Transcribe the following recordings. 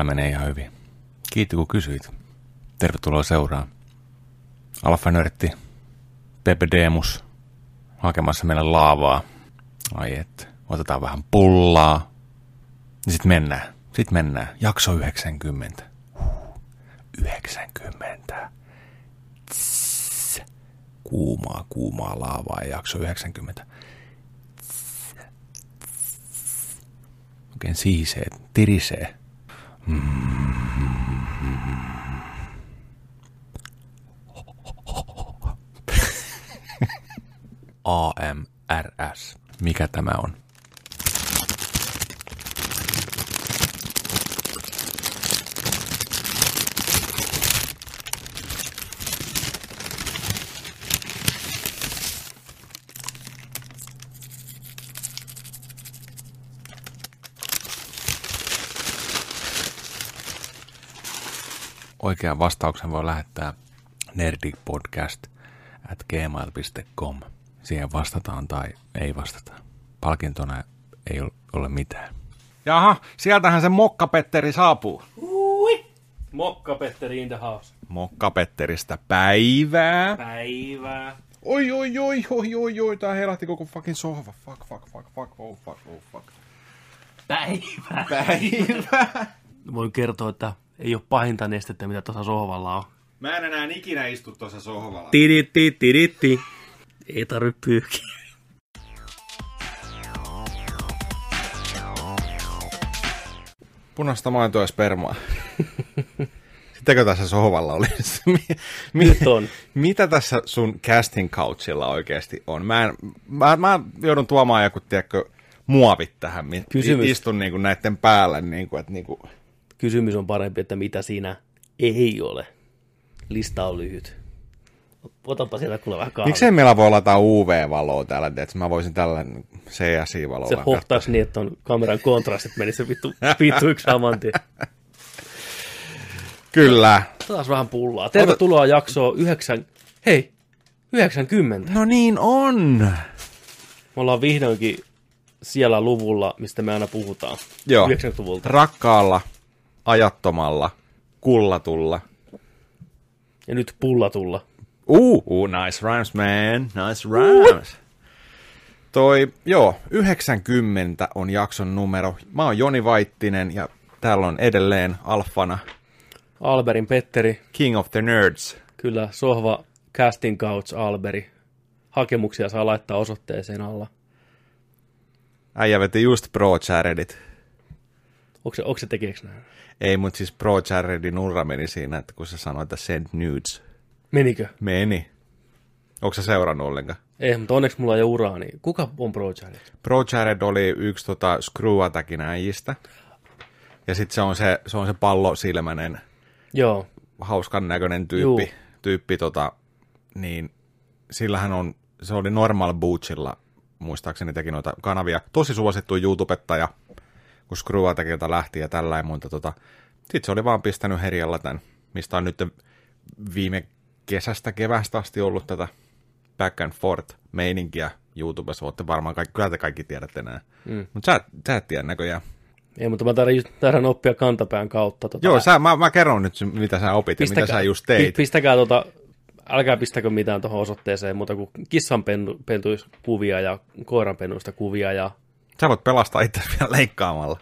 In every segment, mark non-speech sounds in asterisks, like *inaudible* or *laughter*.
Täällä menee ihan hyvin. Kiitti kun kysyit. Tervetuloa seuraan. Alfa-nörtti, Pepe Demus, hakemassa meille laavaa. Ai et, otetaan vähän pullaa. Ja sit mennään. Sitten mennään. Jakso 90. 90. Tss. Kuumaa, kuumaa laavaa ja jakso 90. Tss. Oikein siisee, tirisee. AMRS. Mikä tämä on? Oikean vastauksen voi lähettää nerdicpodcast at gmail.com. Siihen vastataan tai ei vastata. Palkintona ei ole mitään. Jaha, sieltähän se Mokkapetteri saapuu. Ui! Mokka Petteri in the house. Mokkapetteristä päivää. Päivää. Oi, oi, oi, oi, oi, oi, tää herähti koko fucking sohva. Fuck, fuck, fuck, fuck, oh, fuck, oh, fuck. Päivää. Päivää. Voin kertoa, että ei ole pahinta nestettä, mitä tuossa sohvalla on. Mä en enää ikinä istu tuossa sohvalla. Tiditti, tiditti. Ei tarvi pyyhkiä. Punaista maitoa ja spermaa. *laughs* Sittenkö tässä sohvalla oli? *laughs* Nyt on. Mitä tässä sun casting couchilla oikeasti on? Mä, en, mä, mä joudun tuomaan joku, tiedätkö, muovit tähän. Kysymys. Istun niinku näiden päällä, niinku, että niinku... Kysymys on parempi, että mitä siinä ei ole. Lista on lyhyt. Otapa sieltä kuule vähän kahvia. Miksei meillä voi lataa UV-valoa täällä, että mä voisin tällä CSI-valolla Se hohtaisi niin, että on kameran kontrastit menisi se vittu, vittu yksi saman tien. *laughs* Kyllä. Taas vähän pullaa. Tervetuloa jaksoon 9... Hei, 90. No niin on. Me ollaan vihdoinkin siellä luvulla, mistä me aina puhutaan. Joo. 90-luvulta. Rakkaalla, ajattomalla, kullatulla. Ja nyt pullatulla. Uh, uh, nice rhymes, man. Nice rhymes. Toi, joo, 90 on jakson numero. Mä oon Joni Vaittinen ja täällä on edelleen alfana Alberin Petteri, King of the Nerds. kyllä sohva casting couch Alberi. Hakemuksia saa laittaa osoitteeseen alla. Äijä veti just Pro Jaredit. Onko se, onko se tekeekö näin? Ei, mutta siis Pro Jaredin urra meni siinä, että kun se sanoi, että send nudes. Menikö? Meni. Onko se seurannut ollenkaan? Ei, mutta onneksi mulla ei ole uraa, niin kuka on Pro Jared? Pro Jared oli yksi tota, Screw Attackin äijistä. Ja sitten se on se, se on se pallosilmäinen, Joo, hauskan näköinen tyyppi, Juu. tyyppi tota, niin sillähän on, se oli Normal Butchilla, muistaakseni teki noita kanavia, tosi suosittu YouTubettaja, kun Screw Attackilta lähti ja tällä mutta tota, sitten se oli vaan pistänyt herjalla tämän, mistä on nyt viime kesästä, kevästä asti ollut tätä back and forth meininkiä YouTubessa, voitte varmaan kaikki, kyllä te kaikki tiedätte nämä. Mm. Mutta sä, sä et tiedä näköjään. ei, mutta mä tarvitsen, oppia kantapään kautta. Tota, Joo, sä, mä, mä kerron nyt, mitä sä opit ja mitä sä just teit. pi- Pistäkää tota, älkää pistäkö mitään tuohon osoitteeseen muuta kuin kissanpentuista kuvia ja koiranpennuista kuvia ja Sä voit pelastaa itse vielä leikkaamalla.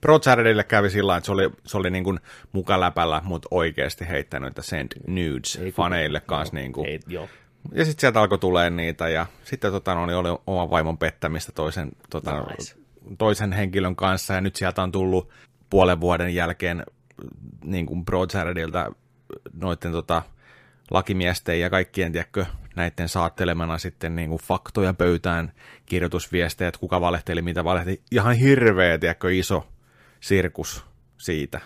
Pro kävi sillä että se oli, se oli niin kuin mukaläpällä, mutta oikeasti heittänyt, että send nudes Ei, faneille kanssa. Niin kuin. ei, joo. Ja sitten sieltä alkoi tulee niitä ja sitten tota, no, niin oli oman vaimon pettämistä toisen, tota, Nice. toisen henkilön kanssa ja nyt sieltä on tullut puolen vuoden jälkeen niin kuin Pro noiden tota, lakimiesten ja kaikkien, tiedätkö, näiden saattelemana sitten niin kuin faktoja pöytään, kirjoitusviestejä, että kuka valehteli, mitä valehteli. Ihan hirveä, tiedätkö, iso sirkus siitä.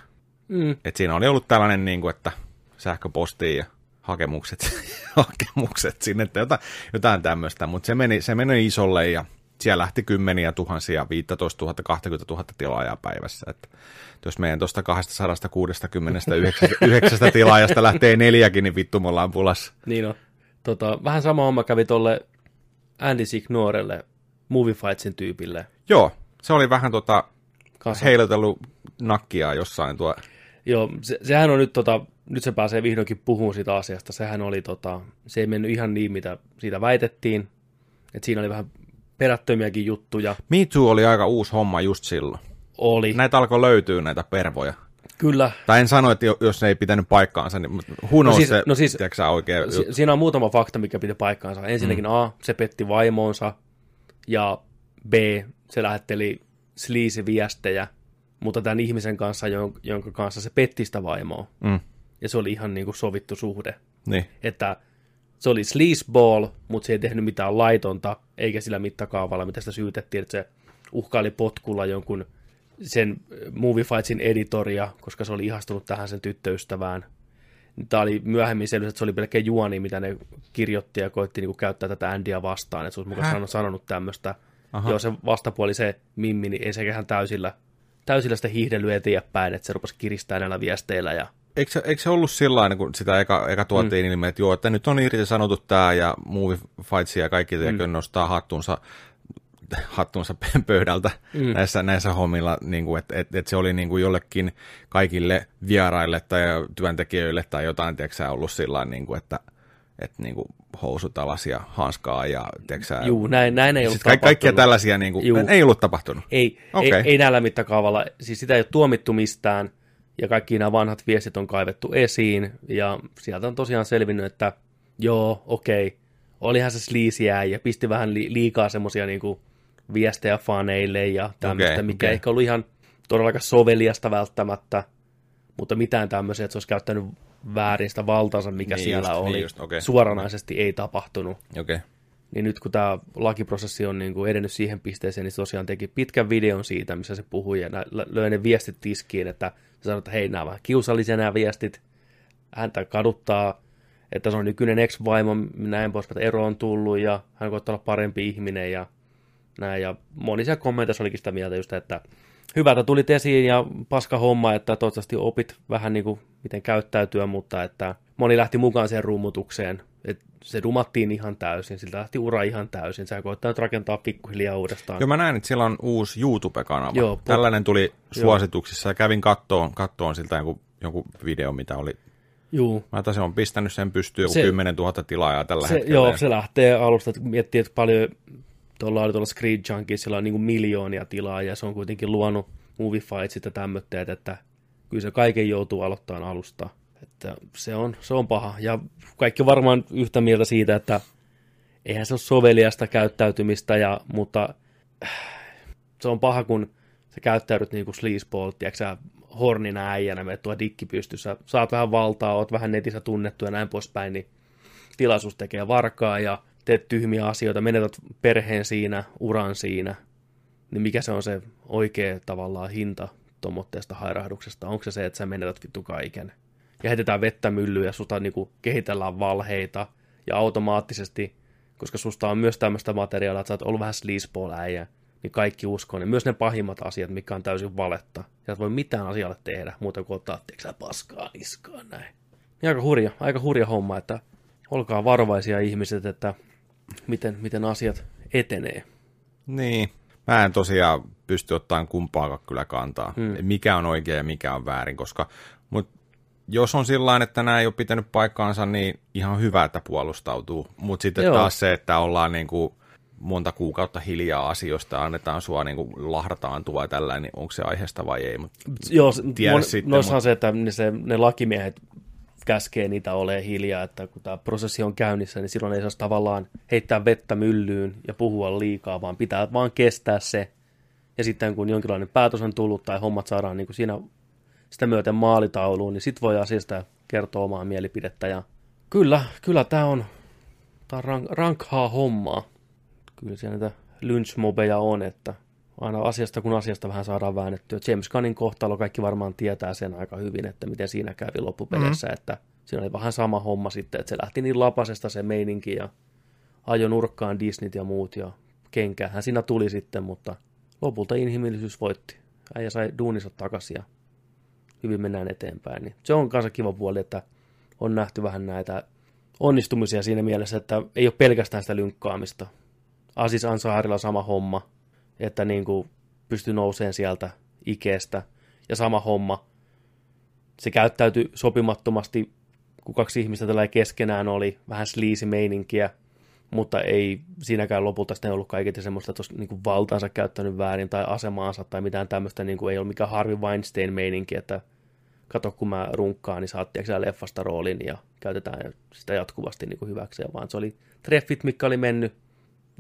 Mm. Et siinä oli ollut tällainen, niin kuin, että sähköpostiin ja hakemukset, *laughs* hakemukset sinne, että jotain, jotain tämmöistä, mutta se meni, se meni isolle ja siellä lähti kymmeniä tuhansia, 15 000, 20 000 tilaajaa päivässä. Että jos meidän tuosta 269 *laughs* tilaajasta lähtee neljäkin, niin vittu me ollaan pulassa. Niin on. Tota, vähän sama homma kävi tolle Andy Signorelle, Movie Fightsin tyypille. Joo, Se oli vähän tota, heilotellut nakkia jossain tuo. Joo, se, sehän on nyt, tota, nyt se pääsee vihdoinkin puhumaan siitä asiasta. Sehän oli, tota, se ei mennyt ihan niin, mitä siitä väitettiin. Että siinä oli vähän perättömiäkin juttuja. Me Too oli aika uusi homma just silloin. Oli. Näitä alkoi löytyä näitä pervoja. Kyllä. Tai en sano, että jo- jos ne ei pitänyt paikkaansa, niin who knows siis- se, no siis- tiedätkö sä, oikein Si- siinä on muutama fakta, mikä piti paikkaansa. Ensinnäkin mm. A, se petti vaimonsa, ja B, se lähetteli sleaze-viestejä, mutta tämän ihmisen kanssa, jon- jonka kanssa se petti sitä vaimoa. Mm. Ja se oli ihan niin kuin sovittu suhde. Niin. Että se oli sleazeball, mutta se ei tehnyt mitään laitonta, eikä sillä mittakaavalla, mitä sitä syytettiin, että se uhkaili potkulla jonkun sen äh, Movie Fightsin editoria, koska se oli ihastunut tähän sen tyttöystävään. Tämä oli myöhemmin selvisi, että se oli pelkkä juoni, mitä ne kirjoitti ja koitti niinku käyttää tätä Andyä vastaan, että se olisi mukaan sanonut, sanonut tämmöistä. Aha. Joo, se vastapuoli, se Mimmi, niin ei sekään täysillä, täysillä sitä hiihdelyä eteenpäin, että se rupesi kiristää näillä viesteillä ja Eikö, se- eikö se ollut sillä niin kun sitä eka, eka tuotiin mm. ilmi, että joo, että nyt on irti sanottu tämä ja Movie Fightsia ja kaikki mm. nostaa hattunsa, hattunsa *laughs* pöydältä mm. näissä, näissä hommilla, niin kuin, että, että, että se oli niin kuin jollekin kaikille vieraille tai työntekijöille tai jotain, tiedätkö ollut sillä niin kuin, että, että niin kuin housut alas ja hanskaa ja tiedätkö Juu, näin, näin ei ollut siis ka- kaikkia tapahtunut. tällaisia niin kuin, Juu. ei ollut tapahtunut. Ei, Okei. ei, ei näillä mittakaavalla. Siis sitä ei ole tuomittu mistään, ja kaikki nämä vanhat viestit on kaivettu esiin, ja sieltä on tosiaan selvinnyt, että joo, okei, olihan se sliisiä ja pisti vähän li- liikaa semmoisia niinku viestejä faneille ja tämmöistä, Okei, mikä ei ehkä ollut ihan todellakaan soveliasta välttämättä, mutta mitään tämmöisiä, että se olisi käyttänyt väärin sitä valtaansa, mikä Niin siellä just, niin oli. just, okei. Suoranaisesti ei tapahtunut. Okay. Niin nyt kun tämä lakiprosessi on niin kuin edennyt siihen pisteeseen, niin se tosiaan teki pitkän videon siitä, missä se puhui ja löi ne viestit tiskiin, että se sanoi, että hei, nämä ovat kiusallisia nämä viestit, häntä kaduttaa, että se on nykyinen ex-vaimo, näin pois, että ero on tullut ja hän koittaa olla parempi ihminen ja näin. Ja moni siellä kommenteissa olikin sitä mieltä just, että hyvä, että tulit esiin ja paska homma, että toivottavasti opit vähän niin kuin miten käyttäytyä, mutta että moni lähti mukaan siihen rummutukseen. Et se dumattiin ihan täysin, siltä lähti ura ihan täysin. Sä koittaa nyt rakentaa pikkuhiljaa uudestaan. Joo, mä näin, että sillä on uusi YouTube-kanava. Joo, po- Tällainen tuli suosituksissa ja kävin kattoon, kattoon siltä joku, joku video, mitä oli. Juu. Mä taisin, on pistänyt sen pystyyn joku Se- 10 000 tilaajaa tällä Se, hetkellä. joo, se lähtee alusta, että miettii, että paljon tuolla oli tuolla Screen Junkiesilla on niin miljoonia tilaa ja se on kuitenkin luonut Movie Fightsit ja tämmöitteet, että kyllä se kaiken joutuu aloittamaan alusta. Että se on, se on paha. Ja kaikki varmaan yhtä mieltä siitä, että eihän se ole soveliasta käyttäytymistä, ja, mutta äh, se on paha, kun sä käyttäydyt niin kuin sleazeball, tiedätkö hornina äijänä, menet tuo dikki pystyssä, saat vähän valtaa, oot vähän netissä tunnettu ja näin poispäin, niin tilaisuus tekee varkaa ja teet tyhmiä asioita, menetät perheen siinä, uran siinä, niin mikä se on se oikea tavallaan hinta tuommoitteesta hairahduksesta? Onko se se, että sä menetät vittu kaiken? Ja heitetään vettä myllyyn ja susta niinku kehitellään valheita ja automaattisesti, koska susta on myös tämmöistä materiaalia, että sä oot ollut vähän sleazeball-äijä, niin kaikki uskoo, niin myös ne pahimmat asiat, mikä on täysin valetta. Sä et voi mitään asialle tehdä, muuta kuin ottaa, tiedätkö paskaa niskaan näin. Niin aika hurja, aika hurja homma, että olkaa varovaisia ihmiset, että miten, miten asiat etenee. Niin. Mä en tosiaan pysty ottamaan kumpaakaan kyllä kantaa. Hmm. Mikä on oikein ja mikä on väärin, koska mut jos on sillä että nämä ei ole pitänyt paikkaansa, niin ihan hyvä, että puolustautuu. Mutta sitten Joo. taas se, että ollaan niin kuin monta kuukautta hiljaa asioista, annetaan sua niin kuin lahdataan tuo tällä, niin onko se aiheesta vai ei. Mut Joo, se- Tiedä mon, sitten, noissahan mut- se, että ne, se, ne lakimiehet käskee niitä ole hiljaa, että kun tämä prosessi on käynnissä, niin silloin ei saisi tavallaan heittää vettä myllyyn ja puhua liikaa, vaan pitää vaan kestää se. Ja sitten kun jonkinlainen päätös on tullut tai hommat saadaan niin kuin siinä sitä myöten maalitauluun, niin sitten voi asiasta kertoa omaa mielipidettä. Ja kyllä, kyllä tämä on, tää on rank, rankhaa hommaa. Kyllä siellä näitä lynchmobeja on, että aina asiasta kun asiasta vähän saadaan väännettyä. James Gunnin kohtalo kaikki varmaan tietää sen aika hyvin, että miten siinä kävi loppupeleissä, mm-hmm. että siinä oli vähän sama homma sitten, että se lähti niin lapasesta se meininki ja ajoi nurkkaan Disneyt ja muut ja kenkäähän siinä tuli sitten, mutta lopulta inhimillisyys voitti. Äijä sai duunissa takaisin ja hyvin mennään eteenpäin. Niin se on kanssa kiva puoli, että on nähty vähän näitä onnistumisia siinä mielessä, että ei ole pelkästään sitä lynkkaamista. Asis Ansaarilla sama homma, että niin kuin pystyi nousemaan sieltä Ikeestä. Ja sama homma. Se käyttäytyi sopimattomasti, kun kaksi ihmistä tällä keskenään oli vähän sliisi meininkiä, mutta ei siinäkään lopulta sitten ollut kaiketi semmoista, että olisi niin valtaansa käyttänyt väärin tai asemaansa tai mitään tämmöistä, niin kuin ei ollut mikään Harvey Weinstein-meininki, että kato kun mä runkkaan, niin saat tiedätkö, leffasta roolin ja käytetään sitä jatkuvasti niin kuin hyväkseen, vaan se oli treffit, mikä oli mennyt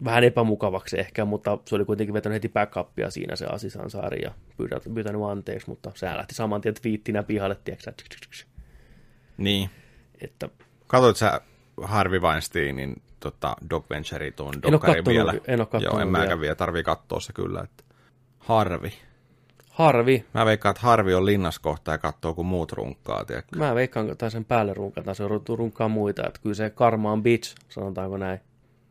vähän epämukavaksi ehkä, mutta se oli kuitenkin vetänyt heti backupia siinä se Asisan saari ja pyytänyt, pyytänyt anteeksi, mutta se lähti saman tien twiittinä pihalle, tiedätkö, Niin. että Katoit sä Harvey Weinsteinin tota, Dog Venture tuon dokkarin vielä? en kattonut Joo, en mäkään vielä, tarvii katsoa se kyllä. Että. Harvi. Harvi, Mä veikkaan, että Harvi on linnaskohta ja katsoo, kun muut runkkaa, tiedätkö? mä veikkaan, tai sen päälle runkataan, se on runkaa muita, että kyllä se karma on bitch, sanotaanko näin.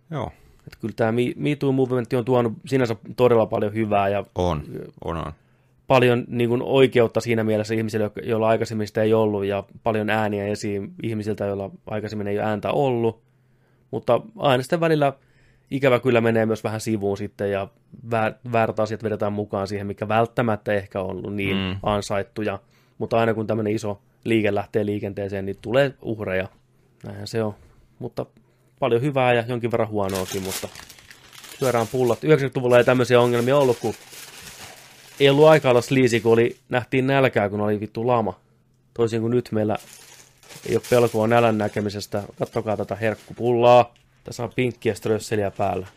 Joo, Että kyllä tämä Me, Too Movementti on tuonut sinänsä todella paljon hyvää ja on, on, on. paljon niin kuin, oikeutta siinä mielessä ihmisille, joilla aikaisemmin sitä ei ollut, ja paljon ääniä esiin ihmisiltä, joilla aikaisemmin ei ole ääntä ollut. Mutta aina sitten välillä ikävä kyllä menee myös vähän sivuun sitten, ja väär- väärät asiat vedetään mukaan siihen, mikä välttämättä ehkä on ollut niin mm. ansaittuja. Mutta aina kun tämmöinen iso liike lähtee liikenteeseen, niin tulee uhreja. Näinhän se on. Mutta paljon hyvää ja jonkin verran huonoakin, mutta syödään pullat. 90-luvulla ei tämmöisiä ongelmia ollut, kun ei ollut aikaa olla sliisi, kun oli, nähtiin nälkää, kun oli vittu lama. Toisin kuin nyt meillä ei ole pelkoa nälän näkemisestä. Kattokaa tätä herkkupullaa. Tässä on pinkkiä strösseliä päällä.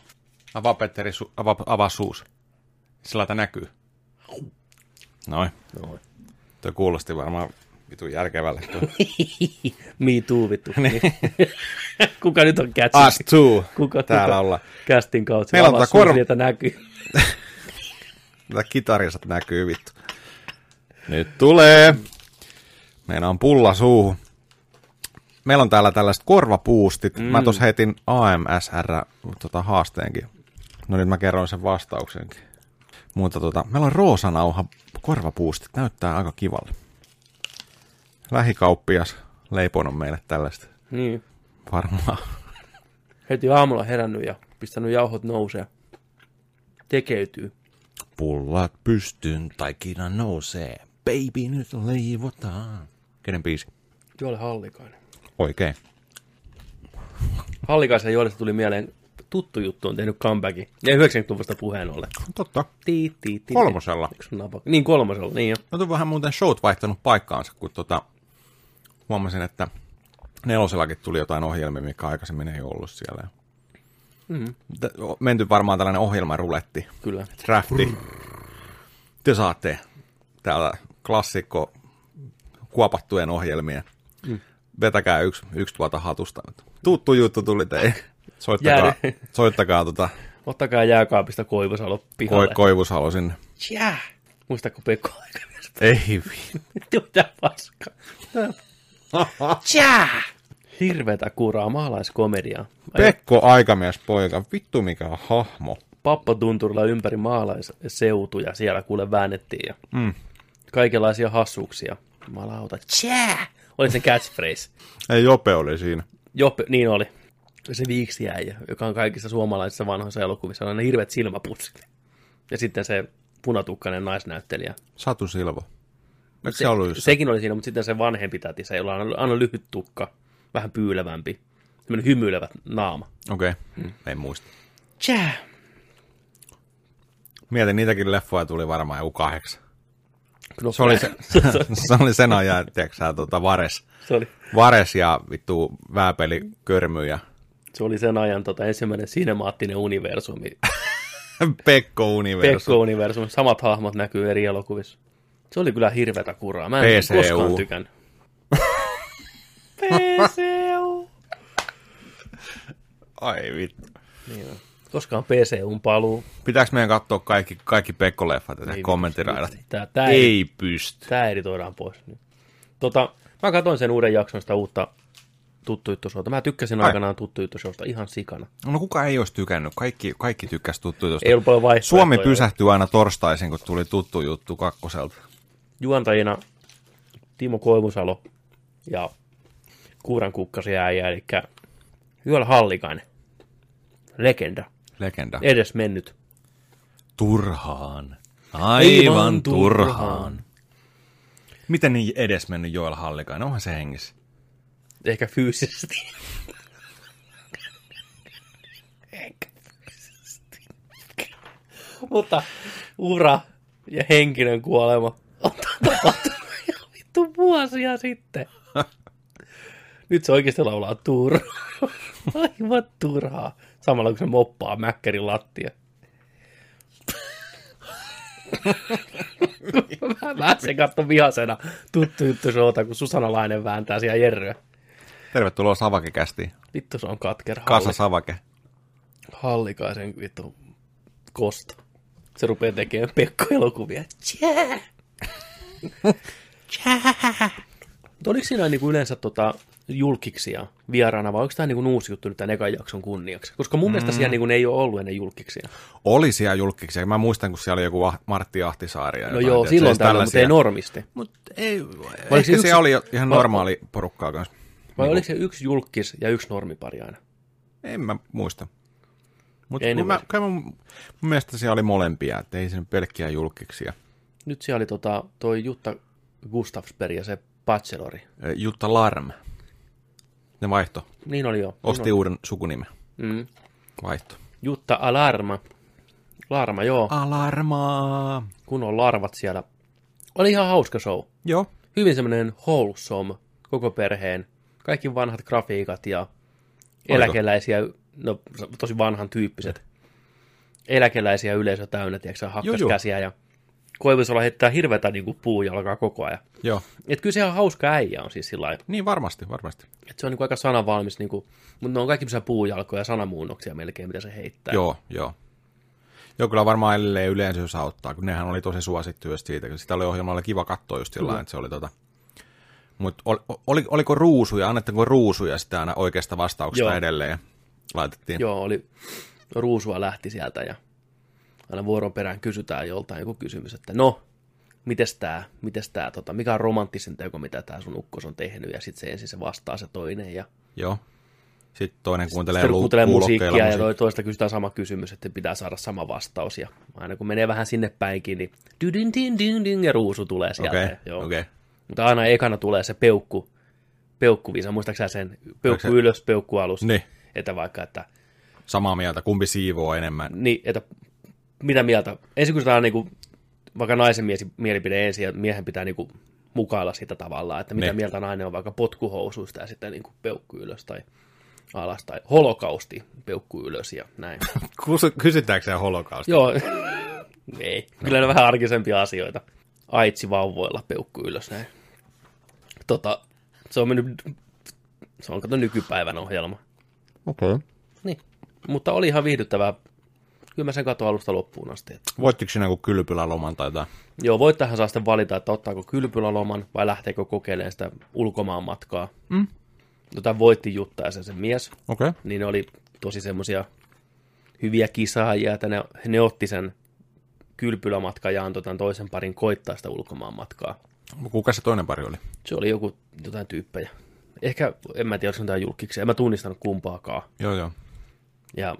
Avaa Petteri, su- avaa, avaa suus. Sillä näkyy. Noin. Noin. Tuo kuulosti varmaan vitun järkevälle. *laughs* Me too, vittu. *laughs* *laughs* Kuka nyt on catchy? Us too. Kuka Täällä ollaan. Castin kautta. Meillä on tota korva- näkyy. Tätä kitarisat näkyy vittu. Nyt tulee. Meillä on pulla suuhun. Meillä on täällä tällaiset korvapuustit. Mm. Mä tuossa heitin AMSR tota, haasteenkin. No nyt mä kerron sen vastauksenkin. Mutta tota, meillä on roosanauha korvapuustit. Näyttää aika kivalle. Lähikauppias leiponut meille tällaista. Niin. Varmaan. Heti aamulla herännyt ja pistänyt jauhot nousee. Tekeytyy. Pullat pystyn, taikina nousee. Baby, nyt leivotaan. Kenen biisi? Joelle Hallikainen. Oikein. Hallikaisen Joelesta tuli mieleen tuttu juttu on tehnyt comebackin. Ja 90-luvusta puheen ollen. Totta. Tii, tii, tii. Kolmosella. Niin, kolmosella, niin jo. No on vähän muuten showt vaihtanut paikkaansa, kun tota, huomasin, että nelosellakin tuli jotain ohjelmia, mikä aikaisemmin ei ollut siellä. Mm, Menty varmaan tällainen ohjelmaruletti, kyllä. drafti. Te saatte täällä klassikko kuopattujen ohjelmien. Mm. Vetäkää yksi, yksi tuota hatusta. Tuttu juttu tuli teille. Soittakaa, soittakaa tota Ottakaa jääkaapista Koivusalo pihalle. koi, Koivusalo sinne. Jää! Muistatko Pekko aikamies? Ei vi. Mitä paska. *laughs* Jää! Hirvetä kuraa, maalaiskomedia. Pekko Aikamies poika, vittu mikä hahmo. Pappatunturilla ympäri maalaisseutuja siellä kuule väännettiin ja Mm. kaikenlaisia hassuuksia. Jumalauta, tjää! Oli se catchphrase. Ei Jope oli siinä. Joppe, niin oli. Se viiksiäijä, joka on kaikissa suomalaisissa vanhoissa elokuvissa, on ne hirveät silmäpussit. Ja sitten se punatukkainen naisnäyttelijä. Satu Silvo. Se, Se, ollut sekin oli siinä, mutta sitten se vanhempi täti, se jolla on aina lyhyt tukka, vähän pyylevämpi, semmoinen hymyilevä naama. Okei, okay. mm. en muista. Tjää! Mietin, niitäkin leffoja tuli varmaan joku kahdeksan. No, Se oli, se, *laughs* *laughs* se oli sen ajan, tiedätkö sä, tota, Vares. se, oli, Vares ja vittu vääpeli körmy ja se oli sen ajan tota, ensimmäinen sinemaattinen universumi. *laughs* Pekko Universo. Pekko-universumi, samat hahmot näkyy eri elokuvissa. Se oli kyllä hirveätä kuraa. Mä en PCU. koskaan tykännyt. *laughs* PCU. Ai vittu. Niin on. Koskaan PCUn paluu. Pitääkö meidän katsoa kaikki, kaikki Pekko-leffat ja Ei kommenttiraidat? Tää, tää, Ei pysty. Tämä editoidaan pois nyt. Tota, mä katsoin sen uuden jakson sitä uutta tuttu juttu showta. Mä tykkäsin Ai. aikanaan tuttu juttu showsta ihan sikana. No kuka ei olisi tykännyt? Kaikki, kaikki tykkäsi tuttu tuosta. Ei ollut paljon. Suomi pysähtyi aina torstaisin, kun tuli tuttu juttu kakkoselta. Juontajina Timo Koivusalo ja Kuuran kukkasi äijä, eli Juola Hallikainen. Legenda. Legenda. Edes mennyt. Turhaan. Aivan turhaan. Miten niin edes mennyt Joel Hallikainen? Onhan se hengissä. Ehkä fyysisesti. Ehkä fyysisesti. Mutta ura ja henkinen kuolema on tapahtunut jo vittu *laughs* vuosia sitten. Nyt se oikeasti laulaa turhaa. *laughs* Aivan turhaa. Samalla kun se moppaa mäkkärin lattia. *laughs* mä, sen katson vihasena tuttu juttu showta, kun Susanna Lainen vääntää siellä Jerryä. Tervetuloa Savake-kästiin. Vittu se on katker. Kasa Savake. Hallikaisen vittu kosta. Se rupeaa tekemään Pekko-elokuvia. Tjää! Mutta oliko siinä niinku yleensä tota julkiksia vieraana, vai onko tämä niinku uusi juttu nyt tämän ekan jakson kunniaksi? Koska mun mm. mielestä siellä niinku ne ei ole ollut ennen julkiksia. Oli siellä julkiksi. Mä muistan, kun siellä oli joku Martti Ahtisaari. ja No jotain, joo, tiedätkö, silloin siis täällä, mutta ei normisti. Mut ei, Oliko ehkä se se yksi- siellä oli ihan vai- normaali porukkaa kanssa. Vai oliko se yksi julkis ja yksi normipari aina? En mä muista. Mutta Anyway. mä, kai mun, mun mielestä siellä oli molempia, että ei siinä pelkkiä julkiksia. Nyt siellä oli tota, toi Jutta Gustafsberg ja se Bachelori. Jutta Larm. Ne vaihto. Niin oli jo. Osti niin uuden sukunimen. oli. Mm. Vaihto. Jutta Alarma. Larma, joo. Alarmaa. Kun on larvat siellä. Oli ihan hauska show. Joo. Hyvin semmoinen wholesome koko perheen. Kaikki vanhat grafiikat ja eläkeläisiä, no tosi vanhan tyyppiset. Eläkeläisiä yleisö täynnä, tiedätkö, sä, Joo, hakkas joo. käsiä ja Koivusola heittää hirveätä niin kuin puujalkaa koko ajan. Joo. Et kyllä se ihan hauska äijä on siis sillä Niin varmasti, varmasti. että se on niin kuin aika sanavalmis, niin kuin, mutta ne on kaikki puujalkoja ja sanamuunnoksia melkein, mitä se heittää. Joo, joo. Joo, kyllä varmaan edelleen yleisöys auttaa, kun nehän oli tosi suosittu just siitä, kun sitä oli ohjelmalla kiva katsoa just sillä lailla, että se oli tota... Mutta ol, oli, oliko ruusuja, annetteko ruusuja sitä aina oikeasta vastauksesta Joo. edelleen? Laitettiin. Joo, oli ruusua lähti sieltä ja aina vuoron perään kysytään joltain joku kysymys, että no, mites tää, mites tää, tota, mikä on romanttisin teko, mitä tää sun ukkos on tehnyt, ja sitten se ensin se vastaa se toinen, ja Joo. Sitten toinen kuuntelee, sitten lu- kuuntelee musiikkia, ja musiikkia. toi, toista kysytään sama kysymys, että pitää saada sama vastaus, ja aina kun menee vähän sinne päinkin, niin din, din, din, ja ruusu tulee sieltä. Okei, joo. okei. Mutta aina ekana tulee se peukku, peukkuvisa, muistaakseni sen peukku se- ylös, peukku alus, Niin, että vaikka, että samaa mieltä, kumpi siivoo enemmän. Niin, että mitä mieltä? Ensin kun on niinku, vaikka naisen mies, mielipide ensin ja miehen pitää niinku mukailla sitä tavallaan, että mitä Niin. mieltä nainen on vaikka potkuhousuista ja sitten niinku peukku ylös tai alas tai holokausti peukku ylös ja näin. *laughs* Kysy- Kysytäänkö se holokausta? Joo, *laughs* ei. Kyllä ne vähän arkisempia asioita. Aitsi vauvoilla peukku ylös näin. Tota, se on mennyt, se on kato nykypäivän ohjelma. Okei. Okay. Niin, mutta oli ihan viihdyttävää. Kyllä mä sen katsoin alusta loppuun asti. Että Voittiko sinä joku kylpyläloman tai jotain? Joo, voittajahan saa sitten valita, että ottaako kylpyläloman vai lähteekö kokeilemaan sitä ulkomaan matkaa. Mm. Jota voitti Jutta ja se, se mies. Okay. niin ne oli tosi semmoisia hyviä kisaajia, että ne, ne otti sen kylpylämatkan ja antoi tämän toisen parin koittaa sitä ulkomaan matkaa. Kuka se toinen pari oli? Se oli joku jotain tyyppejä. Ehkä, en mä tiedä, oliko jotain julkiksi, en mä tunnistanut kumpaakaan. Joo, joo. Ja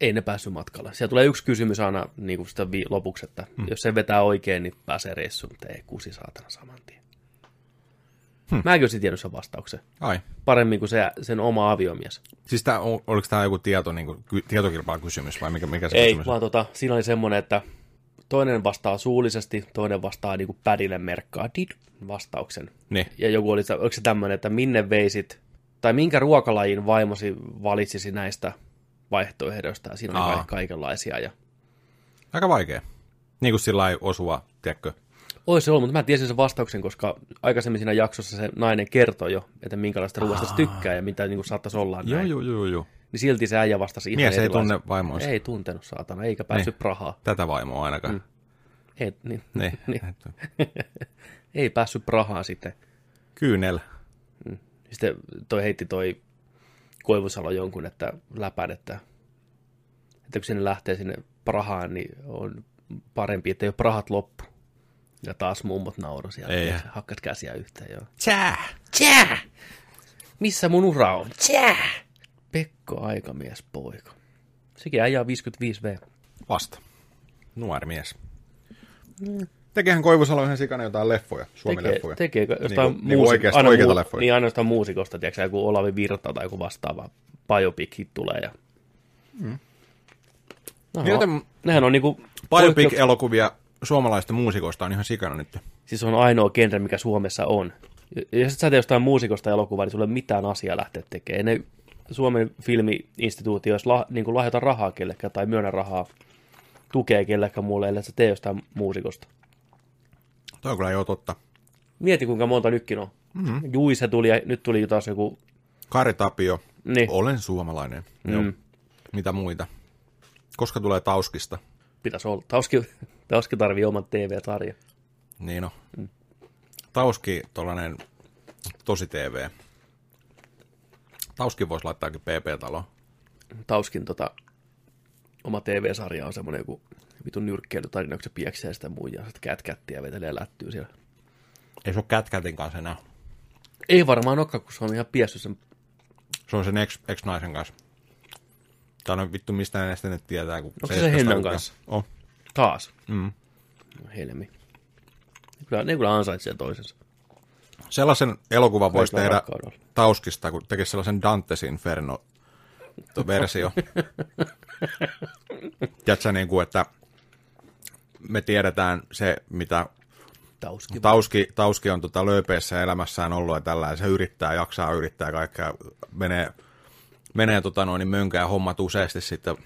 ei ne päässyt matkalle. Siellä tulee yksi kysymys aina niin kuin sitä vi- lopuksi, että hmm. jos se vetää oikein, niin pääsee reissuun, mutta ei kusi saatana saman tien. Hmm. Mäkin olisin tiennyt sen vastauksen. Ai. Paremmin kuin se, sen oma aviomies. Siis tää, oliko tämä joku tieto, niin kuin, tietokilpailukysymys vai mikä, mikä se Ei, kysymys vaan tota, siinä oli semmoinen, että toinen vastaa suullisesti, toinen vastaa niin kuin pädille merkkaa did vastauksen. Niin. Ja joku oli, oliko se tämmöinen, että minne veisit, tai minkä ruokalajin vaimosi valitsisi näistä vaihtoehdoista, ja siinä oli Aa. ka- kaikenlaisia. Ja Aika vaikea. Niin kuin sillä osuva, tiedätkö? Ois se ollut, mutta mä tiesin sen vastauksen, koska aikaisemmin siinä jaksossa se nainen kertoi jo, että minkälaista ruoasta se tykkää ja mitä niin kuin saattaisi olla Joo, näin. joo, joo, joo. Niin silti se äijä vastasi ihan Mies ei tunne vaimoansa. Ei tuntenut, saatana, eikä päässyt Niin. Prahaan. Tätä vaimoa ainakaan. Mm. Ei, niin, Niin. *laughs* niin. ei päässyt Prahaan sitten. Kyynel. Sitten toi heitti toi Koivusalo jonkun, että läpän, että, että kun sinne lähtee sinne Prahaan, niin on parempi, että ei ole Prahat loppu. Ja taas mummot nauro siellä. Ei. Hakkas käsiä yhteen, joo. Tjää! Tjää! Missä mun ura on? Tjää! Pekko aikamies poika. Sekin äijä on 55V. Vasta. Nuori mies. Tekehän Koivusalo ihan sikana jotain leffoja, Tekee, Suomi-leffoja. tekee jostain Niinku- muusi- niinku oikeasti aina oikeita leffoja. Niin ainoastaan muusikosta, tiedätkö, joku Olavi Virta tai joku vastaava biopic tulee. Ja... Mm. No, Niin, joten nehän on niinku... Biopic-elokuvia suomalaista muusikoista on ihan sikana nyt. Siis on ainoa genre, mikä Suomessa on. Ja jos et sä tee jostain muusikosta elokuvaa, niin ole mitään asiaa lähteä tekemään. Ne Suomen filmi-instituutio, jos la, niin lahjota rahaa kellekään tai myönnä rahaa, tukee kellekään muulle, ellei sä tee jostain muusikosta. Toi on kyllä jo totta. Mieti, kuinka monta nytkin on. Mm-hmm. Juise tuli ja nyt tuli taas joku... Kari Tapio, Niin, olen suomalainen. Mm. Joo. Mitä muita? Koska tulee Tauskista? pitäisi olla. Tauski, Tauski tarvii oman TV-sarjan. Niin no. Tauski, tollanen tosi TV. Tauski voisi laittaakin PP-talo. Tauskin tota, oma TV-sarja on semmoinen joku vitun se pieksää sitä muijaa, sitten kätkättiä vetelee lättyy siellä. Ei se ole Kätkätin kanssa enää. Ei varmaan olekaan, kun se on ihan piessyt sen. Se on sen ex, ex-naisen kanssa. Tai no vittu, mistä ne sitten nyt tietää. Kun Onko se se Hennan kanssa? On. Taas. Mm. No, helmi. Kyllä, ne kyllä ansaitsee toisensa. Sellaisen elokuvan voisi tehdä rakkaudella. Tauskista, kun tekisi sellaisen Dantes Inferno versio. *laughs* Tiedätkö, niin kuin, että me tiedetään se, mitä Tauski. Tauski, Tauski on tota lööpeessä elämässään ollut ja tällä, se yrittää, jaksaa yrittää kaikkea, menee, menee tota noin, niin mönkää hommat useasti sitten.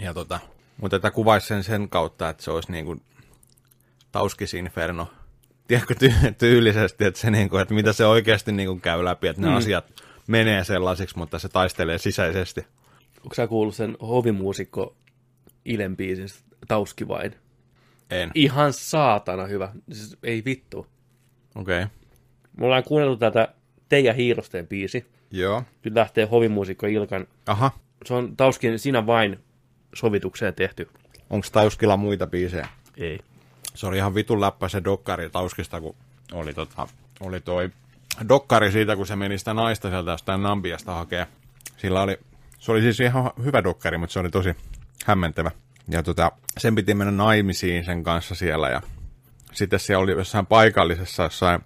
Ja tota, mutta että kuvaisi sen sen kautta, että se olisi niin kuin Tauskis Inferno, tiedätkö, ty- tyylisesti, että, se niin kuin, että mitä se oikeasti niin kuin käy läpi, että ne mm. asiat menee sellaisiksi, mutta se taistelee sisäisesti. Onko sä kuullut sen hovimuusikko Ilen biisin Tauski vain? En. Ihan saatana hyvä. Siis ei vittu. Okei. Okay. Me ollaan kuunneltu tätä Teija Hiirosteen biisi. Joo. Nyt lähtee hovimuusikko Ilkan. Aha. Se on Tauskin Sinä vain sovitukseen tehty. Onko Tauskilla muita biisejä? Ei. se oli ihan vitun läppä se dokkari Tauskista, kun oli, tota, oli toi dokkari siitä, kun se meni sitä naista sieltä jostain Nambiasta hakee. Sillä oli, se oli siis ihan hyvä dokkari, mutta se oli tosi hämmentävä. Ja tota, sen piti mennä naimisiin sen kanssa siellä ja sitten se oli jossain paikallisessa jossain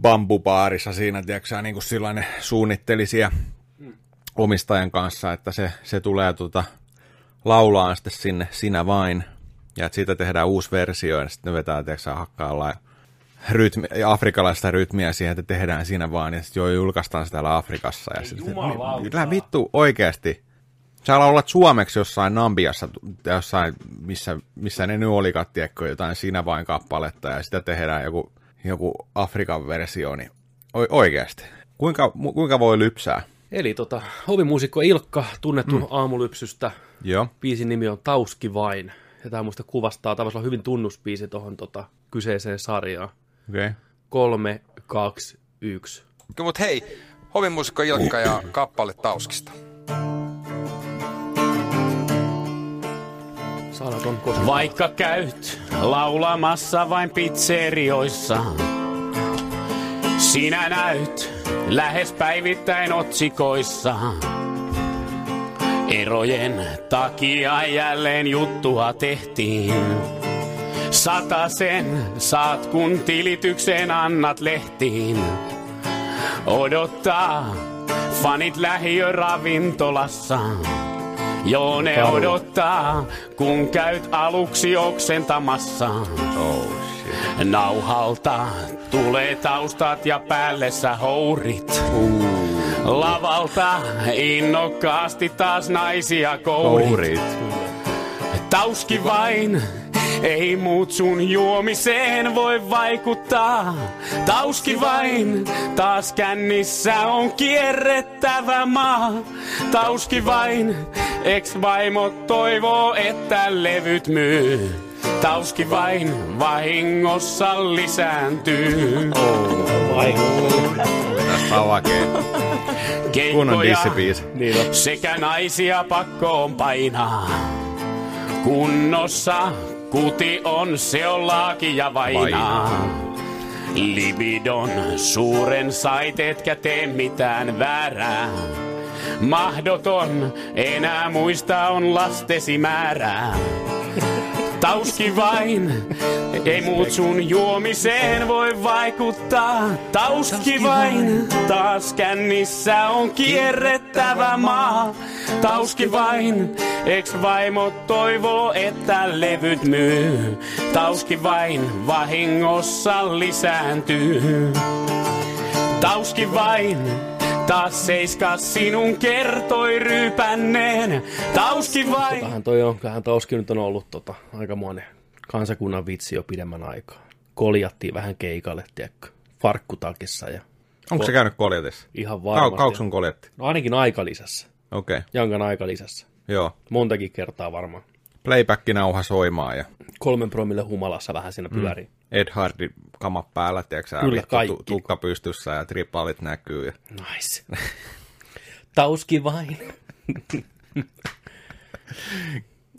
bambubaarissa siinä, tiedätkö niin kuin sillainen suunnitteli siellä omistajan kanssa, että se, se tulee tota, laulaa sitten sinne Sinä vain. Ja että siitä tehdään uusi versio ja sitten ne vetää, tiedätkö, hakkaalla rytmi, afrikalaista rytmiä siihen, että tehdään siinä vaan, ja sitten jo julkaistaan sitä täällä Afrikassa. Ja sitten, kyllä vittu, oikeasti. Sä laulat suomeksi jossain Nambiassa, jossain, missä, missä ne nyt olikaan, tiedätkö, jotain siinä vain kappaletta, ja sitä tehdään joku, joku Afrikan versio, niin o- oikeasti. Kuinka, mu- kuinka voi lypsää? Eli tota, hovimuusikko Ilkka, tunnettu mm. aamulypsystä. Joo. Biisin nimi on Tauski vain. Ja tämä muista kuvastaa, olla hyvin tunnusbiisi tuohon tota, kyseiseen sarjaan. Okei. Okay. Kolme, kaksi, yksi. Mutta hei, hovimuusikko Ilkka ja kappale Tauskista. Sanat on koska. Vaikka käyt laulamassa vain pizzerioissa, sinä näyt lähes päivittäin otsikoissa. Erojen takia jälleen juttua tehtiin. Satasen saat kun tilityksen annat lehtiin. Odottaa fanit lähiöravintolassa. Joo, ne odottaa, kun käyt aluksi oksentamassa. Oh, shit. Nauhalta tulee taustat ja päällessä hourit. Lavalta innokkaasti taas naisia kourit. Kourit. Tauski vain, ei muut sun juomiseen voi vaikuttaa. Tauski vain, taas kännissä on kierrettävä maa. Tauski vain, ex-vaimo toivoo, että levyt myy. Tauski vain vahingossa lisääntyy. On. Kunnon dissibiisi. Niin on. sekä naisia pakkoon painaa. Kunnossa kuti on, se on laaki ja vainaa. Libidon suuren sait, etkä tee mitään väärää. Mahdoton enää muista on lastesi määrää. *laughs* Tauski vain, ei muut sun juomiseen voi vaikuttaa. Tauski vain, taas kännissä on kierrettävä maa. Tauski vain, eks vaimo toivoo, että levyt myy. Tauski vain, vahingossa lisääntyy. Tauski vain, taas seiska sinun kertoi ryypänneen. Tauski vain. Tähän toi on, kyllähän Tauski nyt on ollut tota, aikamoinen kansakunnan vitsi jo pidemmän aikaa. Koljattiin vähän keikalle, tiedätkö, farkkutakissa ja Onko se käynyt koljatissa? ihan Kau, varmasti. kauks sun koljetti? No ainakin aikalisässä. Okei, okay. Jankan aikalisässä. joo. Montakin kertaa varmaan. Playback-nauha soimaan ja Kolmen promille humalassa vähän siinä pyörii. Ed Hardy kamat päällä, tiedätkö Kyllä, kaikki. tukka pystyssä ja tripalit näkyy. Ja... Nice. *laughs* Tauski vain. *laughs*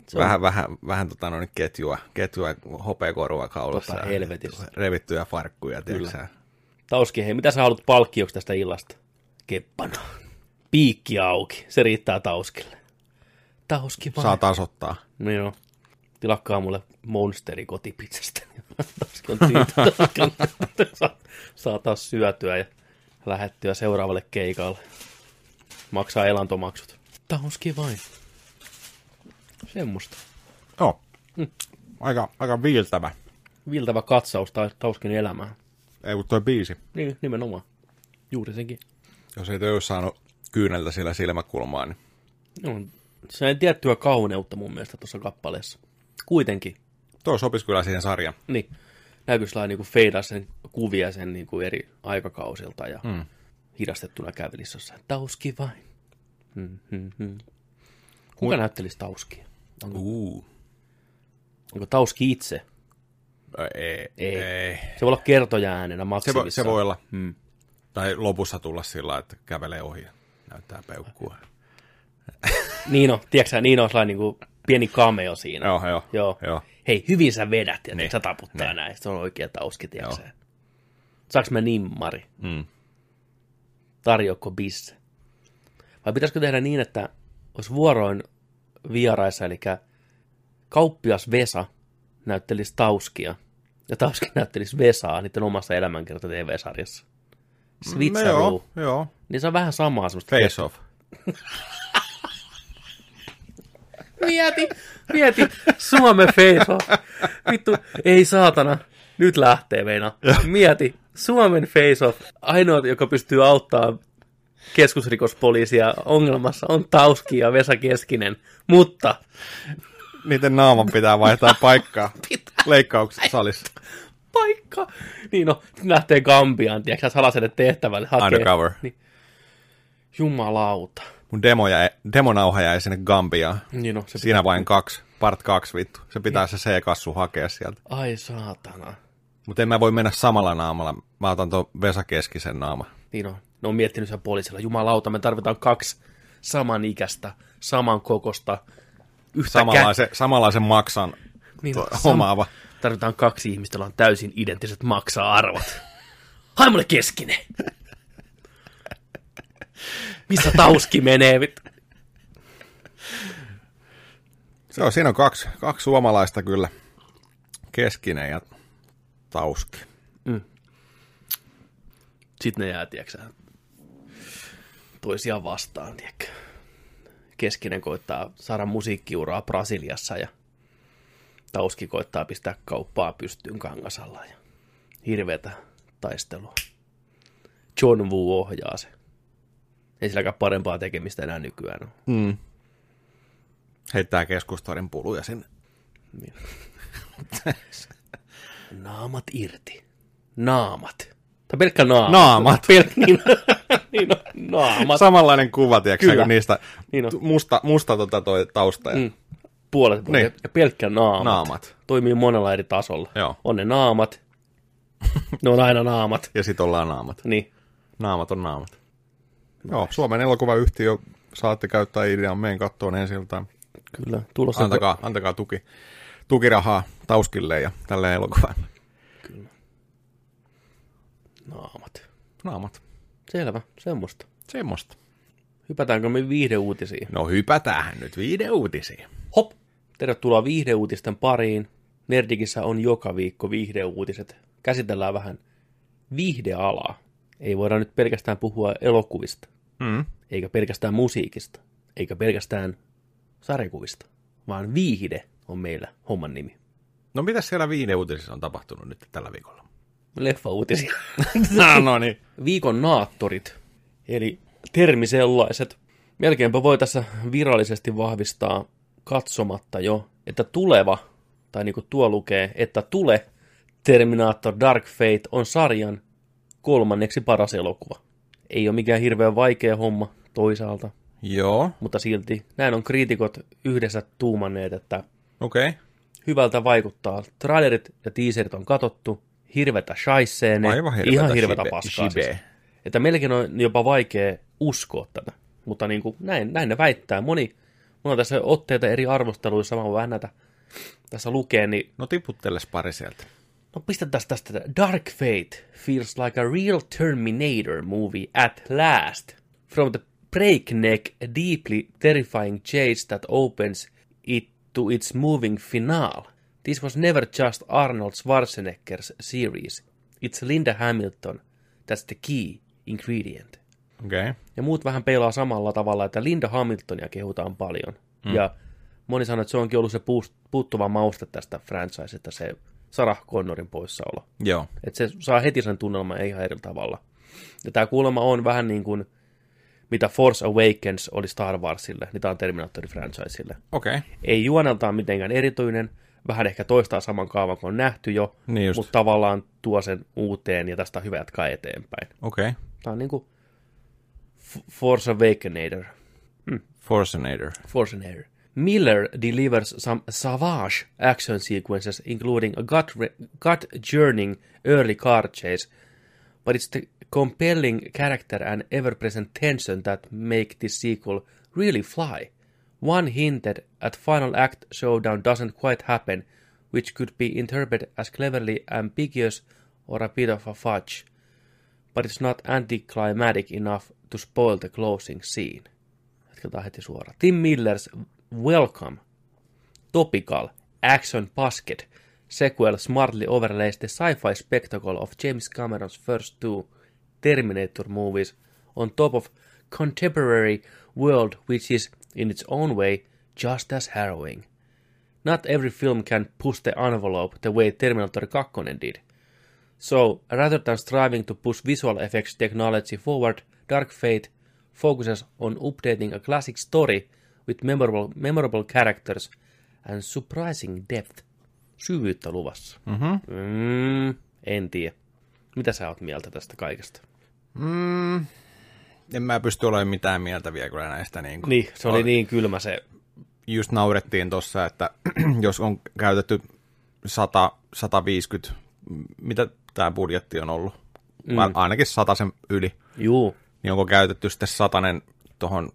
Se on- Vähän, vähän, vähän tota noin ketjua, ketjua hopeakorua kaulassa. Ja helvetissä. Revittyjä farkkuja, tiedätkö. Tauski, hei, mitä sä haluat palkkioksi tästä illasta? Keppana. Piikki auki. Se riittää Tauskille. Tauski vain. Saa tasoittaa. No joo. Tilakkaa mulle monsteri kotipizzasta. Saa, *laughs* saa taas syötyä ja lähettyä seuraavalle keikalle. Maksaa elantomaksut. Tauski vain. Semmosta. Joo. Aika, aika viiltävä. Viltävä katsaus Tauskin elämään. Ei kun toi biisi. Niin, nimenomaan. Juuri senkin. Jos ei olisi saanut kyyneltä sillä silmäkulmaan, niin No, se on tiettyä kauneutta mun mielestä tuossa kappaleessa. Kuitenkin. toi sopisi kyllä siihen sarjaan. Niin. Näkyy niin feidaa sen kuvia sen niin kuin eri aikakausilta ja mm. hidastettuna kävelisi jossain. Tauski vain. Hmm, hmm, hmm. Kuka Mut- näyttelisi Tauskia? Onko, Uu. onko Tauski itse? Ei, Ei. ei. Se voi olla kertoja äänenä Se, voi, se voi olla. Hmm. Tai lopussa tulla sillä että kävelee ohi ja näyttää peukkua. Niin on, tiedätkö sä, niin on sellainen niin kuin pieni cameo siinä. Joo, joo. Joo. joo. Hei, hyvin sä vedät, ja Niin. sä taputtaa niin. näin. Se on oikea tauski, tiedätkö. Saanko mä nimmari? Mm. Tarjoako bisse? Vai pitäisikö tehdä niin, että olisi vuoroin vieraissa, eli kauppias Vesa näyttelisi Tauskia, ja Tauski näyttelisi Vesaa niiden omassa elämänkerta TV-sarjassa. No Switcheroo. joo, joo. Niin se on vähän samaa semmoista. Face off. *laughs* Mieti, mieti, Suomen face off. Vittu, ei saatana, nyt lähtee Veina. Mieti, Suomen face off. Ainoa, joka pystyy auttamaan keskusrikospoliisia ongelmassa on Tauski ja Vesa Keskinen. Mutta Niiden naaman pitää vaihtaa paikkaa *laughs* leikkauksen salissa. paikka. Niin no, lähtee Gambiaan, tiedätkö, salaselle tehtävälle. Hakee. Undercover. Niin. Jumalauta. Mun demo jäi, demonauha jäi sinne Gambiaan. Niin no, se Siinä vain kaksi, part kaksi vittu. Se pitää se C-kassu hakea sieltä. Ai saatana. Mutta en mä voi mennä samalla naamalla. Mä otan tuon Vesa Keskisen naama. Niin on. Ne on miettinyt sen poliisilla. Jumalauta, me tarvitaan kaksi samanikäistä, samankokosta, yhtä Samanlaisen, samanlaisen maksan Niin to- sam- omaava. Tarvitaan kaksi ihmistä, joilla on täysin identtiset maksaa-arvot. Hai mulle keskinen! *laughs* Missä tauski menee? Se on, siinä on kaksi, kaksi suomalaista kyllä. Keskinen ja Tauski. Sitten ne jää, tiedätkö toisiaan vastaan, tiedätkö. Keskinen koittaa saada musiikkiuraa Brasiliassa ja Tauski koittaa pistää kauppaa pystyyn Kangasalla ja hirveätä taistelua. John Woo ohjaa se. Ei silläkään parempaa tekemistä enää nykyään ole. Mm. Heittää keskustorin puluja sinne. *laughs* Naamat irti. Naamat. Tai pelkkä naamat. Naamat. *laughs* Pelk, niin, niin on, naamat. Samanlainen kuva, tiedätkö, kun niistä Niin on. musta, musta tota toi tausta. Ja... Mm. Puolet Niin. niin. ja pelkkä naamat. Naamat. Toimii monella eri tasolla. Joo. On ne naamat. *laughs* ne on aina naamat. Ja sit ollaan naamat. Niin. Naamat on naamat. Joo, Suomen elokuvayhtiö saatte käyttää idean meidän kattoon ensi iltaan. Kyllä. Tulossa Antakaa, antakaa tuki, tukirahaa Tauskille ja tälle elokuvalle. naamat. Naamat. Selvä. Semmoista. Semmosta. Hypätäänkö me viihdeuutisiin? No hypätään nyt viide uutisiin. Hop. Tervetuloa viihdeuutisten pariin. Nerdikissä on joka viikko viihdeuutiset. Käsitellään vähän viihdealaa. Ei voida nyt pelkästään puhua elokuvista, Mm. eikä pelkästään musiikista, eikä pelkästään sarjakuvista, vaan viihde on meillä homman nimi. No mitä siellä viideuutisissa on tapahtunut nyt tällä viikolla? Leffa-uutisia. *laughs* no, no niin. Viikon naattorit, eli termi sellaiset. Melkeinpä voi tässä virallisesti vahvistaa katsomatta jo, että tuleva, tai niin kuin tuo lukee, että tule Terminator Dark Fate on sarjan kolmanneksi paras elokuva. Ei ole mikään hirveän vaikea homma toisaalta, Joo, mutta silti näin on kriitikot yhdessä tuumanneet, että. Okay. hyvältä vaikuttaa. Trailerit ja teaserit on katottu, hirvetä shaisseene, Aivan hirvetä ihan hirvetä shibe- paskaa. shibe. Siis. Että melkein on jopa vaikea uskoa tätä. Mutta niin kuin, näin, näin ne väittää. Moni, mulla on tässä otteita eri arvosteluissa, mä voin vähän näitä tässä lukee, niin No tiputteles pari sieltä. No pistetään tästä Dark Fate feels like a real Terminator movie at last. From the breakneck, deeply terrifying chase that opens it to its moving finale. This was never just Arnold Schwarzenegger's series. It's Linda Hamilton. That's the key ingredient. Okay. Ja muut vähän peilaa samalla tavalla, että Linda Hamiltonia kehutaan paljon. Mm. Ja moni sanoo, että se onkin ollut se puuttuva mauste tästä franchisesta, se Sarah Connorin poissaolo. Joo. Että se saa heti sen tunnelman ihan eri tavalla. Ja tämä kuulemma on vähän niin kuin, mitä Force Awakens oli Star Warsille, niin tämä on Terminator franchiselle. Okei. Okay. Ei juoneltaan mitenkään erityinen, vähän ehkä toistaa saman kaavan kuin on nähty jo, Niin mutta tavallaan tuo sen uuteen ja tästä on hyvä jatkaa eteenpäin. Okei. Okay. Tämä on niin kuin Force Awakenator. Forcenator. Forcenator. Miller delivers some savage action sequences, including a gut, gut journeying early car chase, but it's the compelling character and ever present tension that make this sequel really fly. One hinted at final act showdown doesn't quite happen, which could be interpreted as cleverly ambiguous or a bit of a fudge, but it's not anticlimactic enough to spoil the closing scene. Jatketaan heti suoraan. Tim Millers Welcome, topical, action basket, sequel smartly overlays the sci-fi spectacle of James Cameron's first two Terminator movies on top of contemporary world which is, in its own way, just as harrowing. Not every film can push the envelope the way Terminator 2 did. So, rather than striving to push visual effects technology forward, Dark Fate focuses on updating a classic story with memorable, memorable characters and surprising depth. Syvyyttä luvassa. Mhm. Mm, en tiedä. Mitä sä oot mieltä tästä kaikesta? Mm, en mä pysty olemaan mitään mieltä vielä kyllä näistä. Niin, kuin, Niin, se oli niin kylmä se. Just naurettiin tuossa, että *clears throat* jos on käytetty 100, 150, mitä tämä budjetti on ollut? Mm. Ainakin sen yli. Juu, Niin onko käytetty sitten satanen tuohon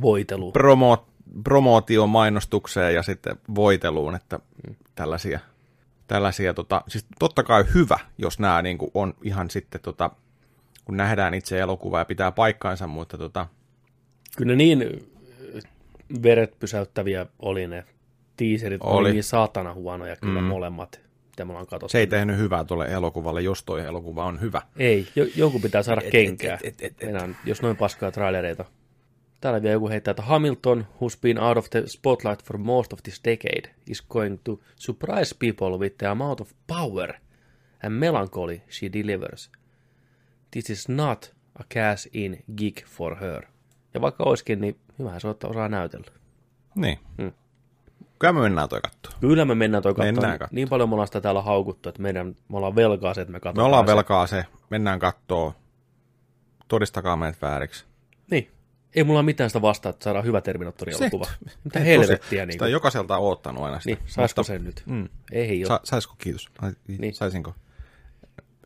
voitelu. promo, promootioon, mainostukseen ja sitten voiteluun, että tällaisia, tällaisia tota, siis totta kai hyvä, jos nämä niin kuin on ihan sitten, tota, kun nähdään itse elokuva ja pitää paikkaansa, mutta tota, Kyllä niin veret pysäyttäviä oli ne teaserit. Oli, Oli. oli niin saatana huonoja kyllä mm. molemmat, mitä me ollaan katsottu. se ei tehnyt hyvää tuolle elokuvalle, jos toi elokuva on hyvä. Ei, jo, jonkun pitää saada Et- kenkää, et- et- et- et- Enää, jos noin paskaa trailereita. Täällä vielä joku heittää, että Hamilton, who's been out of the spotlight for most of this decade, is going to surprise people with the amount of power and melancholy she delivers. This is not a cash-in gig for her. Ja vaikka olisikin, niin hyvähän se osaa näytellä. Niin. Mm. Kyllä me mennään toi kattoon. Kyllä me mennään toi katsomaan. Mennään katsomaan. Niin paljon me ollaan sitä täällä haukuttu, että meidän, me ollaan velkaa se, että me Me katsotaan ollaan se. velkaa se, mennään kattoo. Todistakaa meidät vääriksi. Ei mulla ole mitään sitä vastaa, että saadaan hyvä Terminator-elokuva. Mitä helvettiä. Niin Sitä on jokaiselta oottanut aina sitä. Niin, saisiko Mutta- sen nyt? Mm. Ei ole. Sa- saisko, kiitos. Ai, Niin. Saisinko?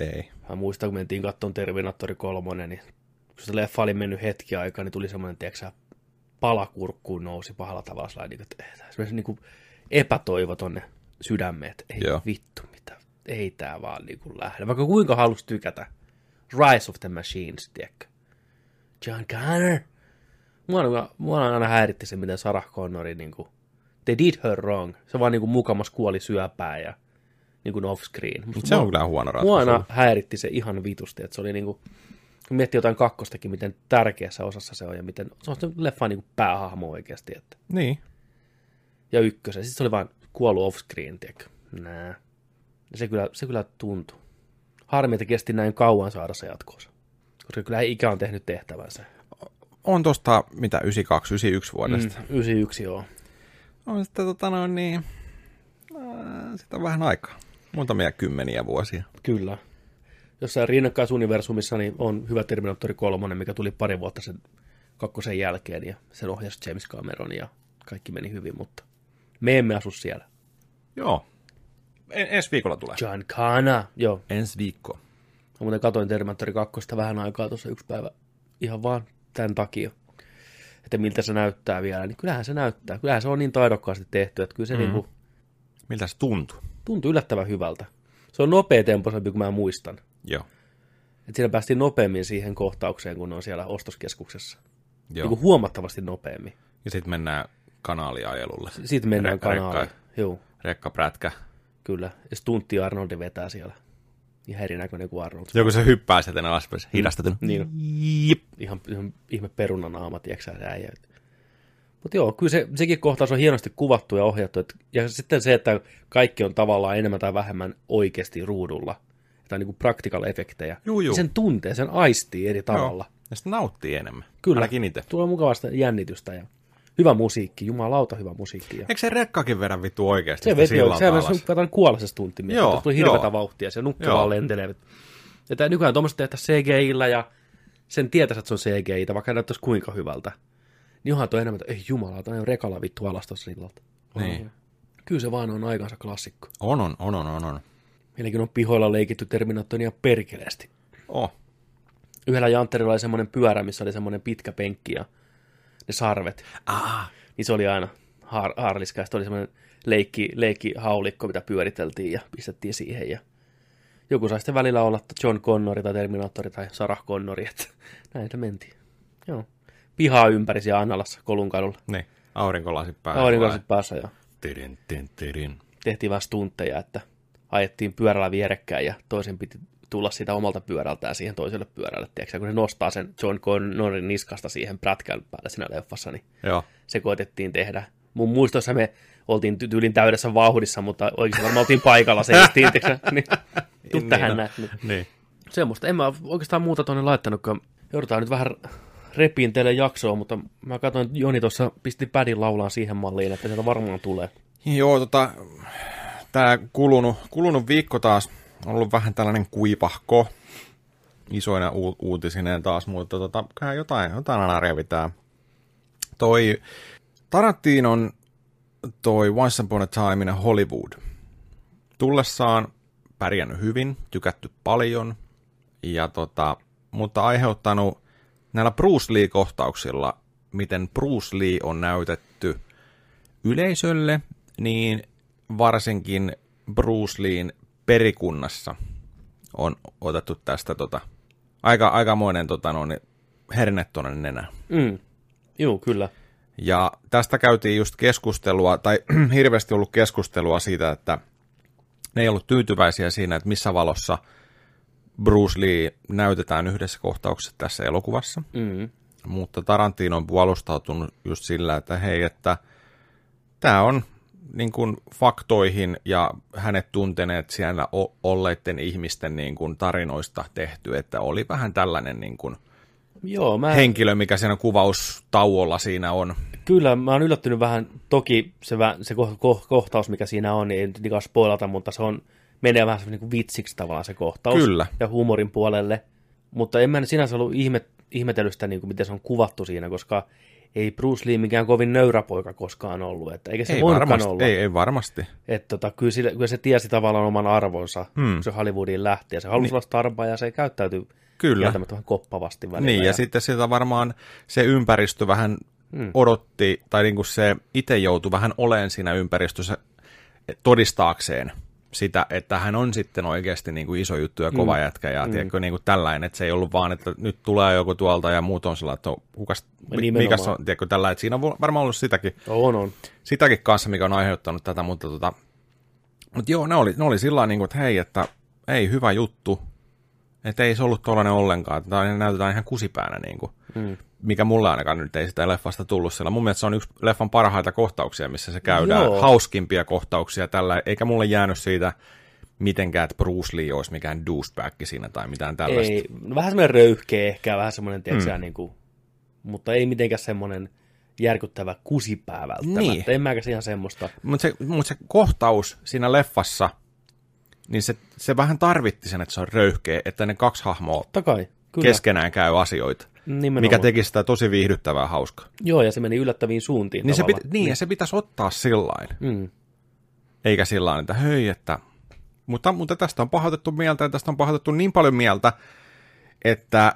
Ei. Mä muistan, kun mentiin kattoon Terminator 3, niin kun se leffa oli mennyt hetki aikaa, niin tuli semmoinen, tiedätkö palakurkkuun nousi pahalla tavalla sellainen, niin että semmoinen niin kuin epätoivo tonne sydämeen, että ei Joo. vittu mitä, ei tää vaan niin kuin lähde. Vaikka kuinka halus tykätä. Rise of the Machines, tiedätkö? John Connor. Mua, mua aina häiritti se, miten Sarah Connori niin kuin they did her wrong. Se vaan niin kuin mukamas kuoli syöpää ja niin kuin off-screen. Musta Se on mua- kyllä huono ratkaisu. Mua aina häiritti se ihan vitusti, että se oli niin kuin, kun miettii jotain kakkostakin, miten tärkeässä osassa se on ja miten, se on se leffan niin kuin päähahmo oikeasti. Että, Niin. ja ykkösen, sitten se oli vaan kuollut off-screen, tiedätkö? Nää. Ja se kyllä, se kyllä tuntui. Harmi, että kesti näin kauan saada se jatkoosa. Koska kyllä ikä on tehnyt tehtävänsä. On tosta, mitä, 92, 91 vuodesta. Mm, 91 joo. On sitten tota noin niin, ää, sitä on vähän aikaa. Muutamia kymmeniä vuosia. Kyllä. Jossain rinnakkaisuniversumissa niin on hyvä Terminaattori 3, mikä tuli pari vuotta sen kakkosen jälkeen, ja sen ohjasi James Cameron, ja kaikki meni hyvin, mutta me emme asu siellä. Joo. En, ensi viikolla tulee. John Cana, joo. Ensi viikko. Mä muuten katoin Terminaattori 2 vähän aikaa tuossa yksi päivä ihan vaan tämän takia, että miltä se näyttää vielä, niin kyllähän se näyttää. Kyllähän se on niin taidokkaasti tehty, että kyllä se mm. niin kuin, Miltä se tuntuu? tuntuu yllättävän hyvältä. Se on nopea tempoisempi kuin mä muistan. Joo. Että siinä päästiin nopeammin siihen kohtaukseen, kun ne on siellä ostoskeskuksessa. Joo. Niin huomattavasti nopeammin. Ja sitten mennään kanaaliajelulle. Sitten mennään Rekka- kanaaliin. rekka- Joo, Rekkaprätkä. kyllä. Ja Stuntti Arnoldi vetää siellä. Ihan erinäköinen kuin Arnold. Joku se hyppää sieltä alaspäin. Hidastetun. Niin on. Ihan, ihan ihme perunanaama, tiedätkö sä, äijä. Mutta joo, kyllä se, sekin kohtaus on hienosti kuvattu ja ohjattu. Et, ja sitten se, että kaikki on tavallaan enemmän tai vähemmän oikeasti ruudulla. Että on niin kuin practical efektejä. Juu, juu. Sen tuntee, sen aistii eri tavalla. Joo. Ja sitten nauttii enemmän. Kyllä. Ainakin itse. Tulee mukavasta jännitystä ja hyvä musiikki, jumalauta hyvä musiikki. Ja Eikö se rekkakin vedä vittu oikeasti? se veti se alas? on katan kuolla se stuntti, Joo, tuli hirveätä joo. vauhtia, se nukke Joo. vaan lentelee. Ja tää nykyään tuommoista tehtäisiin CGI-llä ja sen tietäisi, että se on CGI, vaikka näyttäisi kuinka hyvältä. Niin onhan tuo enemmän, että ei jumalauta, ne on rekalla vittu alas tuossa sillalta. Niin. Kyllä se vaan on aikansa klassikko. On, on, on, on, on, on. Meilläkin on pihoilla leikitty Terminaattoria perkeleesti. Oh. Yhdellä jantterilla oli semmoinen pyörä, missä oli semmoinen pitkä penkki ja ne sarvet. Ah, Niin se oli aina har- harliska. Sitten oli semmoinen leikki, leikkihaulikko, mitä pyöriteltiin ja pistettiin siihen. Ja joku sai sitten välillä olla John Connori tai Terminaattori tai Sarah Connori, että *laughs* näin se mentiin. Joo. Pihaa ympäri siellä Annalassa Kolunkadulla. niin. Aurinkolasit päällä. Aurinkoiset päässä ja Tidin, tin, tidin. tehtiin vähän stuntteja, että ajettiin pyörällä vierekkäin ja toisen piti tulla siitä omalta pyörältään siihen toiselle pyörälle. Tiedätkö, kun se nostaa sen John Connorin niskasta siihen prätkän päälle siinä leffassa, niin Joo. se koetettiin tehdä. Mun muistossa me oltiin ty- tyylin täydessä vauhdissa, mutta oikeasti varmaan oltiin paikalla se justiin, niin tuu Niin tähän näin. Niin. Niin. Semmoista. En mä oikeastaan muuta tuonne laittanutkaan. Joudutaan nyt vähän repiin teille jaksoa, mutta mä katsoin, että Joni tuossa pisti pädin laulaan siihen malliin, että sieltä varmaan tulee. Joo, tota, tämä kulunut, kulunut viikko taas ollut vähän tällainen kuipahko isoina u- uutisineen taas, mutta tota, jotain, jotain aina revitään. Toi Tarantinon toi Once Upon a Time in Hollywood tullessaan pärjännyt hyvin, tykätty paljon, ja tota, mutta aiheuttanut näillä Bruce Lee-kohtauksilla, miten Bruce Lee on näytetty yleisölle, niin varsinkin Bruce Leen perikunnassa on otettu tästä tota, aika, aikamoinen tota, no, niin, herne tuonne nenään. Mm. Joo, kyllä. Ja tästä käytiin just keskustelua, tai *clears throat* hirveästi ollut keskustelua siitä, että ne ei ollut tyytyväisiä siinä, että missä valossa Bruce Lee näytetään yhdessä kohtauksessa tässä elokuvassa. Mm. Mutta Tarantino on puolustautunut just sillä, että hei, että tämä on niin kuin faktoihin ja hänet tunteneet siellä olleiden ihmisten niin kuin tarinoista tehty, että oli vähän tällainen niin kuin Joo, mä, henkilö, mikä siinä kuvaustauolla siinä on. kyllä, mä oon yllättynyt vähän. Toki se, se ko- ko- kohtaus, mikä siinä on, niin ei nyt spoilata, mutta se on, menee vähän niin vitsiksi tavallaan se kohtaus. Kyllä. Ja huumorin puolelle. Mutta en mä sinänsä ollut ihme, ihmetellyt sitä, niin kuin miten se on kuvattu siinä, koska ei Bruce Lee mikään kovin nöyrä poika koskaan ollut. Että eikä se Ei varmasti, olla. ei, ei varmasti. Että tota, kyllä, sille, kyllä se tiesi tavallaan oman arvonsa, hmm. kun se Hollywoodiin lähti. Ja se halusi niin. olla ja se käyttäytyi Kyllä. vähän koppavasti välillä. Niin, ja, ja sitten sitä varmaan se ympäristö vähän mm. odotti, tai niin kuin se itse joutui vähän oleen siinä ympäristössä todistaakseen, sitä, että hän on sitten oikeasti niin kuin iso juttu ja kova mm. jätkä ja mm. tiedätkö, niin kuin tällainen, että se ei ollut vaan, että nyt tulee joku tuolta ja muut on sillä, että on, kukas, mikä se on, tiedätkö, tällä, että siinä on varmaan ollut sitäkin, On, on. sitäkin kanssa, mikä on aiheuttanut tätä, mutta tota, mutta joo, ne oli, ne oli sillä niin kuin, että hei, että ei, hyvä juttu, että ei se ollut tuollainen ollenkaan, että näytetään ihan kusipäänä niin kuin. Mm mikä mulle ainakaan nyt ei sitä leffasta tullut sillä. Mun mielestä se on yksi leffan parhaita kohtauksia, missä se käydään. Joo. Hauskimpia kohtauksia tällä, eikä mulle jäänyt siitä mitenkään, että Bruce Lee olisi mikään douchebag siinä tai mitään tällaista. Ei, no vähän semmoinen röyhkeä ehkä, vähän semmoinen, tiedätkö, mm. niin kuin, mutta ei mitenkään semmoinen järkyttävä kusipää välttämättä. Niin. En mäkäs ihan semmoista. Mutta se, mut se kohtaus siinä leffassa, niin se, se vähän tarvitti sen, että se on röyhkeä, että ne kaksi hahmoa Takai, kyllä. keskenään käy asioita. Nimenomaan. mikä teki sitä tosi viihdyttävää hauskaa. Joo, ja se meni yllättäviin suuntiin niin, se pit, niin, niin, ja se pitäisi ottaa sillain. Mm. Eikä sillä että hei, että... Mutta, mutta tästä on pahoitettu mieltä, ja tästä on pahoitettu niin paljon mieltä, että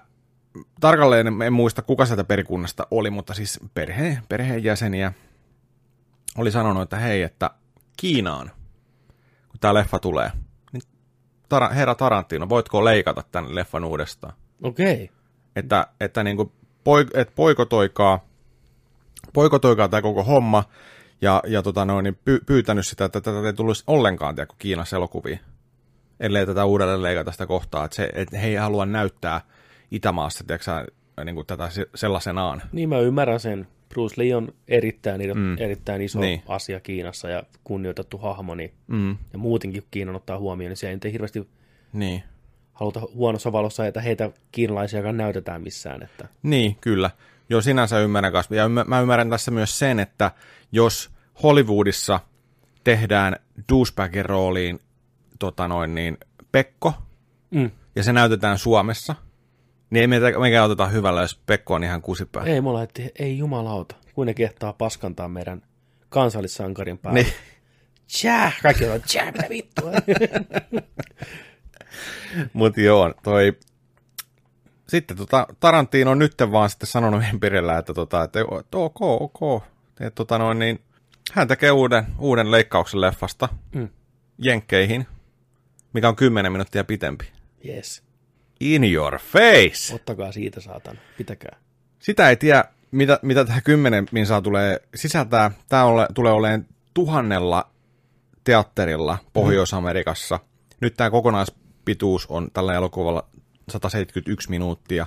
tarkalleen en muista, kuka sieltä perikunnasta oli, mutta siis perhe, perheenjäseniä oli sanonut, että hei, että Kiinaan, kun tämä leffa tulee, niin Tar- herra Tarantino, voitko leikata tämän leffan uudestaan? Okei. Okay että, että niin kuin poik, et poikotoikaa, poikotoikaa tämä koko homma, ja, ja tota noin, niin py, pyytänyt sitä, että tätä ei tulisi ollenkaan tiedä, Kiinassa elokuvia, ellei tätä uudelleen leikata sitä kohtaa, että, se, että he ei halua näyttää Itämaassa tiedätkö, niin kuin tätä sellaisenaan. Niin mä ymmärrän sen. Bruce Lee on erittäin, mm. erittäin iso niin. asia Kiinassa ja kunnioitettu hahmo, niin, mm. ja muutenkin Kiinan ottaa huomioon, niin se ei hirveästi niin haluta huonossa valossa, että heitä kiinalaisiakaan näytetään missään. Että. Niin, kyllä. Joo, sinänsä ymmärrän kanssa. Ja mä ymmärrän tässä myös sen, että jos Hollywoodissa tehdään douchebagin rooliin tota noin, niin Pekko, mm. ja se näytetään Suomessa, niin ei meitä, mekään oteta hyvällä, jos Pekko on ihan kusipää. Ei, mulla että ei jumalauta, kun ne kehtaa paskantaa meidän kansallissankarin päälle. Niin. Tjää, kaikki on, tjää, mitä vittua. *laughs* *laughs* Mutta joo, toi... Sitten tota, Tarantino on nyt vaan sitten sanonut Empirillä, että, tota, että, että ok, ok. Et, tota noin, niin, hän tekee uuden, uuden leikkauksen leffasta mm. Jenkkeihin, mikä on 10 minuuttia pitempi. Yes. In your face! Ottakaa siitä, saatan. Pitäkää. Sitä ei tiedä, mitä, mitä tähän 10 minsaa tulee sisältää. Tämä ole, tulee olemaan tuhannella teatterilla Pohjois-Amerikassa. Mm. Nyt tämä kokonais pituus on tällä elokuvalla 171 minuuttia.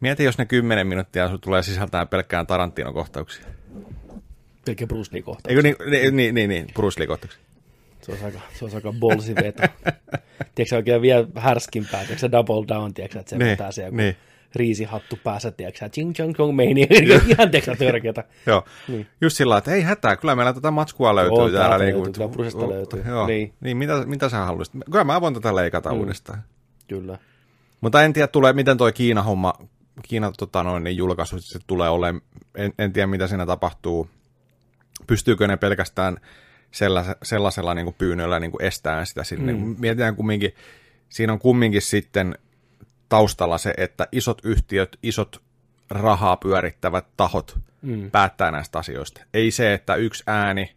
Mieti, jos ne 10 minuuttia tulee sisältää pelkkään Tarantino-kohtauksia. Pelkkä Bruce Lee-kohtauksia. Eikö niin, niin, niin, niin, niin Bruce Lee-kohtauksia. Se olisi aika, se olisi aika bolsi veto. *laughs* tiedätkö oikein vielä härskimpää, tiedätkö se double down, tiedätkö että se niin, vetää se joku niin. Riisihattu päässä, tiedätkö ching chong chong meini, *laughs* ihan tiedätkö törkeätä. *laughs* Joo, niin. just sillä että ei hätää, kyllä meillä tätä matskua löytyy Joo, täällä. Niin kuin, kyllä Brucesta löytyy. Joo, niin. niin mitä, mitä sä haluaisit? Kyllä mä voin tätä leikata mm. uudestaan. Kyllä. Mutta en tiedä, tulee, miten toi Kiina-homma, Kiina tota noin, niin julkaisu se tulee olemaan, en, en tiedä mitä siinä tapahtuu. Pystyykö ne pelkästään sellaisella, sellaisella niin kuin pyynnöllä niin kuin estää sitä sinne. Mm. Mietitään kumminkin, siinä on kumminkin sitten taustalla se, että isot yhtiöt, isot rahaa pyörittävät tahot mm. päättää näistä asioista. Ei se, että yksi ääni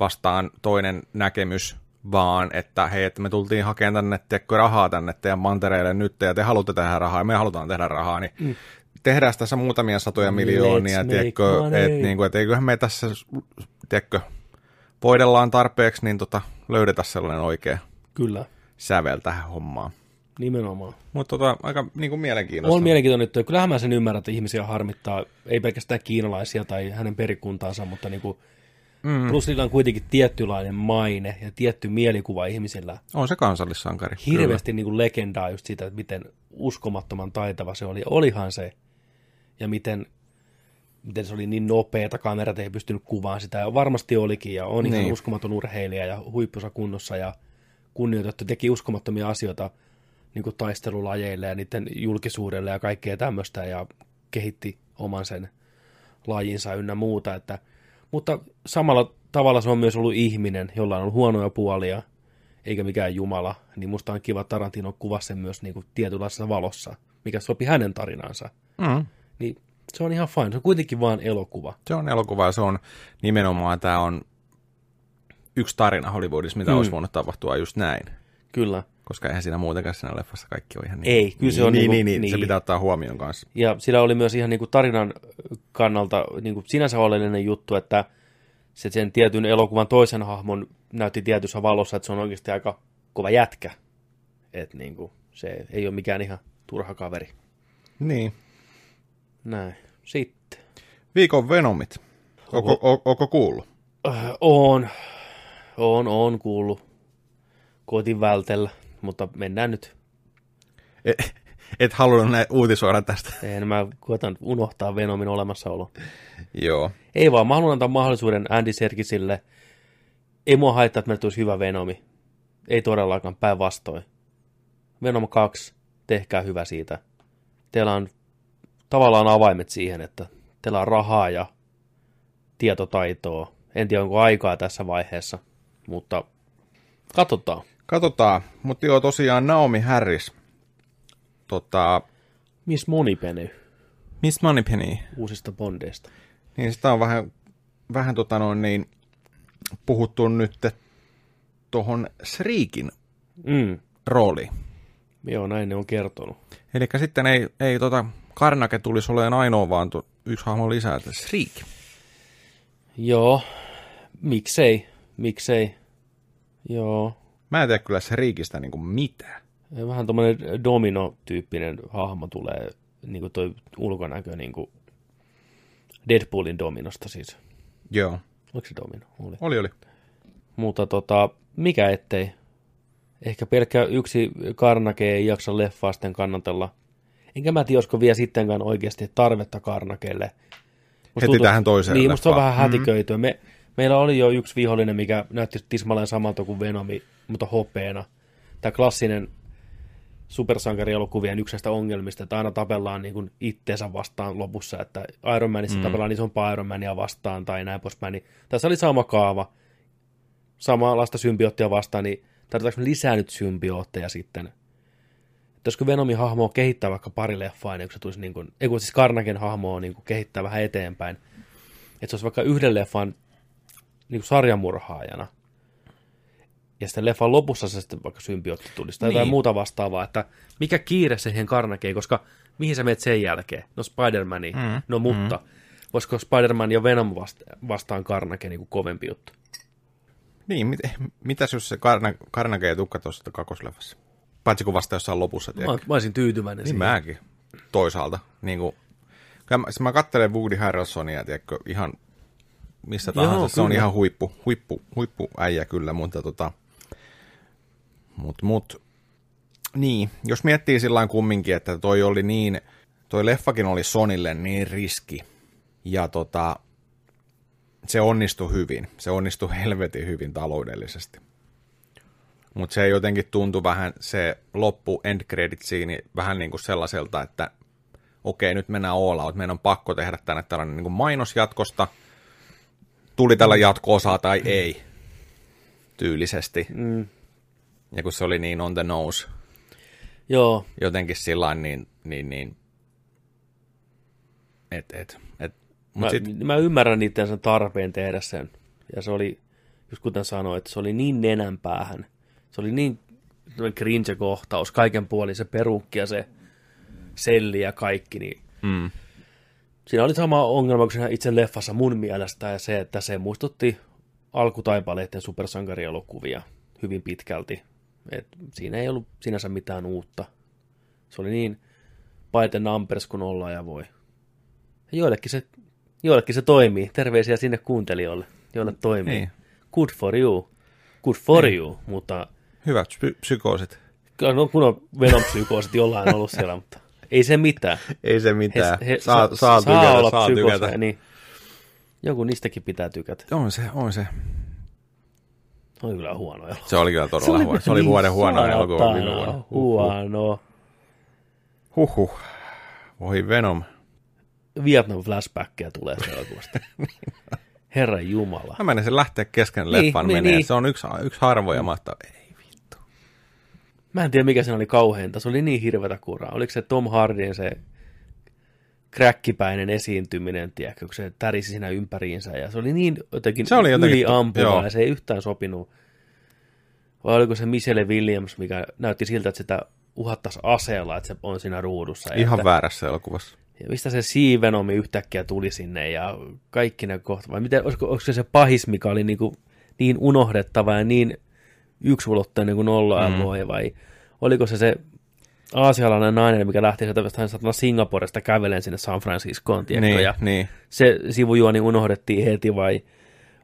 vastaan toinen näkemys, vaan että hei, että me tultiin hakemaan tänne tiedätkö, rahaa tänne teidän mantereille nyt, ja te haluatte tehdä rahaa, ja me halutaan tehdä rahaa, niin mm. tehdään tässä muutamia satoja miljoonia, tiedätkö, että niin et eiköhän me tässä, tiedätkö, voidellaan tarpeeksi, niin tota, löydetä sellainen oikea Kyllä. sävel tähän hommaan. Nimenomaan. Mutta tota, aika niin kuin mielenkiintoista. On mielenkiintoinen, että kyllähän mä sen ymmärrän, että ihmisiä harmittaa, ei pelkästään kiinalaisia tai hänen perikuntaansa, mutta niin kuin, mm. plus niillä on kuitenkin tiettylainen maine ja tietty mielikuva ihmisillä. On se kansallissankari. Hirveästi niin kuin legendaa just siitä, että miten uskomattoman taitava se oli. Olihan se. Ja miten miten se oli niin nopeata, kamerat ei pystynyt kuvaamaan sitä, ja varmasti olikin, ja on niin. ihan uskomaton urheilija ja huippusa kunnossa, ja kunnioitettu, teki uskomattomia asioita niin kuin taistelulajeille ja niiden julkisuudelle ja kaikkea tämmöistä, ja kehitti oman sen lajinsa ynnä muuta, että, mutta samalla tavalla se on myös ollut ihminen, jolla on ollut huonoja puolia, eikä mikään jumala, niin musta on kiva Tarantino kuvasi sen myös niin kuin tietynlaisessa valossa, mikä sopi hänen tarinansa. Mm. Niin se on ihan fine. Se on kuitenkin vaan elokuva. Se on elokuva se on nimenomaan, tämä on, yksi tarina Hollywoodissa, mitä mm. olisi voinut tapahtua just näin. Kyllä. Koska eihän siinä muutenkaan siinä leffassa kaikki ole ihan niin. Ei, kyllä se on niin, niinku- niin, niin, niin, se niin. pitää ottaa huomioon kanssa. Ja sillä oli myös ihan niin kuin tarinan kannalta niin kuin sinänsä oleellinen juttu, että se sen tietyn elokuvan toisen hahmon näytti tietyssä valossa, että se on oikeasti aika kova jätkä. Että niin kuin, se ei ole mikään ihan turha kaveri. Niin. Näin. Sitten. Viikon Venomit. Onko, o, onko kuullut? Äh, on, on, on kuullut. Koitin vältellä, mutta mennään nyt. Et, et halunnut näin uutisoida tästä. En mä koitan unohtaa Venomin olemassaolo. Joo. Ei vaan, mä haluan antaa mahdollisuuden Andy Serkisille. Ei mua haittaa, että meillä tulisi hyvä Venomi. Ei todellakaan, päinvastoin. Venom 2, tehkää hyvä siitä. Teillä on tavallaan avaimet siihen, että teillä on rahaa ja tietotaitoa. En tiedä, onko aikaa tässä vaiheessa, mutta katsotaan. Katsotaan. Mutta joo, tosiaan Naomi Harris. Tota, Miss Moneypenny Miss Moneypenny. uusista bondeista. Niin sitä on vähän, vähän tota noin niin, puhuttu nyt tuohon Shriikin Mm. rooliin. Joo, näin ne on kertonut. Eli sitten ei, ei tota, Karnake tulisi olemaan ainoa, vaan tu, yksi hahmo lisää, että Shriek. Joo, miksei, miksei. Joo, Mä en tiedä kyllä Shriekistä niinku mitään. vähän tommonen domino-tyyppinen hahmo tulee, niin kuin toi ulkonäkö, niin kuin Deadpoolin dominosta siis. Joo, Oliko se domino? Oli. oli oli. Mutta tota, mikä ettei. Ehkä pelkkä yksi Karnake ei jaksa leffaa sitten kannatella. Enkä mä tiedä, olisiko vielä sittenkään oikeasti tarvetta Karnakelle. Musta Heti tähän toiseen Niin, musta on vähän hätiköityä. Me, meillä oli jo yksi vihollinen, mikä näytti tismalleen samalta kuin Venomi, mutta hopeena. Tämä klassinen supersankarielokuvien yksi näistä ongelmista, että aina tapellaan niin kuin itteensä vastaan lopussa, että Iron Manissa mm. tapellaan isompaa Iron Mania vastaan tai näin poispäin. Niin tässä oli sama kaava, samanlaista symbioottia vastaan, niin tarvitaanko me lisää nyt symbiootteja sitten? Että olisiko Venomin hahmoa kehittää vaikka pari leffaa, ennen kuin se tulisi niin kuin, ei kun siis Karnaken hahmoa niin kuin kehittää vähän eteenpäin. Että se olisi vaikka yhden leffan niin kuin sarjamurhaajana. Ja sitten leffan lopussa se sitten vaikka symbiootti tulisi tai niin. jotain muuta vastaavaa, että mikä kiire siihen Karnakeen, koska mihin sä menet sen jälkeen? No Spider-Mani, mm. no mutta mm. voisiko Spider-Man ja Venom vasta- vastaan Karnake niin kuin kovempi juttu? Niin, mit, mitäs jos se Karna, Karnake ei tukka tuossa kakosleffassa? Paitsi kun vasta jossain lopussa, Mä, tiedätkö? mä olisin tyytyväinen Niin siihen. mäkin. Toisaalta. Niin kuin, mä, mä katselen Woody Harrelsonia, tiedätkö, ihan missä Joo, tahansa. se on ihan huippu, huippu, huippu äijä kyllä, mutta tota, mut, mut, niin, jos miettii sillä kumminkin, että toi oli niin, toi leffakin oli Sonille niin riski, ja tota, se onnistui hyvin, se onnistui *laughs* helvetin hyvin taloudellisesti. Mutta se jotenkin tuntui vähän, se loppu end credit scene vähän niin kuin sellaiselta, että okei, nyt mennään all out, meidän on pakko tehdä tänne tällainen niin kuin mainos jatkosta, tuli tällä jatko-osaa tai ei, tyylisesti. Mm. Ja kun se oli niin on the nose, Joo, jotenkin sillä niin, niin, niin, et, et, et. Mut mä, sit, mä ymmärrän niiden sen tarpeen tehdä sen. Ja se oli, just kuten sanoin, että se oli niin nenän päähän. Se oli niin cringe-kohtaus, kaiken puolin se perukki ja se selli ja kaikki, niin mm, Siinä oli sama ongelma kuin siinä itse leffassa mun mielestä, ja se, että se muistutti alkutaipaleiden supersankarielokuvia hyvin pitkälti. Et siinä ei ollut sinänsä mitään uutta. Se oli niin by the numbers kuin ollaan ja voi. Ja joillekin se, joillekin se toimii. Terveisiä sinne kuuntelijoille, joille toimii. Niin. Good for you. Good for you, mutta hyvät psy- psykoosit. kyllä no, kun on Venom-psykoosit jollain ollut siellä, mutta ei se mitään. Ei se mitään. He, he, saa, saa, saa tykätä, olla saa tykätä. Niin. Joku niistäkin pitää tykätä. On se, on se. Se oli kyllä huono elokuva. Se oli kyllä todella huono. Se oli vuoden huono elokuva viime vuonna. Huono. Huhhuh. Voi Venom. Vietnam flashbackia tulee sitä elokuvasta. *laughs* Herra Jumala. Mä menen sen lähteä kesken Niin, leffan niin, menee. niin. Se on yksi, yksi harvoja. Mä että ei vittu. Mä en tiedä, mikä se oli kauheinta. Se oli niin hirvetä kuraa. Oliko se Tom Hardin se kräkkipäinen esiintyminen, tiedätkö, kun se tärisi siinä ympäriinsä, ja se oli niin jotenkin, Se oli jotenkin- yliampuva, joo. ja se ei yhtään sopinut. Vai oliko se Michelle Williams, mikä näytti siltä, että sitä uhattaisi aseella, että se on siinä ruudussa. Ihan että, väärässä elokuvassa. ja mistä se Siivenomi yhtäkkiä tuli sinne, ja kaikki ne kohta, vai miten, olisiko, olisiko se se pahis, mikä oli niin, kuin, niin unohdettava ja niin yksulotteinen kuin olla mm. voi, vai oliko se se aasialainen nainen, mikä lähti sieltä satana Singaporesta kävelen sinne San Franciscoon, tiedätkö, Niin, ja niin. se sivujuoni unohdettiin heti, vai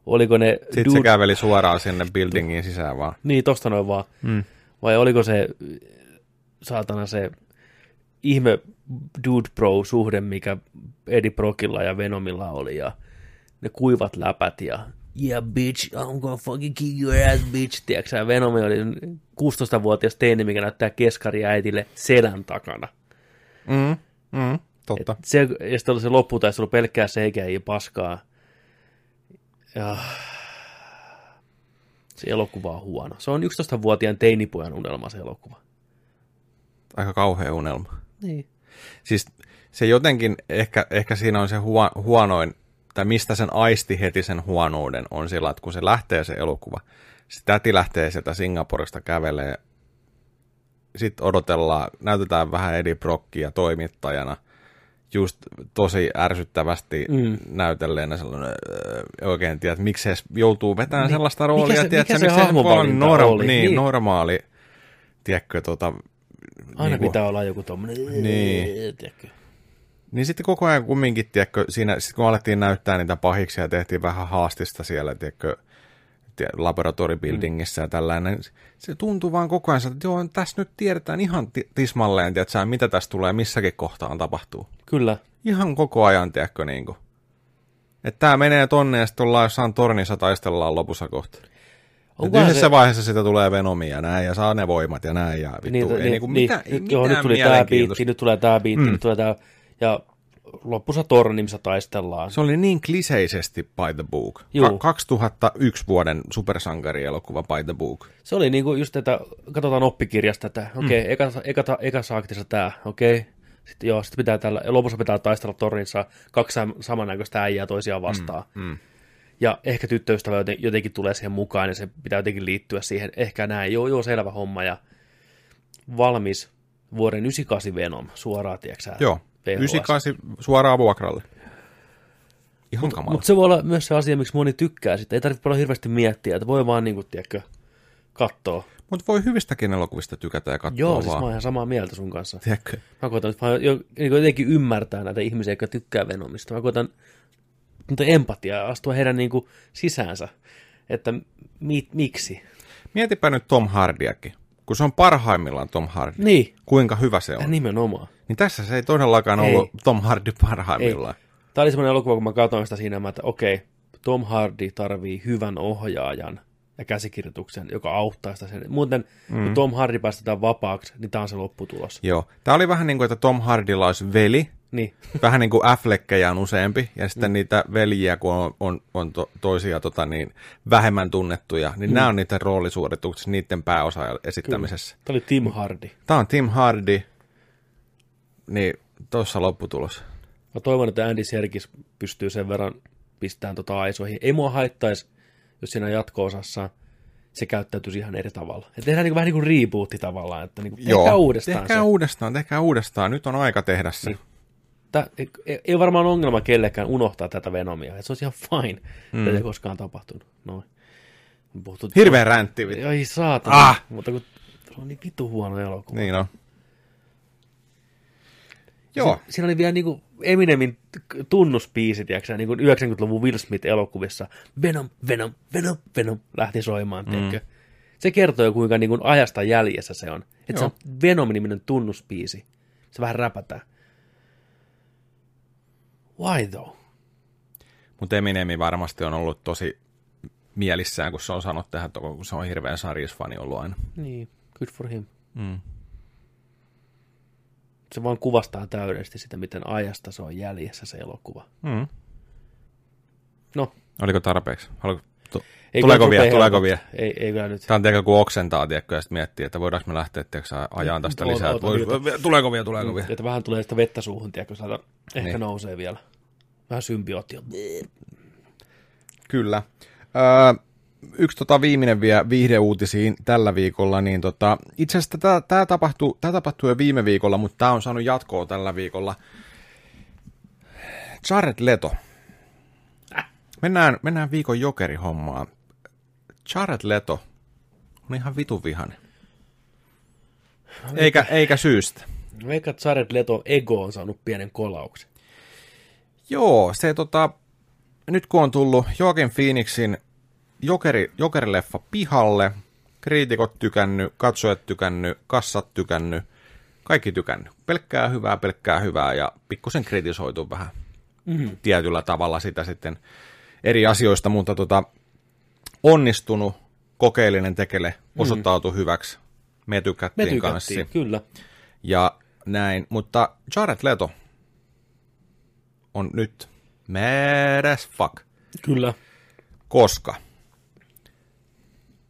oliko ne... Sitten se käveli suoraan sinne buildingiin sisään vaan. Niin, tosta noin vaan. Mm. Vai oliko se, saatana se ihme dude bro suhde, mikä Eddie Brockilla ja Venomilla oli, ja ne kuivat läpät, ja yeah bitch, I'm gonna fucking kick your ass bitch, tiedätkö sä, Venomi oli 16-vuotias teini, mikä näyttää keskari äitille selän takana. Mm, mm, totta. Et se, ja sitten oli se lopputaistelu pelkkää seikää ja paskaa. Ja se elokuva on huono. Se on 11-vuotiaan teinipojan unelma se elokuva. Aika kauhea unelma. Niin. Siis se jotenkin, ehkä, ehkä siinä on se huo, huonoin, tai mistä sen aisti heti sen huonouden, on sillä, että kun se lähtee se elokuva, se täti lähtee sieltä Singaporesta kävelee, sitten odotellaan, näytetään vähän Eddie Brockia toimittajana, just tosi ärsyttävästi mm. näytelleenä sellainen, öö, oikein tiedä, että miksi joutuu vetämään Niin. sellaista roolia, Mikä se- tiedätkö, mikä se miksi se voi olla hahmovalinta norm, oli? niin, Niin. normaali, tiedätkö, tota, Aina niin pitää olla joku tommonen... Niin. Tiedätkö? Niin sitten koko ajan kumminkin, tiedätkö, siinä, sit kun alettiin näyttää niitä pahiksia ja tehtiin vähän haastista siellä, tiedätkö, tie- laboratoribuildingissä mm. ja tällainen, se tuntuu vaan koko ajan, että joo, tässä nyt tiedetään ihan ti- tismalleen, tiedätkö, mitä tässä tulee missäkin kohtaan tapahtuu. Kyllä. Ihan koko ajan, tiedätkö, niin kuin. Että tämä menee tonne ja sitten ollaan jossain tornissa taistellaan lopussa kohta. Onkohan yhdessä se- vaiheessa sitä tulee Venomia ja näin ja saa ne voimat ja näin ja vittu. Niin, ei niin, niinku niin, mitään, ei nyt, joo, nyt mitään tuli tämä mielenkiintoista. biitti, nyt tulee tämä biitti, mm. nyt tulee tämä... Ja lopussa torni, missä taistellaan. Se oli niin kliseisesti by the book. Juu. Ka- 2001 vuoden supersankarielokuva by the book. Se oli niinku just, että katsotaan oppikirjasta, että okei, okay, eka, eka, eka aktissa tämä, okei. Okay. Sitten joo, sitten pitää tällä, lopussa pitää taistella tornissa kaksi sam- samannäköistä äijää toisiaan vastaan. Mm, mm. Ja ehkä tyttöystävä joten, jotenkin tulee siihen mukaan, ja se pitää jotenkin liittyä siihen. Ehkä näin, joo, joo, selvä homma, ja valmis vuoden 98 Venom, suoraan, tiedätkö sä, Joo. 98 suoraan vuokralle. Ihan kamala. Mutta se voi olla myös se asia, miksi moni tykkää sitä. Ei tarvitse paljon hirveästi miettiä, että voi vaan, niin kuin, tiedätkö, katsoa. Mutta voi hyvistäkin elokuvista tykätä ja katsoa Joo, vaan. siis mä oon ihan samaa mieltä sun kanssa. Tiedätkö? Mä koitan nyt jo, niin jotenkin ymmärtää näitä ihmisiä, jotka tykkää Venomista. Mä koitan mutta empatiaa astua heidän niin kuin, sisäänsä, että mi, miksi. Mietipä nyt Tom Hardiakin, kun se on parhaimmillaan Tom Hardy. Niin, Kuinka hyvä se ja on. nimenomaan. Niin tässä se ei todellakaan Ei. ollut Tom Hardy parhaimmillaan. Tämä oli semmoinen elokuva, kun mä katsoin sitä siinä, mä, että okei, Tom Hardy tarvii hyvän ohjaajan ja käsikirjoituksen, joka auttaa sitä sen. Muuten, mm. kun Tom Hardy päästetään vapaaksi, niin tämä on se lopputulos. Joo. Tämä oli vähän niin kuin, että Tom Hardylla olisi veli, Niin, *laughs* vähän niin kuin Affleckejä on useampi, ja sitten mm. niitä veljiä, kun on, on, on to, toisia tota, niin, vähemmän tunnettuja, niin mm. nämä on niiden roolisuorituksia, niiden pääosa esittämisessä. tämä oli Tim Hardy. Tämä on Tim Hardy, niin tuossa lopputulos. Mä toivon, että Andy Serkis pystyy sen verran pistämään tota aisoihin. Ei mua haittaisi, jos siinä jatko-osassa se käyttäytyisi ihan eri tavalla. Et tehdään niin vähän niin kuin rebootti tavallaan, että niin kuin tehkää uudestaan tehkää se. uudestaan, tehkää uudestaan. Nyt on aika tehdä se. Niin. Tää, ei, ei- ei varmaan ongelma kellekään unohtaa tätä Venomia. Et se olisi ihan fine, mm. että ei koskaan tapahtunut. Noin. Puhuttu, Hirveä räntti. vittu. Ai saatana. Ah! Mutta kun se on niin vittu huono elokuva. Niin on. Joo. Si- siinä oli vielä niinku Eminemin tunnuspiisi, tiedätkö, niin kuin 90-luvun Will Smith-elokuvissa. Venom, Venom, Venom, Venom lähti soimaan, tiedätkö. Se kertoo jo, kuinka niin kuin ajasta jäljessä se on. Että se on Venom-niminen tunnuspiisi. Se vähän räpätää. Why though? Mutta Eminemi varmasti on ollut tosi mielissään, kun se on sanonut tähän, kun se on hirveän sarjisfani ollut aina. Niin, good for him. Mm. Se vaan kuvastaa täydellisesti sitä, miten ajasta se on jäljessä se elokuva. Mm. No, Oliko tarpeeksi? Haluatko to- Ei Tuleeko vielä, tuleeko helpottaa. Ei, ei kyllä nyt. Tämä on tiedätkö, kun oksentaa, tiedätkö, ja sitten miettii, että voidaanko me lähteä tiedätkö, ajaan tästä Oota, lisää. oota, Vois- oota. tuleeko vielä, tuleeko vielä? Että vähän tulee sitä vettä suuhun, tiedätkö, saada, ehkä Niin. nousee vielä. Vähän symbioottia. Kyllä. Öö, yksi tota viimeinen vielä viihdeuutisiin tällä viikolla, niin tota, itse asiassa tämä, tapahtui, tämä tapahtui jo viime viikolla, mutta tämä on saanut jatkoa tällä viikolla. Jared Leto. Mennään, mennään viikon jokerihommaan. Jared Leto on ihan vitun vihainen. Eikä, eikä syystä. Että Jared Leto ego on saanut pienen kolauksen. Joo, se tota, nyt kun on tullut Joaquin Phoenixin Jokeri, Jokerileffa pihalle, kriitikot tykännyt, katsojat tykännyt, kassat tykännyt, kaikki tykännyt. Pelkkää hyvää, pelkkää hyvää ja pikkusen kritisoitu vähän mm-hmm. tietyllä tavalla sitä sitten eri asioista, mutta tota, onnistunut, kokeellinen tekele, osoittautui mm-hmm. hyväksi. Me tykättiin, Me kanssa. tykättiin, kyllä. Ja näin, mutta Jared Leto on nyt mad as fuck, Kyllä. koska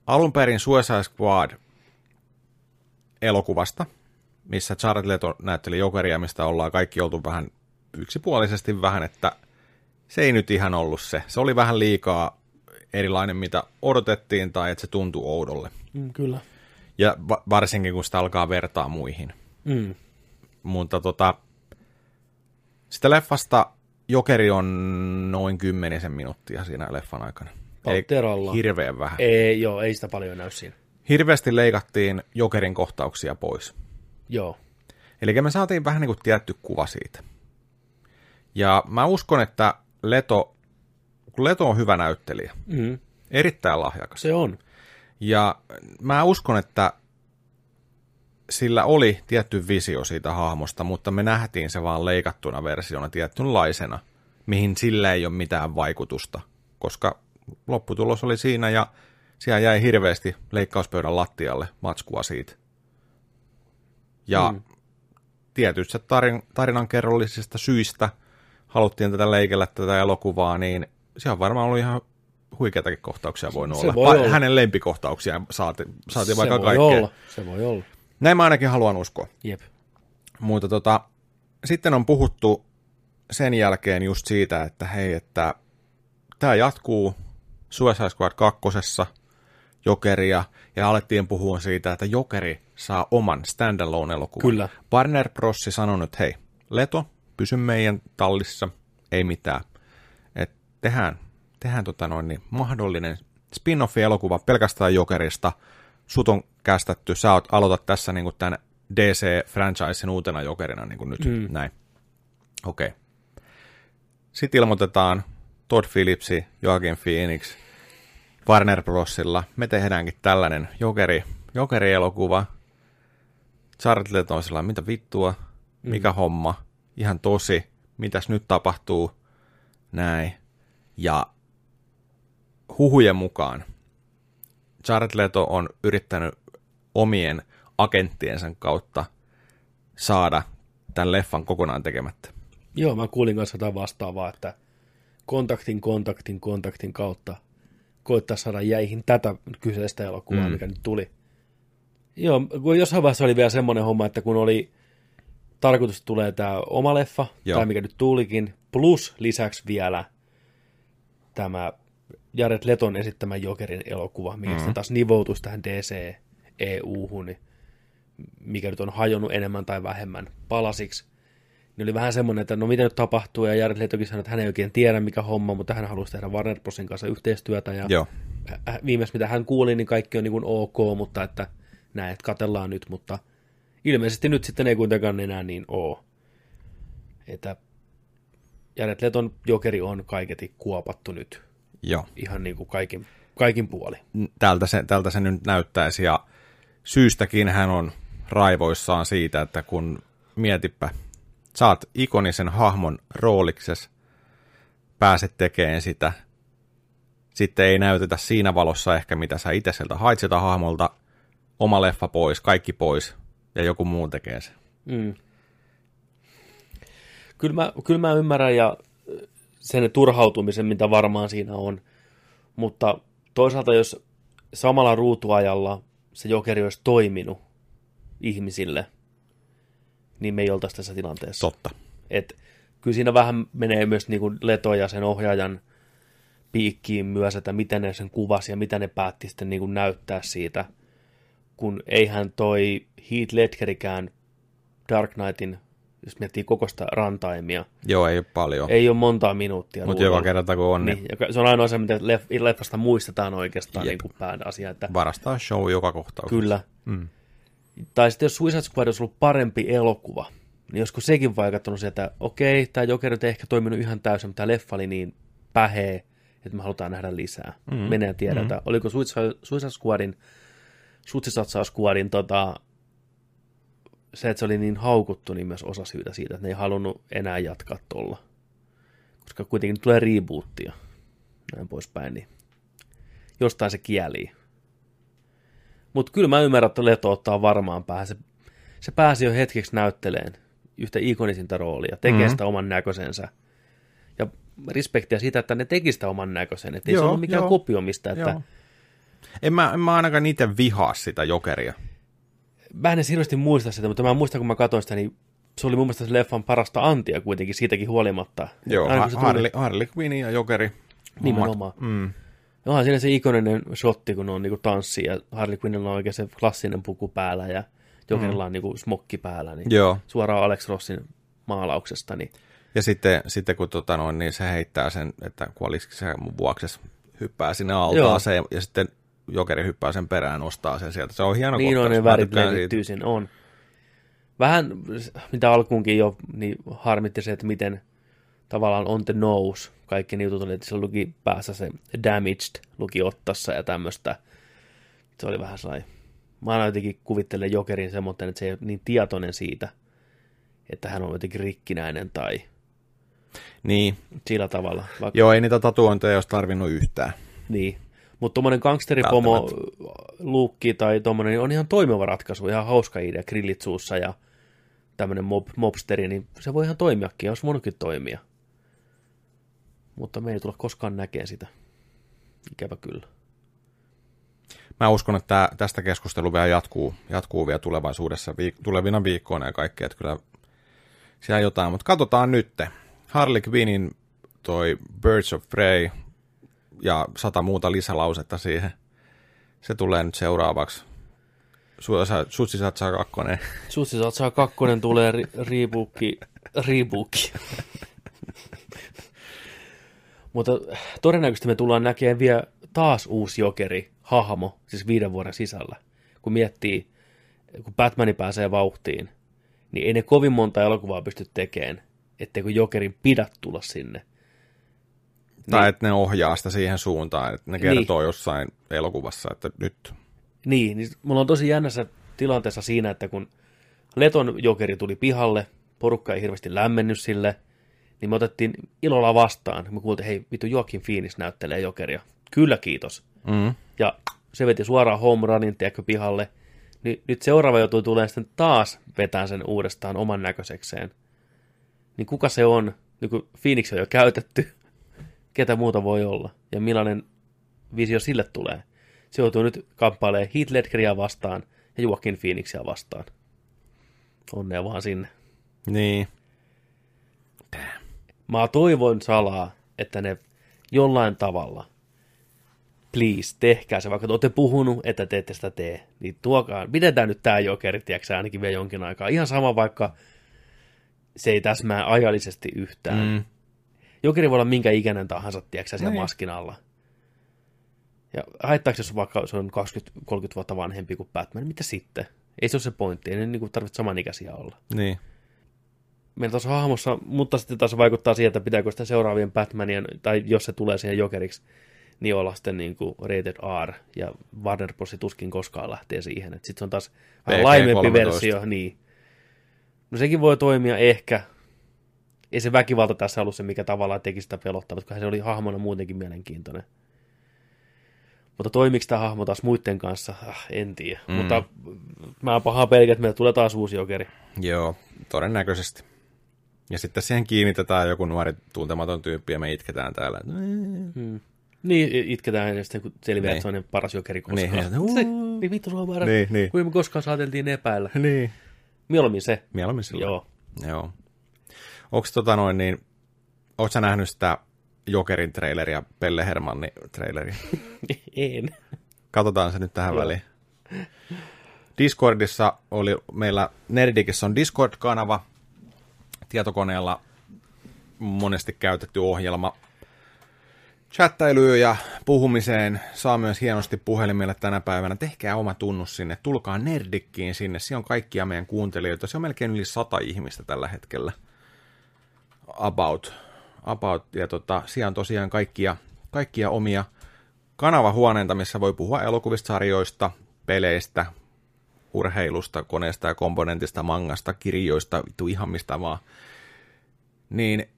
alun perin Suicide Squad elokuvasta, missä Jared Leto näytteli Jokeria, mistä ollaan kaikki oltu vähän yksipuolisesti vähän, että se ei nyt ihan ollut se. Se oli vähän liikaa erilainen, mitä odotettiin, tai että se tuntui oudolle. Mm, kyllä. Ja va- varsinkin, kun sitä alkaa vertaa muihin. Mm. Mutta tota, sitä leffasta Jokeri on noin kymmenisen minuuttia siinä leffan aikana. Patteralla. hirveän vähän. Ei, joo, ei sitä paljon näy siinä. Hirveästi leikattiin Jokerin kohtauksia pois. Joo. Eli me saatiin vähän niin kuin tietty kuva siitä. Ja mä uskon, että Leto, kun Leto on hyvä näyttelijä, Mm. erittäin lahjakas. Se on. Ja mä uskon, että sillä oli tietty visio siitä hahmosta, mutta me nähtiin se vaan leikattuna versiona tietynlaisena, mihin sillä ei ole mitään vaikutusta, koska lopputulos oli siinä ja siellä jäi hirveästi leikkauspöydän lattialle matskua siitä. Ja mm. tietyistä tarin, tarinankerrollisista syistä haluttiin tätä leikellä tätä elokuvaa, niin se on varmaan ollut ihan huikeitakin kohtauksia voinut Se olla. voi olla. Hänen lempikohtauksia saatiin, se vaikka voi kaikkea. olla. Se voi olla. Näin mä ainakin haluan uskoa. Jep. Mutta tota, sitten on puhuttu sen jälkeen just siitä, että hei, että tämä jatkuu Suicide Squad 2. Jokeria, ja alettiin puhua siitä, että Jokeri saa oman standalone-elokuvan. Kyllä. Warner Bros. sanoi, että hei, Leto, pysy meidän tallissa, ei mitään. Et tehdään, tehdään tota noin, niin mahdollinen spin-off-elokuva pelkästään Jokerista. Sut on kästetty, sä oot, aloitat tässä niin tämän DC-franchisein uutena Jokerina niin nyt, mm. näin. Okei. Okay. Sitten ilmoitetaan Todd Phillipsi, Joaquin Phoenix, Warner Brosilla. Me tehdäänkin tällainen Jokeri, Jokeri-elokuva. Jared Leto on sellainen, mitä vittua, mikä mm. homma, ihan tosi, mitäs nyt tapahtuu, näin. Ja huhujen mukaan Jared Leto on yrittänyt omien agenttiensa kautta saada tämän leffan kokonaan tekemättä. Joo, mä kuulin kanssa jotain vastaavaa, että kontaktin, kontaktin, kontaktin kautta koittaa saada jäihin tätä kyseistä elokuvaa, mm. mikä nyt tuli. Joo, kun jossain vaiheessa oli vielä semmoinen homma, että kun oli tarkoitus, että tulee tämä oma leffa, Joo. tai mikä nyt tulikin, plus lisäksi vielä tämä Jared Leton esittämä Jokerin elokuva, mikä mm. sitten taas nivoutuisi tähän DC EU-hun, niin mikä nyt on hajonnut enemmän tai vähemmän palasiksi. Niin oli vähän semmoinen, että no mitä nyt tapahtuu, ja Jared Letokin sanoi, että hän ei oikein tiedä mikä homma, mutta hän halusi tehdä Warner Brosin kanssa yhteistyötä, ja Joo. viimeis mitä hän kuuli, niin kaikki on niin kuin ok, mutta että näin, että katellaan nyt, mutta ilmeisesti nyt sitten ei kuitenkaan enää niin oo. Että Jared Leton Jokeri on kaiketi kuopattu nyt, Joo. ihan niin kuin kaikin, kaikin puoli. Tältä se, tältä se nyt näyttäisi ja syystäkin hän on raivoissaan siitä, että kun mietipä, saat ikonisen hahmon roolikses, pääset tekemään sitä, sitten ei näytetä siinä valossa ehkä mitä sä itse sieltä hait sieltä hahmolta, oma leffa pois, kaikki pois ja joku muu tekee sen. Mm. Kyllä, mä, kyllä mä ymmärrän ja sen turhautumisen, mitä varmaan siinä on, mutta toisaalta jos samalla ruutuajalla se jokeri olisi toiminut ihmisille, niin me ei oltaisi tässä tilanteessa. Totta. Et kyllä siinä vähän menee myös niin kuin Leto ja sen ohjaajan piikkiin myös, että miten ne sen kuvasi ja mitä ne päätti sitten niin kuin näyttää siitä, kun eihän toi Heath Ledgerikään Dark Knightin, jos miettii kokosta rantaimia, Joo, ei ole paljon. ei ole montaa minuuttia. Mutta joka kerta kun on, niin, Niin, se on ainoa se, mitä leff- leffasta muistetaan oikeastaan Jep. niin kuin pääasia. Että varastaa show joka kohtauksessa. kyllä. Mm. Tai sitten jos Suicide Squad olisi ollut parempi elokuva, niin olisiko sekin vaikuttanut sieltä, että okei, tämä Joker ei ehkä toiminut ihan täysin, mutta tämä leffa oli niin pähee, että me halutaan nähdä lisää. Mm. Menee tiedetä. Mm. Oliko Suicide, Squadin, Suicide Squadin tota, se, että se oli niin haukuttu, niin myös osa syytä siitä, että ne ei halunnut enää jatkaa tuolla. Koska kuitenkin tulee rebootia, näin poispäin, niin jostain se kieli. Mutta kyllä mä ymmärrän, että Leto ottaa varmaan päähän. Se, se pääsi jo hetkeksi näytteleen yhtä ikonisinta roolia, tekee Mhm. mm-hmm. sitä oman näköisensä. Ja respektiä siitä, että ne teki sitä oman näköisen. Että ei se ollut mikään joo. kopio mistä. Että Joo. En mä, en mä ainakaan itse vihaa sitä jokeria. mä en hirveästi muista sitä, mutta mä muistan, kun mä katsoin sitä, niin se oli mun mielestä se leffan parasta antia kuitenkin siitäkin huolimatta. Joo, Aina kun ha- se tuli- Harley, Harley Quinn ja jokeri. Nimenomaan. Mm. Onhan siinä se ikoninen shotti, kun on niinku tanssi ja Harley Quinnilla on oikein se klassinen puku päällä ja Jokerilla on niinku smokki päällä. Niin Joo. Suoraan Alex Rossin maalauksesta. Niin Ja sitten, sitten kun tota noin, niin se heittää sen, että kuolisiko se mun vuoksessa, hyppää sinne altaaseen ja sitten jokeri hyppää sen perään, nostaa sen sieltä. Se on hieno niin on ne värit levittyy siinä, on. Vähän, mitä alkuunkin jo, niin harmitti se, että miten tavallaan on the nose. Kaikki ne jutut oli, että sillä luki päässä se damaged, luki ottassa ja tämmöistä. Se oli vähän sellainen. Mä aina jotenkin kuvittelen Jokerin semmoinen, että se ei ole niin tietoinen siitä, että hän on jotenkin rikkinäinen tai Niin, sillä tavalla. Vaikka, joo, ei niitä tatuointeja olisi tarvinnut yhtään. Niin. Mutta tuommoinen gangsteripomo luukki tai tuommoinen niin on ihan toimiva ratkaisu, ihan hauska idea, grillit suussa ja tämmöinen mob, mobsteri, niin se voi ihan toimiakin, olisi voinutkin toimia. Mutta me ei tule koskaan näkemään sitä. Ikävä kyllä. Mä uskon, että tää, tästä keskustelu vielä jatkuu, jatkuu vielä tulevaisuudessa, viik- tulevina viikkoina ja kaikkea, että kyllä siellä jotain, mutta katsotaan nyt. Harley Quinnin toi Birds of Prey ja sata muuta lisälausetta siihen. Se tulee nyt seuraavaksi. Sutsi satsaa kakkonen. Sussi Satsaa kakkonen tulee ri, riibuukki, riibuukki. *laughs* Mutta todennäköisesti me tullaan näkemään vielä taas uusi jokeri, hahmo, siis viiden vuoden sisällä. Kun miettii, kun Batmani pääsee vauhtiin, niin ei ne kovin monta elokuvaa pysty tekemään, etteikö jokerin pidä tulla sinne. Tai että ne ohjaa sitä siihen suuntaan, että ne kertoo jossain elokuvassa, että nyt. Niin, niin mulla on tosi jännässä tilanteessa siinä, että kun Leton jokeri tuli pihalle, porukka ei hirveästi lämmennyt sille, niin me otettiin ilolla vastaan. Me kuultiin, hei vittu Joakin Phoenix näyttelee jokeria. Kyllä kiitos. Mm. Ja se veti suoraan home runin, tiedätkö, pihalle. Niin nyt seuraava joutuu tulee sitten taas vetään sen uudestaan oman näköisekseen. Niin kuka se on? Niin kun Phoenix on jo käytetty. *laughs* Ketä muuta voi olla? Ja millainen visio sille tulee? Se joutuu nyt kamppailemaan Heath Ledgeria vastaan ja Joaquin Phoenixia vastaan. Onnea vaan sinne. Niin. Mä toivon salaa, että ne jollain tavalla, please, tehkää se, vaikka te olette puhunut, että te ette sitä tee, niin tuokaa, pidetään nyt tää jokeri, tiedätkö, ainakin vielä jonkin aikaa. Ihan sama, vaikka se ei täsmää ajallisesti yhtään. Mm. Jokeri voi olla minkä ikäinen tahansa, tiedätkö, siellä Niin. maskin alla. Ja haittaako jos vaikka se on 20-30 vuotta vanhempi kuin Batman, mitä sitten? Ei se ole se pointti, ei ne niin tarvitse samanikäisiä olla Niin. Meillä tuossa hahmossa, mutta sitten taas vaikuttaa siihen, että pitääkö sitä seuraavien Batmanien, tai jos se tulee siihen jokeriksi, niin olla sitten niin kuin rated R, ja Warner Bros. tuskin koskaan lähtee siihen. Sitten se on taas vähän PG-13. laimempi versio, niin. No sekin voi toimia ehkä. Ei se väkivalta tässä ollut se, mikä tavallaan teki sitä pelottavaa, koska se oli hahmona muutenkin mielenkiintoinen. Mutta toimiko tämä hahmo taas muiden kanssa? Ah, en tiedä. Mm. Mutta mä pahaa pelkää, että meillä tulee taas uusi jokeri. Joo, todennäköisesti. Ja sitten siihen kiinnitetään joku nuori tuntematon tyyppi ja me itketään täällä. Hmm. Niin, itketään ja sitten kun selviää, Niin. että se on ne paras jokeri koskaan. Niin, Niin, niin, se, niin vittu, se on väärä. Niin, niin. Kuin me koskaan saateltiin epäillä. Niin. Mieluummin se. Mieluummin sillä. Joo. Joo. Onko tota noin niin, ootko sä nähnyt sitä Jokerin traileria, Pelle Hermanni traileria? *laughs* en. Katsotaan se nyt tähän Joo. väliin. Discordissa oli meillä, Nerdikissä on Discord-kanava, tietokoneella monesti käytetty ohjelma chattailuun ja puhumiseen. Saa myös hienosti puhelimelle tänä päivänä. Tehkää oma tunnus sinne, tulkaa Nerdikkiin sinne. Siellä on kaikkia meidän kuuntelijoita. Se on melkein yli sata ihmistä tällä hetkellä. About. About. Ja tota, siellä on tosiaan kaikkia, kaikkia omia kanavahuoneita, missä voi puhua elokuvista, sarjoista, peleistä, urheilusta, koneesta ja komponentista, mangasta, kirjoista, vittu ihan mistä vaan. Niin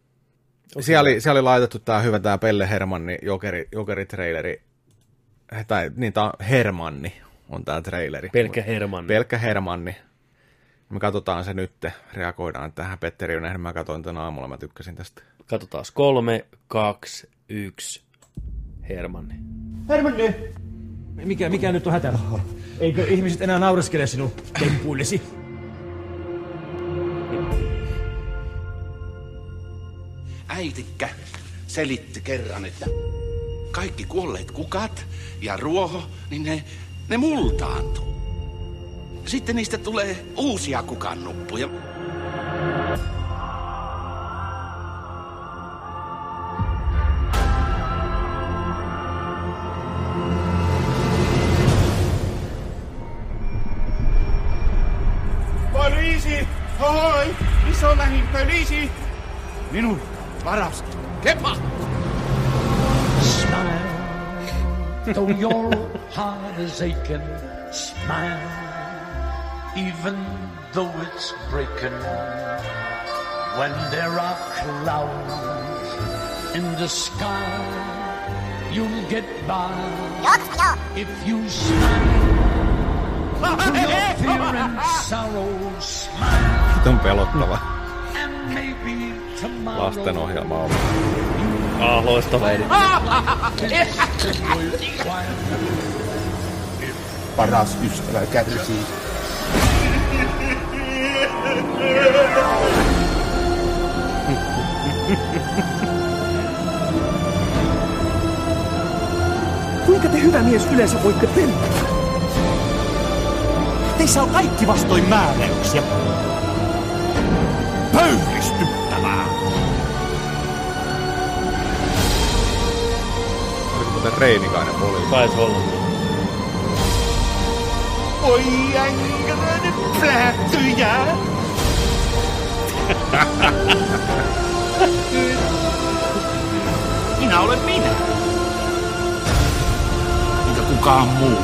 siellä oli, siellä oli laitettu tämä hyvä tämä Pelle Hermanni jokeri, jokeritraileri. Tai niin, tämä on Hermanni on tämä traileri. Pelkkä Hermanni. Pelkkä Hermanni. Me katsotaan se nyt, reagoidaan tähän. Petteri on nähnyt, mä katsoin tämän aamulla, mä tykkäsin tästä. Katsotaan. Kolme, kaksi, yksi. Hermanni. Hermanni! Mikä, mikä nyt on hätä? Eikö ihmiset enää naureskele sinun temppuillesi? Äitikkä selitti kerran, että kaikki kuolleet kukat ja ruoho, niin ne, ne multaantuu. Sitten niistä tulee uusia kukannuppuja. Missä on lähin poliisi? Minun varas kepa! Smile, though your *laughs* heart is aching. Smile, even though it's breaking. When there are clouds in the sky, you'll get by if you smile. *laughs* To your fear and sorrow, smile, Nyt on pelottava and maybe tomorrow. Lastenohjelma on. Ah, loistava. Paras ystävä kärsii. Kuinka te hyvä mies yleensä voitte pelata? Teissä on kaikki vastoin määräyksiä. Pöyristyttävää! Muuten Reinikainen poliisi? Taisi olla. Oi änkäröiden plähtyjä! minä olen minä. Enkä kukaan muu.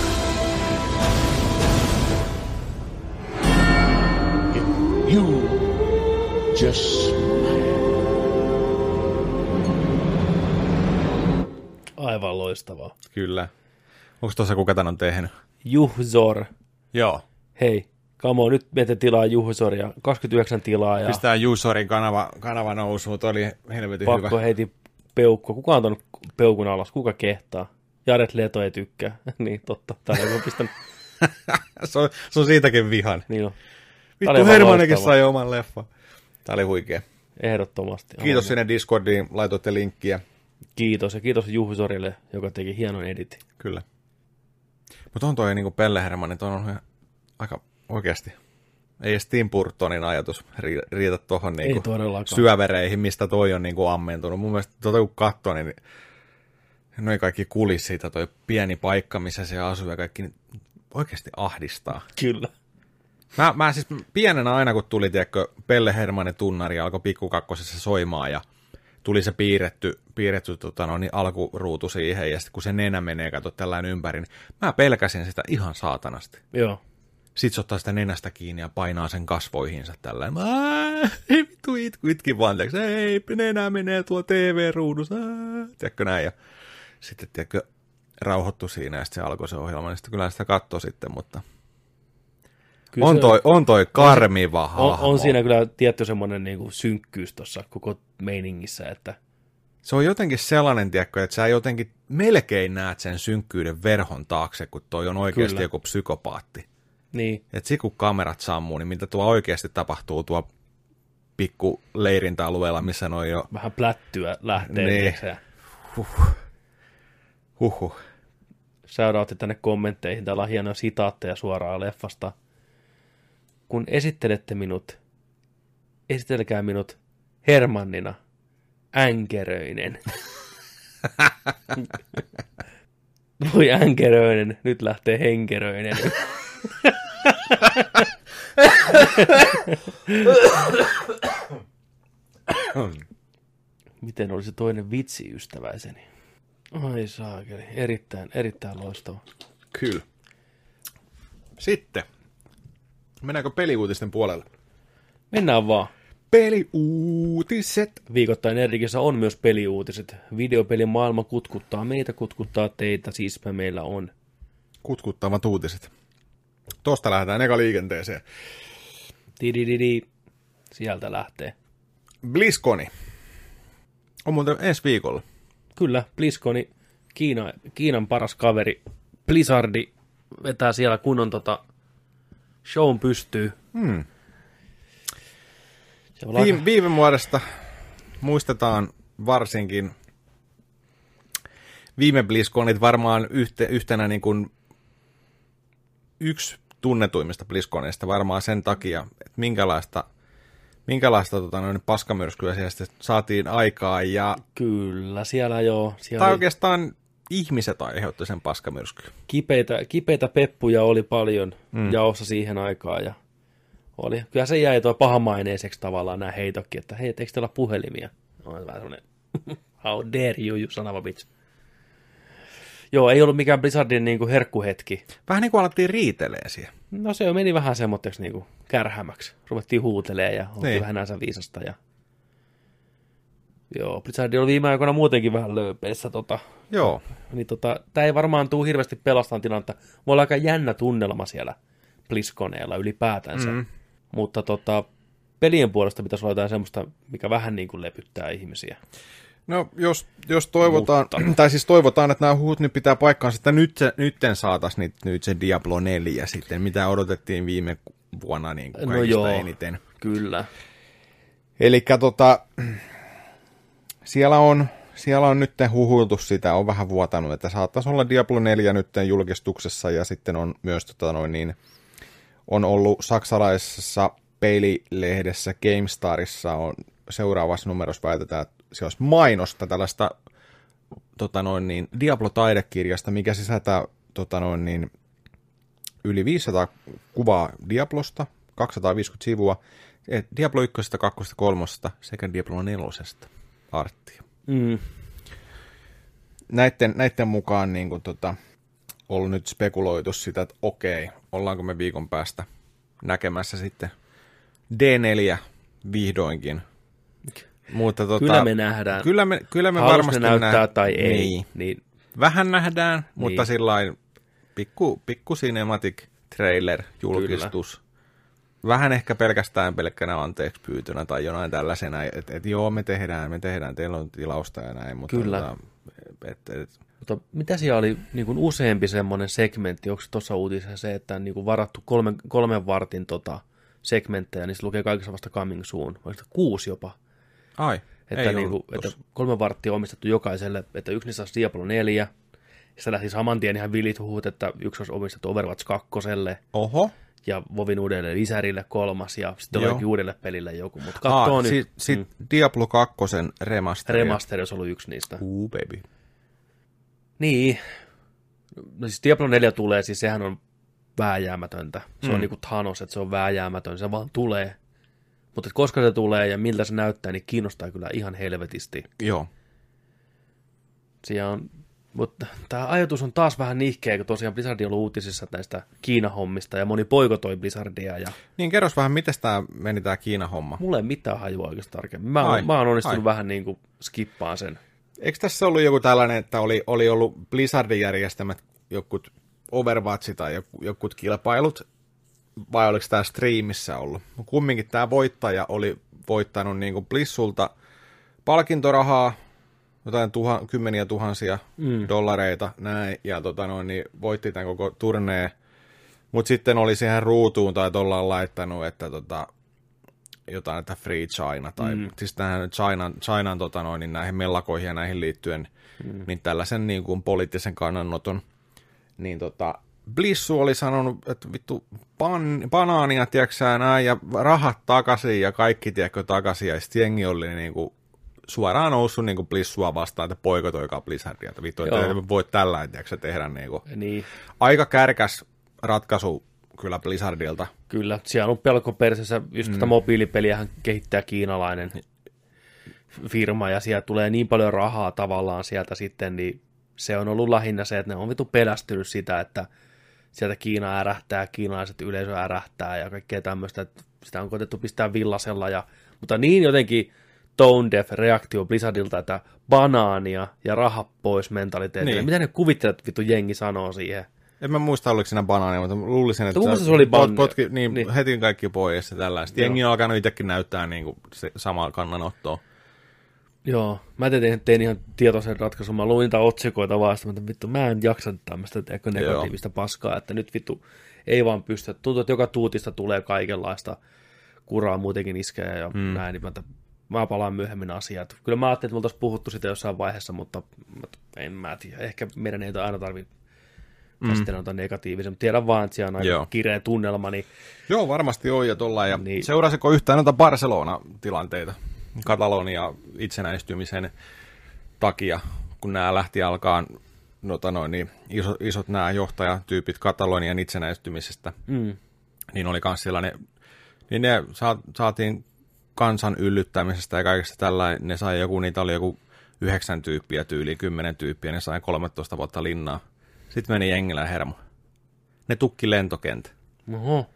*laughs* You just Aivan loistavaa. Kyllä. Onko tuossa kuka tän on tehnyt? Juhzor. Joo. Hei, kamo, nyt meitä tilaa Juhzoria. 29 tilaa ja Pistää Juusorin kanava, kanava nousuun, toi oli helvetin pakko hyvä. heiti peukku. Kuka on tuonut peukun alas? Kuka kehtaa? Jared Leto ei tykkää. *laughs* niin, totta. Täällä on pistänyt. *laughs* se, on, se on siitäkin vihan. Niin on. Vittu loistava. sai oman leffan. Tää oli huikea. Ehdottomasti. Kiitos Aivan. sinne Discordiin, laitoitte linkkiä. Kiitos ja kiitos Juhzorille, joka teki hienon editin. Kyllä. Mutta on toi niinku Pelle Hermanni, toi on ihan aika oikeasti. Ei edes Tim Burtonin ajatus ri- riitä tuohon niinku syövereihin, mistä toi on niinku ammentunut. Mun mielestä tuota kun katsoo, niin noin kaikki kulis siitä, toi pieni paikka, missä se asuu ja kaikki niin oikeasti ahdistaa. Kyllä. Mä, mä siis pienenä aina, kun tuli, tiedätkö, Pelle Hermanin tunnari alkoi pikkukakkosessa soimaan ja tuli se piirretty, piirretty tota, no, niin alkuruutu siihen ja sitten kun se nenä menee, kato tällainen ympäri, niin mä pelkäsin sitä ihan saatanasti. Joo. Sitten se ottaa sitä nenästä kiinni ja painaa sen kasvoihinsa tällä. Ää, Ei vittu itku, itkin vaan, tiedätkö, ei nenä menee tuo TV-ruudussa, tiedätkö näin. Ja sitten tiedätkö, rauhoittu siinä ja sitten se alkoi se ohjelma, niin sitten kyllä sitä katsoi sitten, mutta Kyllä On toi, on toi karmiva hahmo. On, on siinä kyllä tietty semmoinen niin kuin synkkyys tuossa koko meiningissä, että Se on jotenkin sellainen, tiedätkö, että sä jotenkin melkein näet sen synkkyyden verhon taakse, kun toi on oikeasti Kyllä. joku psykopaatti. niin, Että kun kamerat sammuu, niin mitä tuo oikeasti tapahtuu tuo pikku leirintäalueella, missä noin jo vähän plättyä lähtee. Niin. Huhu. Shoutoutti tänne kommentteihin. Täällä on hienoja sitaatteja suoraan leffasta. Kun esittelette minut, esitelkää minut Hermannina, änkeröinen. *laughs* Voi änkeröinen, nyt lähtee henkeröinen. Miten olisi toinen vitsi ystäväiseni? Ai saakeli, erittäin, erittäin loistava. Kyllä. Sitten. Mennäänkö peliuutisten puolelle? Mennään vaan. Peliuutiset. Viikoittain Erikissä on myös peliuutiset. Videopelin maailma kutkuttaa meitä, kutkuttaa teitä, siispä meillä on. Kutkuttavat uutiset. Tosta lähdetään eka liikenteeseen. Tidididi. Sieltä lähtee. BlizzConi. On muuten ensi viikolla. Kyllä, BlizzConi, Kiina, Kiinan paras kaveri, Blizzardi vetää siellä kunnon tota shown pystyy. Hmm. Se on aika- Viime, viime vuodesta muistetaan varsinkin viime BlizzConit varmaan yhte, yhtenä niin kuin yksi tunnetuimmista BlizzConeista varmaan sen takia, että minkälaista, minkälaista tota, noin paskamyrskyä siellä saatiin aikaa ja Kyllä, siellä joo. Siellä tai oli oikeastaan ihmiset aiheutti sen paskamyrskyn. kipeitä, kipeitä peppuja oli paljon mm. jaossa siihen aikaan ja oli. Kyllä se jäi tuo pahamaineiseksi tavallaan nämä heitokki, että hei, eikö teillä puhelimia? No, vähän semmoinen, *laughs* how dare you, you son of a bitch. Joo, ei ollut mikään Blizzardin niin kuin herkkuhetki. Vähän niin kuin alettiin riitelee siihen. No se meni vähän semmoitteeksi niin kuin kärhämäksi. Ruvettiin huutelee ja oltiin Niin. vähän näissä viisasta. Ja... Joo, Blizzard oli viime aikoina muutenkin vähän lööpeissä. Tota, Joo. niin tota, tämä ei varmaan tule hirveästi pelastamaan tilannetta. Voi olla aika jännä tunnelma siellä BlizzConeella ylipäätänsä. Mm. Mutta tota, pelien puolesta pitäisi olla jotain semmoista, mikä vähän niin kuin lepyttää ihmisiä. No, jos, jos toivotaan, Mutta. *clears throat* tai siis toivotaan, että nämä huut nyt pitää paikkaansa, että nyt, se, nytten saataisiin nyt, nyt se Diablo 4 sitten, mitä odotettiin viime vuonna niin kuin No joo. eniten. Kyllä. Eli tota, siellä on, siellä on nyt huhuiltu sitä, on vähän vuotanut, että saattaisi olla Diablo 4 nyt julkistuksessa, ja sitten on myös tota noin niin, on ollut saksalaisessa peililehdessä GameStarissa on seuraavassa numerossa väitetään, että se olisi mainosta tällaista tota noin niin, Diablo-taidekirjasta, mikä sisältää tota noin niin, yli 500 kuvaa Diablosta, 250 sivua, Diablo 1, 2, 3 sekä Diablo 4 arttia. Mm. Näiden, näiden mukaan niin kuin, tota, ollut nyt spekuloitu sitä, että okei, ollaanko me viikon päästä näkemässä sitten D4 vihdoinkin. Mutta, tota, Kyllä me nähdään. Kyllä me, kyllä me varmasti ne näyttää nähdään. tai ei. Niin. niin Vähän nähdään, niin. mutta sillä pikku, pikku cinematic trailer julkistus. Vähän ehkä pelkästään pelkkänä anteeksi pyytönä tai jonain tällaisena, että et, joo, me tehdään, me tehdään, teillä on tilausta ja näin, mutta Kyllä. Tota, et, et, Mutta mitä siellä oli niin kuin useampi semmoinen segmentti, onko tuossa uutisessa se, että on niin kuin varattu kolmen, kolmen vartin tota segmenttejä, niin se lukee kaikissa vasta coming soon, vai kuusi jopa. ai, Että, ei niin kuin, että kolme varttia on omistettu jokaiselle, että yksi niistä olisi Diablo 4, ja sitten lähti saman tien ihan vilit huhut, että yksi olisi omistettu Overwatch 2, Oho, ja Vovin uudelle lisärille kolmas, ja sitten jollekin uudelle pelille joku. Mutta katsoo ah, nyt, sit, sit mm. Diablo 2 remaster. remaster olisi ollut yksi niistä. Uu, baby. Niin. No siis Diablo 4 tulee, siis sehän on vääjäämätöntä. Se mm. on niinku Thanos, että se on vääjäämätön, se vaan tulee. Mutta koska se tulee ja miltä se näyttää, niin kiinnostaa kyllä ihan helvetisti. Joo. Siellä on, mutta tämä ajatus on taas vähän nihkeä, kun tosiaan Blizzard on ollut uutisissa näistä Kiina-hommista ja moni poikotoi Blizzardia ja Niin kerros vähän, miten tämä meni tämä Kiina-homma. mulla ei mitään hajua oikeastaan tarkemmin. Mä, Ai, mä oon onnistunut ai. vähän niin kuin skippaan sen. Eikö tässä ollut joku tällainen, että oli, oli ollut Blizzardin järjestämät jokut Overwatch tai joku- jokut kilpailut, vai oliko tämä striimissä ollut. Kumminkin tämä voittaja oli voittanut niin kuin Blissulta palkintorahaa, jotain tuha, kymmeniä tuhansia mm. dollareita, näin, ja tota noin, niin voitti tämän koko turneen. Mutta sitten oli siihen ruutuun tai ollaan laittanut, että tota, jotain, että Free China, tai mm. siis tähän Chinan, Chinan tota noin, niin näihin mellakoihin ja näihin liittyen, mm. niin tällaisen niin kuin poliittisen kannanoton, niin tota, Blissu oli sanonut, että vittu pan, banaania, tiedätkö näin, ja rahat takaisin ja kaikki, tiedätkö, takaisin, ja sitten jengi oli niin kuin suoraan noussut niin kuin Blissua vastaan, että poikotoikaa Blizzardia, että vittu, että voi tällä, tiedätkö, tehdä niin kuin. Niin, Aika kärkäs ratkaisu kyllä Blizzardilta. kyllä. Siellä on pelko persessä, just tätä mobiilipeliähän kehittää kiinalainen firma, ja sieltä tulee niin paljon rahaa tavallaan sieltä sitten, niin se on ollut lähinnä se, että ne on vitu pelästynyt sitä, että sieltä Kiina ärähtää, kiinalaiset yleisö ärähtää ja kaikkea tämmöistä, että sitä on koetettu pistää villasella, ja, mutta niin jotenkin tone deaf reaktio Blizzardilta, että banaania ja raha pois mentaliteetille. Niin. Mitä ne kuvittelet, että vittu jengi sanoo siihen? En mä muista, oliko siinä banaania, mutta luulisin, että mielestä se oli pot- potki, niin, niin. heti kaikki pois ja tällaista. Jengi on alkanut itsekin näyttää niin kuin se samaa kannanottoa. Joo, mä tein, tein ihan tietoisen ratkaisun. Mä luin niitä otsikoita vaan, ajattelin, vittu, mä en jaksa tämmöistä negatiivista paskaa, että nyt vittu ei vaan pysty. Tuntuu, että joka tuutista tulee kaikenlaista kuraa muutenkin iskeä ja mm. näin, niin mä, että mä palaan myöhemmin asiaan. Kyllä mä ajattelin, että me oltaisiin puhuttu sitä jossain vaiheessa, mutta, en mä tiedä. Ehkä meidän ei aina tarvitse käsitellä noita negatiivisia, mutta tiedän vaan, että siellä on aika Joo. kireä tunnelma, niin Joo, varmasti on ja tuolla. Ja Niin. seurasiko yhtään noita Barcelona-tilanteita Katalonia itsenäistymisen takia, kun nämä lähti alkaan nota noin, niin iso, isot nämä johtajatyypit Katalonian itsenäistymisestä, mm, niin oli myös sellainen, niin ne sa, saatiin kansan yllyttämisestä ja kaikesta tällä, ne sai joku, niitä oli joku yhdeksän tyyppiä tyyli, kymmenen tyyppiä, ne sai 13 vuotta linnaa. Sitten meni jengillä hermo. Ne tukki lentokenttä oho,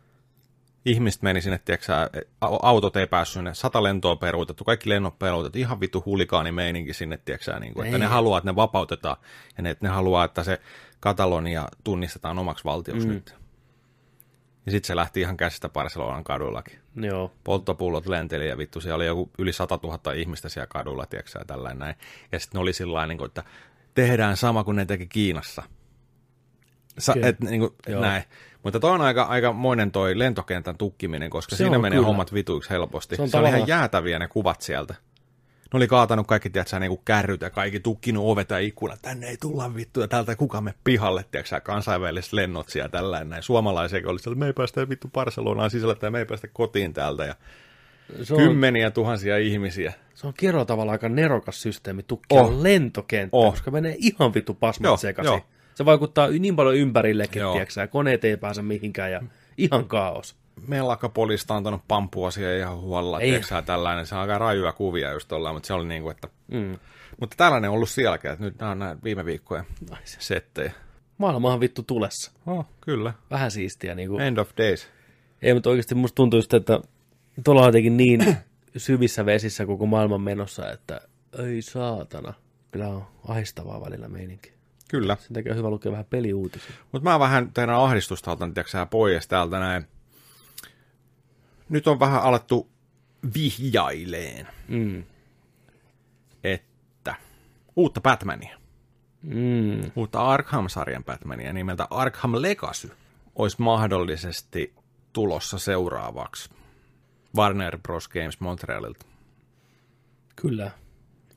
ihmiset meni sinne, tiedätkö, autot ei päässyt sinne, sata lentoa peruutettu, kaikki lennot peruutettu, ihan vittu hulikaani meininki sinne, tiedätkö, niin kuin, että ne haluaa, että ne vapautetaan, ja ne, että ne haluaa, että se Katalonia tunnistetaan omaksi valtioksi mm. nyt. Ja sitten se lähti ihan käsistä Barcelonan kadullakin. joo, Polttopullot lenteli ja vittu, siellä oli joku yli 100 000 ihmistä siellä kadulla, tiedätkö, sä, tällainen näin. Ja sitten ne oli sillä niin kuin, että tehdään sama kuin ne teki Kiinassa. Sa, Okei. et, niin kuin, Joo. näin. Mutta toi on aika, aika moinen toi lentokentän tukkiminen, koska Se siinä menee kyllä. hommat vituiksi helposti. Se on se on ihan jäätäviä ne kuvat sieltä. Ne oli kaatanut kaikki, tiedätkö, niin kuin kärryt ja kaikki tukkinut ovet ja ikkunat. Tänne ei tulla vittu ja täältä kuka me pihalle, tiedätkö, kansainväliset lennot siellä tällainen näin. Suomalaisia oli siellä, me ei päästä vittu Barcelonaan sisällä tai me ei päästä kotiin täältä. Ja se on, kymmeniä tuhansia ihmisiä. Se on kierrolla tavalla aika nerokas systeemi tukkia Oh. lentokenttä, Oh. koska menee ihan vittu pasmat Joo, sekaisin. joo. Se vaikuttaa niin paljon ympärillekin, tiedätkö, koneet ei pääse mihinkään ja ihan kaos. Mellakkapolista on antanut pampua siihen ihan huolella, sä, tällainen. Se on aika rajuja kuvia just ollaan, mutta se oli niin kuin, että... Mm. Mutta tällainen on ollut sielläkin, että nyt nämä on näin viime viikkojen settejä. Maailmahan vittu tulessa. Oh, kyllä. Vähän siistiä. Niin kuin. End of days. Ei, mutta oikeasti musta tuntuu just, että tuolla on jotenkin niin *clears throat* syvissä vesissä koko maailman menossa, että ei saatana. Kyllä on ahistavaa välillä meininki. Kyllä. Sen takia on hyvä lukea vähän peliuutisia. Mutta mä vähän teidän ahdistusta otan, tiedätkö sä, pois täältä näin. Nyt on vähän alettu vihjaileen, Mm. että uutta Batmania, Mm. uutta Arkham-sarjan Batmania nimeltä Arkham Legacy olisi mahdollisesti tulossa seuraavaksi Warner Bros. Games Montrealilta. Kyllä.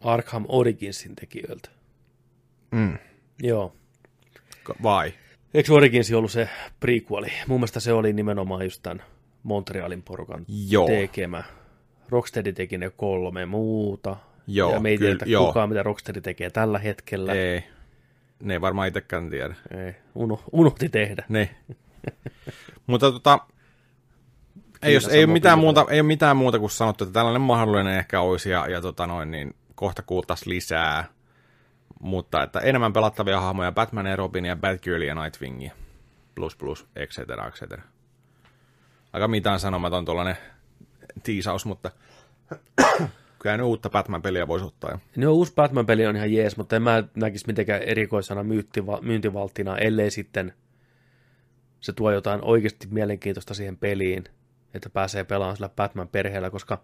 Arkham Originsin tekijöiltä. Mm. Joo. Vai? Eikö Origins ollut se prequeli? Mun mielestä se oli nimenomaan just tämän Montrealin porukan Joo. tekemä. Rocksteady teki ne kolme muuta. Joo, ja me ei kyllä, tiedä joo. kukaan, mitä Rocksteady tekee tällä hetkellä. Ei. Ne ei varmaan itsekään tiedä. ei. Uno, unohti tehdä. Ne. Mutta tota, ei, jos, ei, ole mitään muuta, ei ole mitään muuta kuin sanottu, että tällainen mahdollinen ehkä olisi ja, ja tota noin, niin kohta kuultaisiin lisää. Mutta että enemmän pelattavia hahmoja, Batman ja Robin ja Batgirl ja Nightwing plus plus, et cetera, et cetera. Aika mitään sanomaton tuollainen tiisaus, mutta kyllä ne uutta Batman-peliä voisi ottaa. No uusi Batman-peli on ihan jees, mutta en mä näkisi mitenkään erikoisena myyntiva- myyntivalttina, ellei sitten se tuo jotain oikeasti mielenkiintoista siihen peliin, että pääsee pelaamaan sillä Batman-perheellä, koska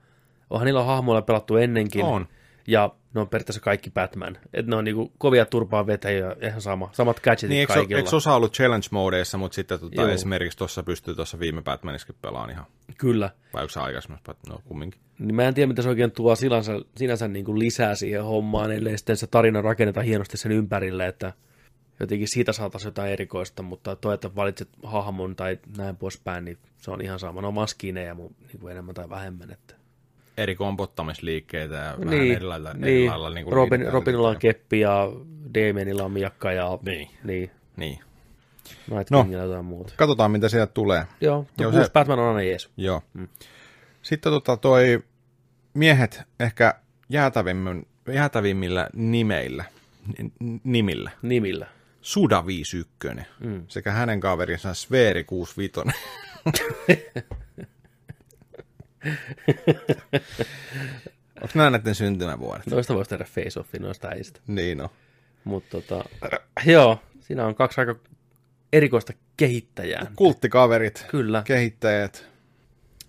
onhan niillä hahmoilla pelattu ennenkin. On. Ja ne on periaatteessa kaikki Batman. Että ne on niinku kovia turpaa vetäjiä, ihan sama. Samat gadgetit Niin, eikö, kaikilla. eikö osa ollut challenge-modeissa, mutta sitten tota, Joo. esimerkiksi tuossa pystyy tuossa viime Batmanissakin pelaamaan ihan, Kyllä. vai onko se aikaisemmassa, no kumminkin. Niin mä en tiedä, mitä se oikein tuo sinänsä, sinänsä niin kuin lisää siihen hommaan, ellei sitten se tarina rakenneta hienosti sen ympärille, että jotenkin siitä saataisiin jotain erikoista, mutta toi, että valitset hahmon tai näin poispäin, niin se on ihan sama. Ne on maskiineja mun, niin kuin enemmän tai vähemmän. Että. Eri kompottamisliikkeitä ja vähän Niin, eri lailla, eri niin. lailla niin kuin Robin, Robinilla on keppi ja Damienilla on miakka ja Niin. niin. Niin. No. Jotain muuta. Katsotaan, mitä sieltä tulee. Joo, Joo, Joo se- Batman on aina jees. Joo. Mm. Sitten tota toi miehet ehkä jäätävimmän, jäätävimmillä nimeillä, n- nimillä. Nimillä. Suda 51 mm. sekä hänen kaverinsa Sveeri 65. *laughs* *laughs* Onko nämä näiden syntymävuodet? Noista voisi tehdä face-offin noista äistä. Niin on. Mutta tota, joo, siinä on kaksi aika erikoista kehittäjää. Kulttikaverit, Kyllä. kehittäjät,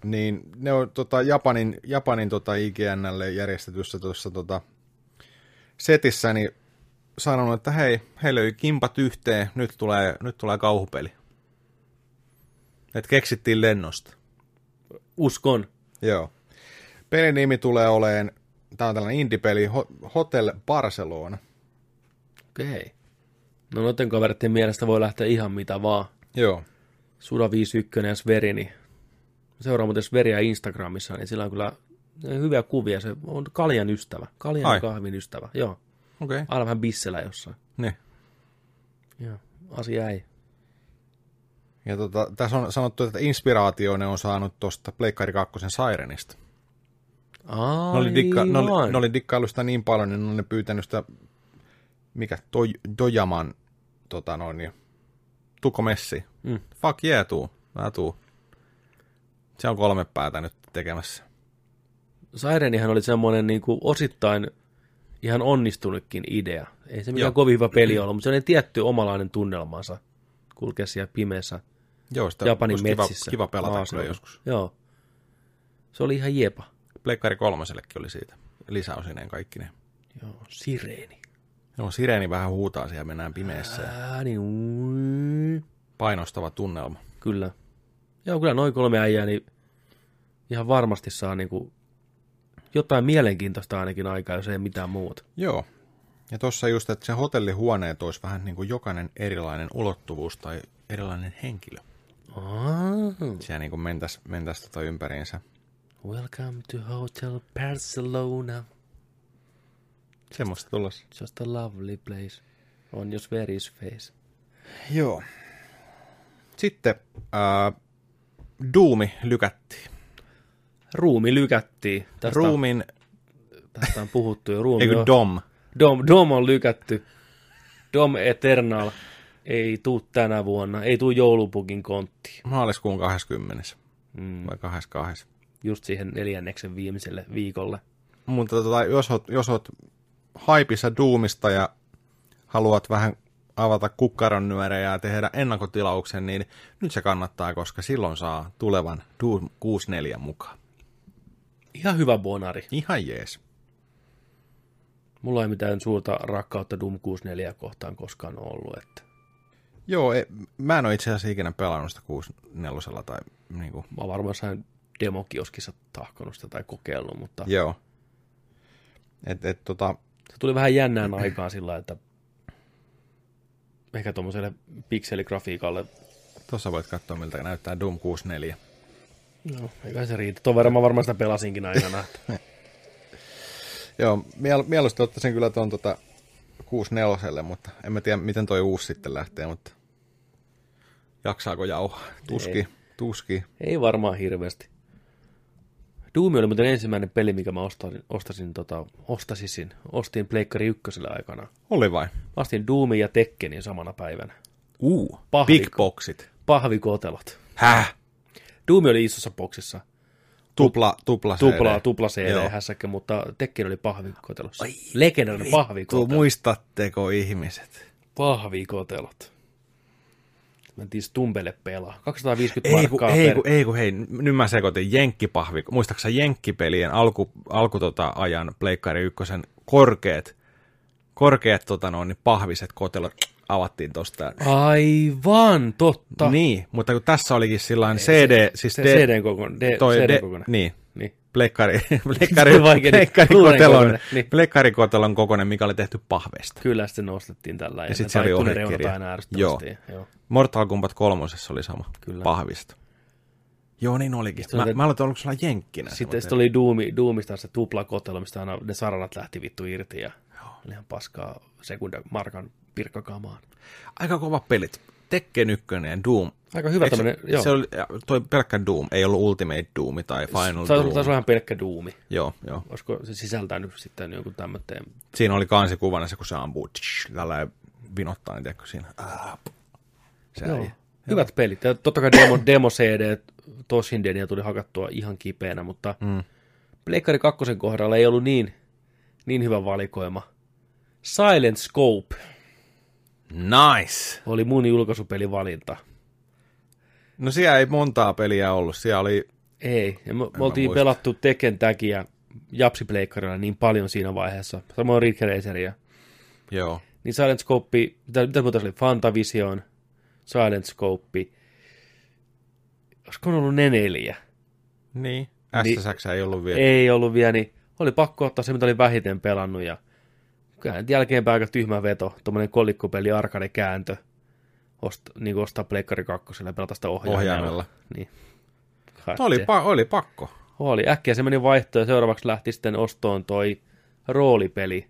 niin ne on tota, Japanin, Japanin tota, IGNlle järjestetyssä tuossa tota, setissä niin sanonut, että hei, he löi kimpat yhteen, nyt tulee, nyt tulee kauhupeli. Et keksittiin lennosta. Uskon. Joo. Pelin nimi tulee oleen, tämä on tällainen indie-peli, Ho- Hotel Barcelona. Okei. Okay. No noiden kaveritten mielestä voi lähteä ihan mitä vaan. Joo. Suda 51 ja Sveri, niin seuraa muuten Sveriä Instagramissa, niin sillä on kyllä hyviä kuvia. Se on kaljan ystävä. Kaljan Ai. kahvin ystävä. Joo. Okei. Okay. Aina vähän bissellä jossain. Niin. Joo. Asia ei. Ja tota, tässä on sanottu, että inspiraatio ne on saanut tuosta Pleikkari 2 Sirenista. Aivan. Ne oli, dikka, ne, oli, ne oli dikkailu sitä niin paljon, niin ne oli pyytänyt sitä, mikä, toi, Tojaman, tota noin, niin, Tuko Messi. Mm. Fuck yeah, tuu. Mä tuu. Se on kolme päätä nyt tekemässä. Sirenihan oli semmoinen niin kuin osittain ihan onnistunutkin idea. Ei se mikään Joo. kovin hyvä peli ollut, mutta se oli tietty omalainen tunnelmansa kulkea siellä pimeässä Joo, sitä Japanin olisi kiva, metsissä. kiva pelata maaseudulla. kyllä joskus. Joo. Se oli ihan jepa. Pleikkari kolmosellekin oli siitä. Lisäosineen kaikki ne. Joo, sireeni. Joo, sireeni vähän huutaa siellä, mennään pimeässä. Ääni, ui. Painostava tunnelma. Kyllä. Joo, kyllä noin kolme äijää, niin ihan varmasti saa niinku jotain mielenkiintoista ainakin aikaa, jos ei mitään muuta. Joo. Ja tuossa just, että se hotellihuoneet olisi vähän niin kuin jokainen erilainen ulottuvuus tai erilainen henkilö. Ah, Siellä niin kuin mentäisi mentäis tota ympäriinsä. welcome to Hotel Barcelona. Semmoista tulossa. Just a lovely place. On your very face. Joo. Sitten äh, Duumi lykättiin. Ruumi lykättiin. Tästä, Ruumin, tästä on puhuttu jo. Ruumi eikö on, Dom? Dom, Dom on lykätty. Dom Eternal ei tuu tänä vuonna. Ei tuu joulupukin konttiin. Maaliskuun 20. Mm, Vai 22. just siihen neljänneksen viimeiselle viikolle. Mutta tota, jos oot, jos oot haipissa Doomista ja haluat vähän avata kukkaron nyörejä ja tehdä ennakkotilauksen, niin nyt se kannattaa, koska silloin saa tulevan Doom 64 mukaan. Ihan hyvä bonari. Ihan jees. Mulla ei mitään suurta rakkautta Doom 64 kohtaan koskaan ollut. Että Joo, e, mä en ole itse asiassa ikinä pelannut sitä 64 tai niinku, mä oon varmaan jossain demokioskissa tahkonut sitä tai kokeillut, mutta joo. Et, et, tota, se tuli vähän jännään aikaan sillä, että ehkä tuommoiselle pikseligrafiikalle, tossa voit katsoa, miltä näyttää Doom 64. no, eikä se riitä. Tuon verran mä varmaan sitä pelasinkin aikana. *laughs* Joo, miel- mieluusti ottaisin kyllä tuon tota 64, mutta en mä tiedä, miten toi uusi sitten lähtee, mutta jaksaako jauhaa? Tuski, Ei. tuski. ei varmaan hirveästi. Doom oli muuten ensimmäinen peli, mikä mä ostasin, ostasin, tota, ostasisin. Ostin Pleikkari ykkösellä aikana. Oli vai? Mä ostin Doomin ja Tekkenin samana päivänä. Uu, Pahvi- big boxit. Pahvikotelot. Häh? Doom oli isossa boksissa. Tupla, tupla CD. Tupla, tupla Joo. CD-hässäkkä, mutta Tekken oli pahvikotelossa. Legendaarinen Vittu, pahvikotelo. muistatteko ihmiset? Pahvikotelot. Mentiin Stumbelle pelaa. 250 Ei markkaa ei, per... ei kun, hei, nyt mä sekoitin Jenkkipahvi. Muistaaksä Jenkkipelien alku, alku tota ajan Pleikkari ykkösen korkeat, korkeat tota noin, niin pahviset kotelot avattiin tosta. Aivan, totta. Niin, mutta kun tässä olikin sillain CD, siis se D- CD kokoinen. D- toi CD kokoinen. niin, Niin. pleikkari, *laughs* on vaikea, niin pleikkarikotelon, Blu-rayn kokoinen, niin. mikä oli tehty pahveista. Kyllä sitten nostettiin tällä. Ja sit se oli ohjekirja. aina Joo. Joo. Mortal Kombat kolmosessa oli sama, Kyllä. pahvista. Joo, niin olikin. Sitten Mä, oli- mä aloitin, oliko sulla jenkkinä? Sitten, sitten oli Doomi, Doomista se tuplakotelo, mistä aina ne saranat lähti vittu irti ja oli ihan paskaa sekunda markan pirkkakaamaan. Aika kova pelit. Tekken 1 ja Doom. Aika hyvä Eikö tämmönen, se, joo. se oli, toi pelkkä Doom, ei ollut Ultimate Doom tai Final Doom. taisi olla ihan pelkkä Doomi. Joo, joo. Olisiko se sisältänyt sitten jonkun tämmöinen Siinä oli kansikuvana se, kun se ampuu, tsh, tällä vinottaa, niin tiedätkö siinä. Ah, se Joo. ei. Hyvät pelit. Ja totta kai demo, demo CD Toshindenia tuli hakattua ihan kipeänä, mutta mm. Pleikkari 2 kohdalla ei ollut niin, niin hyvä valikoima. Silent Scope Nice! oli mun julkaisupelivalinta. No siellä ei montaa peliä ollut. Siellä oli, Ei, ja me, me oltiin muista. pelattu Tekken Tagia Japsi-pleikkarilla niin paljon siinä vaiheessa. Samoin Ridge Raceria. joo, Niin Silent Scope, mitä, mitä muuta se oli? Fantavision, Silent Scope. Olisiko ollut ne neljä? niin. Niin- SSX ei ollut vielä. Ei ollut vielä, niin oli pakko ottaa se, mitä oli vähiten pelannut. Ja jälkeenpäin aika tyhmä veto, tuommoinen kolikkopeli arcade kääntö. Ost, niin kuin ostaa Pleikkari 2 ja pelata sitä ohjaimella. Ohjaimella. Niin. Oli, pa- oli pakko. oli. Äkkiä se meni vaihtoon ja seuraavaksi lähti sitten ostoon toi roolipeli.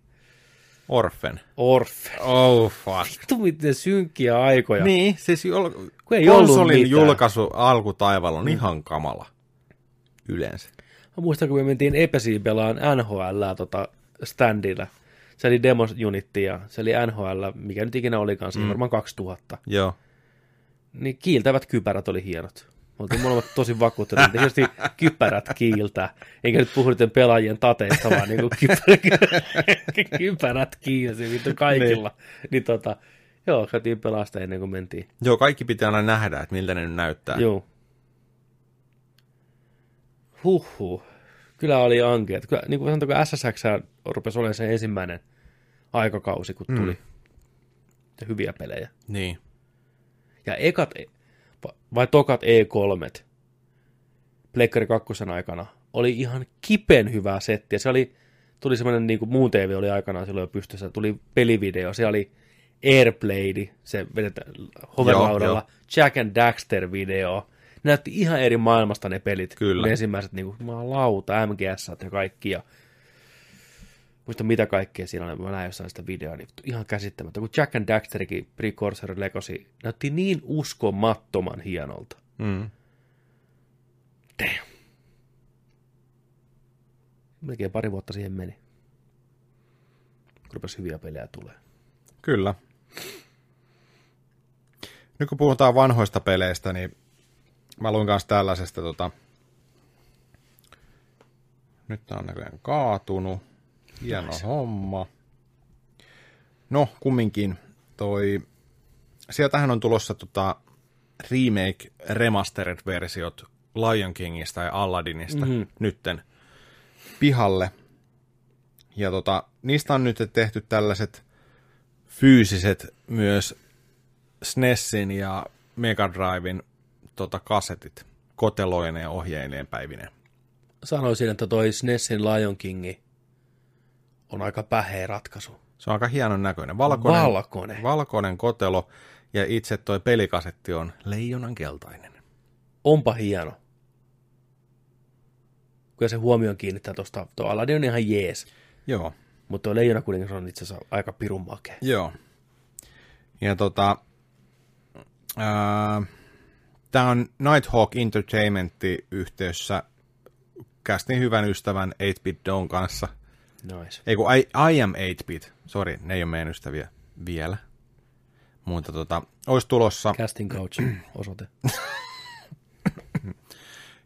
Orphan. Orf. Oh fuck. Vittu miten synkkiä aikoja. Niin, siis jul- Kun ei konsolin julkaisu alkutaivaalla on ihan kamala. Yleensä. Mä muistan, kun me mentiin Epesiin pelaan NHL tota standilla. Se oli demo unitti ja se oli NHL, mikä nyt ikinä olikaan, siinä mm. varmaan 2000. Joo. Niin kiiltävät kypärät oli hienot. Me oltiin molemmat tosi vakuuttuneet, että tietysti kypärät kiiltää. Enkä nyt puhu niiden pelaajien tateista, vaan niin kuin kypärät, kypärät kiilsi vittu kaikilla. Niin. niin tota, joo, pelaa sitä ennen kuin mentiin. Joo, kaikki pitää aina nähdä, että miltä ne nyt näyttää. Joo. Huhhuh. Kyllä oli ankeet. Kyllä, niin kuin sanotaan, kun SSX rupesi olemaan se ensimmäinen aikakausi, kun tuli. Mm. Hyviä pelejä. Niin. Ja ekat, va- vai tokat E3, Pleikkari 2 aikana, oli ihan kipen hyvää settiä. Se oli, tuli semmoinen, niin kuin muun TV oli aikanaan silloin jo pystyssä, tuli pelivideo, se oli Airblade, se vedetään hoverlaudalla, Jack and Daxter-video. Näytti ihan eri maailmasta ne pelit. Kyllä. Ne ensimmäiset, niin kuin, lauta, MGS ja kaikki. Ja muista mitä kaikkea siinä oli, mä näin jossain sitä videoa, niin ihan käsittämättä. Kun Jack and Daxterikin Precursor Legacy näytti niin uskomattoman hienolta. Mm. Damn. Melkein pari vuotta siihen meni. Kun rupesi hyviä pelejä tulee. Kyllä. Nyt kun puhutaan vanhoista peleistä, niin mä luin kanssa tällaisesta tota... Nyt tää on näköjään kaatunut. Hieno homma. No, kumminkin toi... Sieltähän on tulossa tota remake remastered versiot Lion Kingista ja Aladdinista Mhm. mm-hmm. nytten pihalle. Ja tota, niistä on nyt tehty tällaiset fyysiset myös SNESin ja Mega Driven tota, kasetit koteloineen ja ohjeineen päivineen. Sanoisin, että toi SNESin Lion King on aika päheä ratkaisu. Se on aika hienon näköinen. Valkoinen, Valkoinen. valkoinen kotelo ja itse toi pelikasetti on leijonan keltainen. Onpa hieno. Kyllä se huomioon kiinnittää tuosta. Tuo Aladdin on ihan jees. Joo. Mutta tuo Leijona kuningas on itse asiassa aika pirun makea. Joo. Ja tota, tämä on Nighthawk Entertainmentti yhteydessä kästin hyvän ystävän 8-Bit Dawn kanssa. Nice. Ei kun I, I am 8-Bit, sori, ne ei ole meidän ystäviä vielä. Mutta tota, olisi tulossa, Casting couch *clears throat* osoite.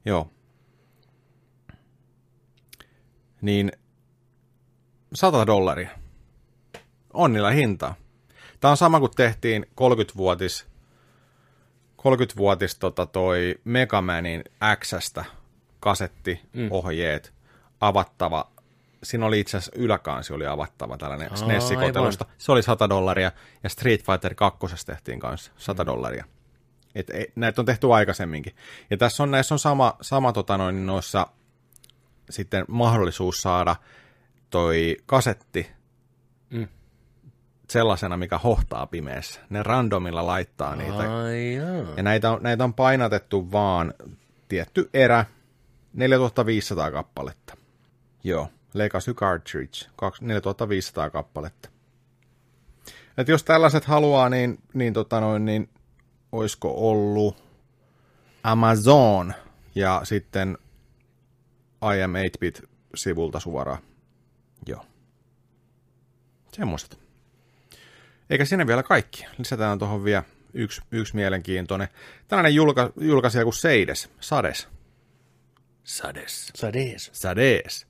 joo. Niin 100 dollaria. On niillä hintaa. Tämä on sama kuin tehtiin 30-vuotis 30-vuotis tota, toi Megamanin X-stä kasetti, mm. ohjeet, avattava. Siinä oli itse asiassa yläkansi oli avattava tällainen Aa, SNES-kotelosta. Se oli 100 dollaria ja Street Fighter 2 tehtiin kanssa 100 dollaria. Et, ei, näitä on tehty aikaisemminkin. Ja tässä on, näissä on sama, sama tota noin, noissa sitten mahdollisuus saada toi kasetti Mm. Sellaisena, mikä hohtaa pimeässä. Ne randomilla laittaa niitä. Ai jaa. Ja näitä on, näitä on painatettu vaan tietty erä, 4500 kappaletta. Joo, Legacy Cartridge, kaks- 4500 kappaletta. Et jos tällaiset haluaa, niin, niin, tota noin, niin olisiko ollut Amazon ja sitten I am 8-bit sivulta suoraan. Joo. Semmoiset. Eikä siinä vielä kaikki. Lisätään tuohon vielä yksi, yksi mielenkiintoinen. Tällainen julka, julkaisija kuin Seides, Sades. Sades. Sades. Sades.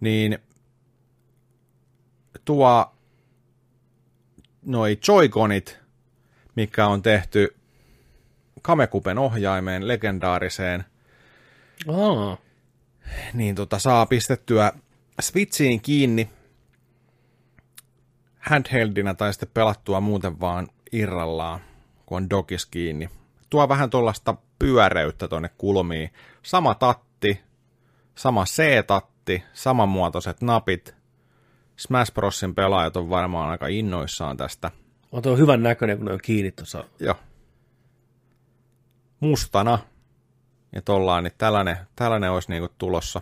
Niin tuo noi Joy-Conit, mikä on tehty Kamekupen ohjaimeen, legendaariseen, Aa, niin tota, saa pistettyä Switchiin kiinni handheldinä tai sitten pelattua muuten vaan irrallaan, kun on dokis kiinni. Tuo vähän tuollaista pyöreyttä tuonne kulmiin. Sama tatti, sama C-tatti, samanmuotoiset napit. Smash Brosin pelaajat on varmaan aika innoissaan tästä. on tuo hyvän näköinen, kun ne on kiinni tuossa. Joo. Mustana. Ja tollaan, niin tällainen, tällainen olisi niinku tulossa,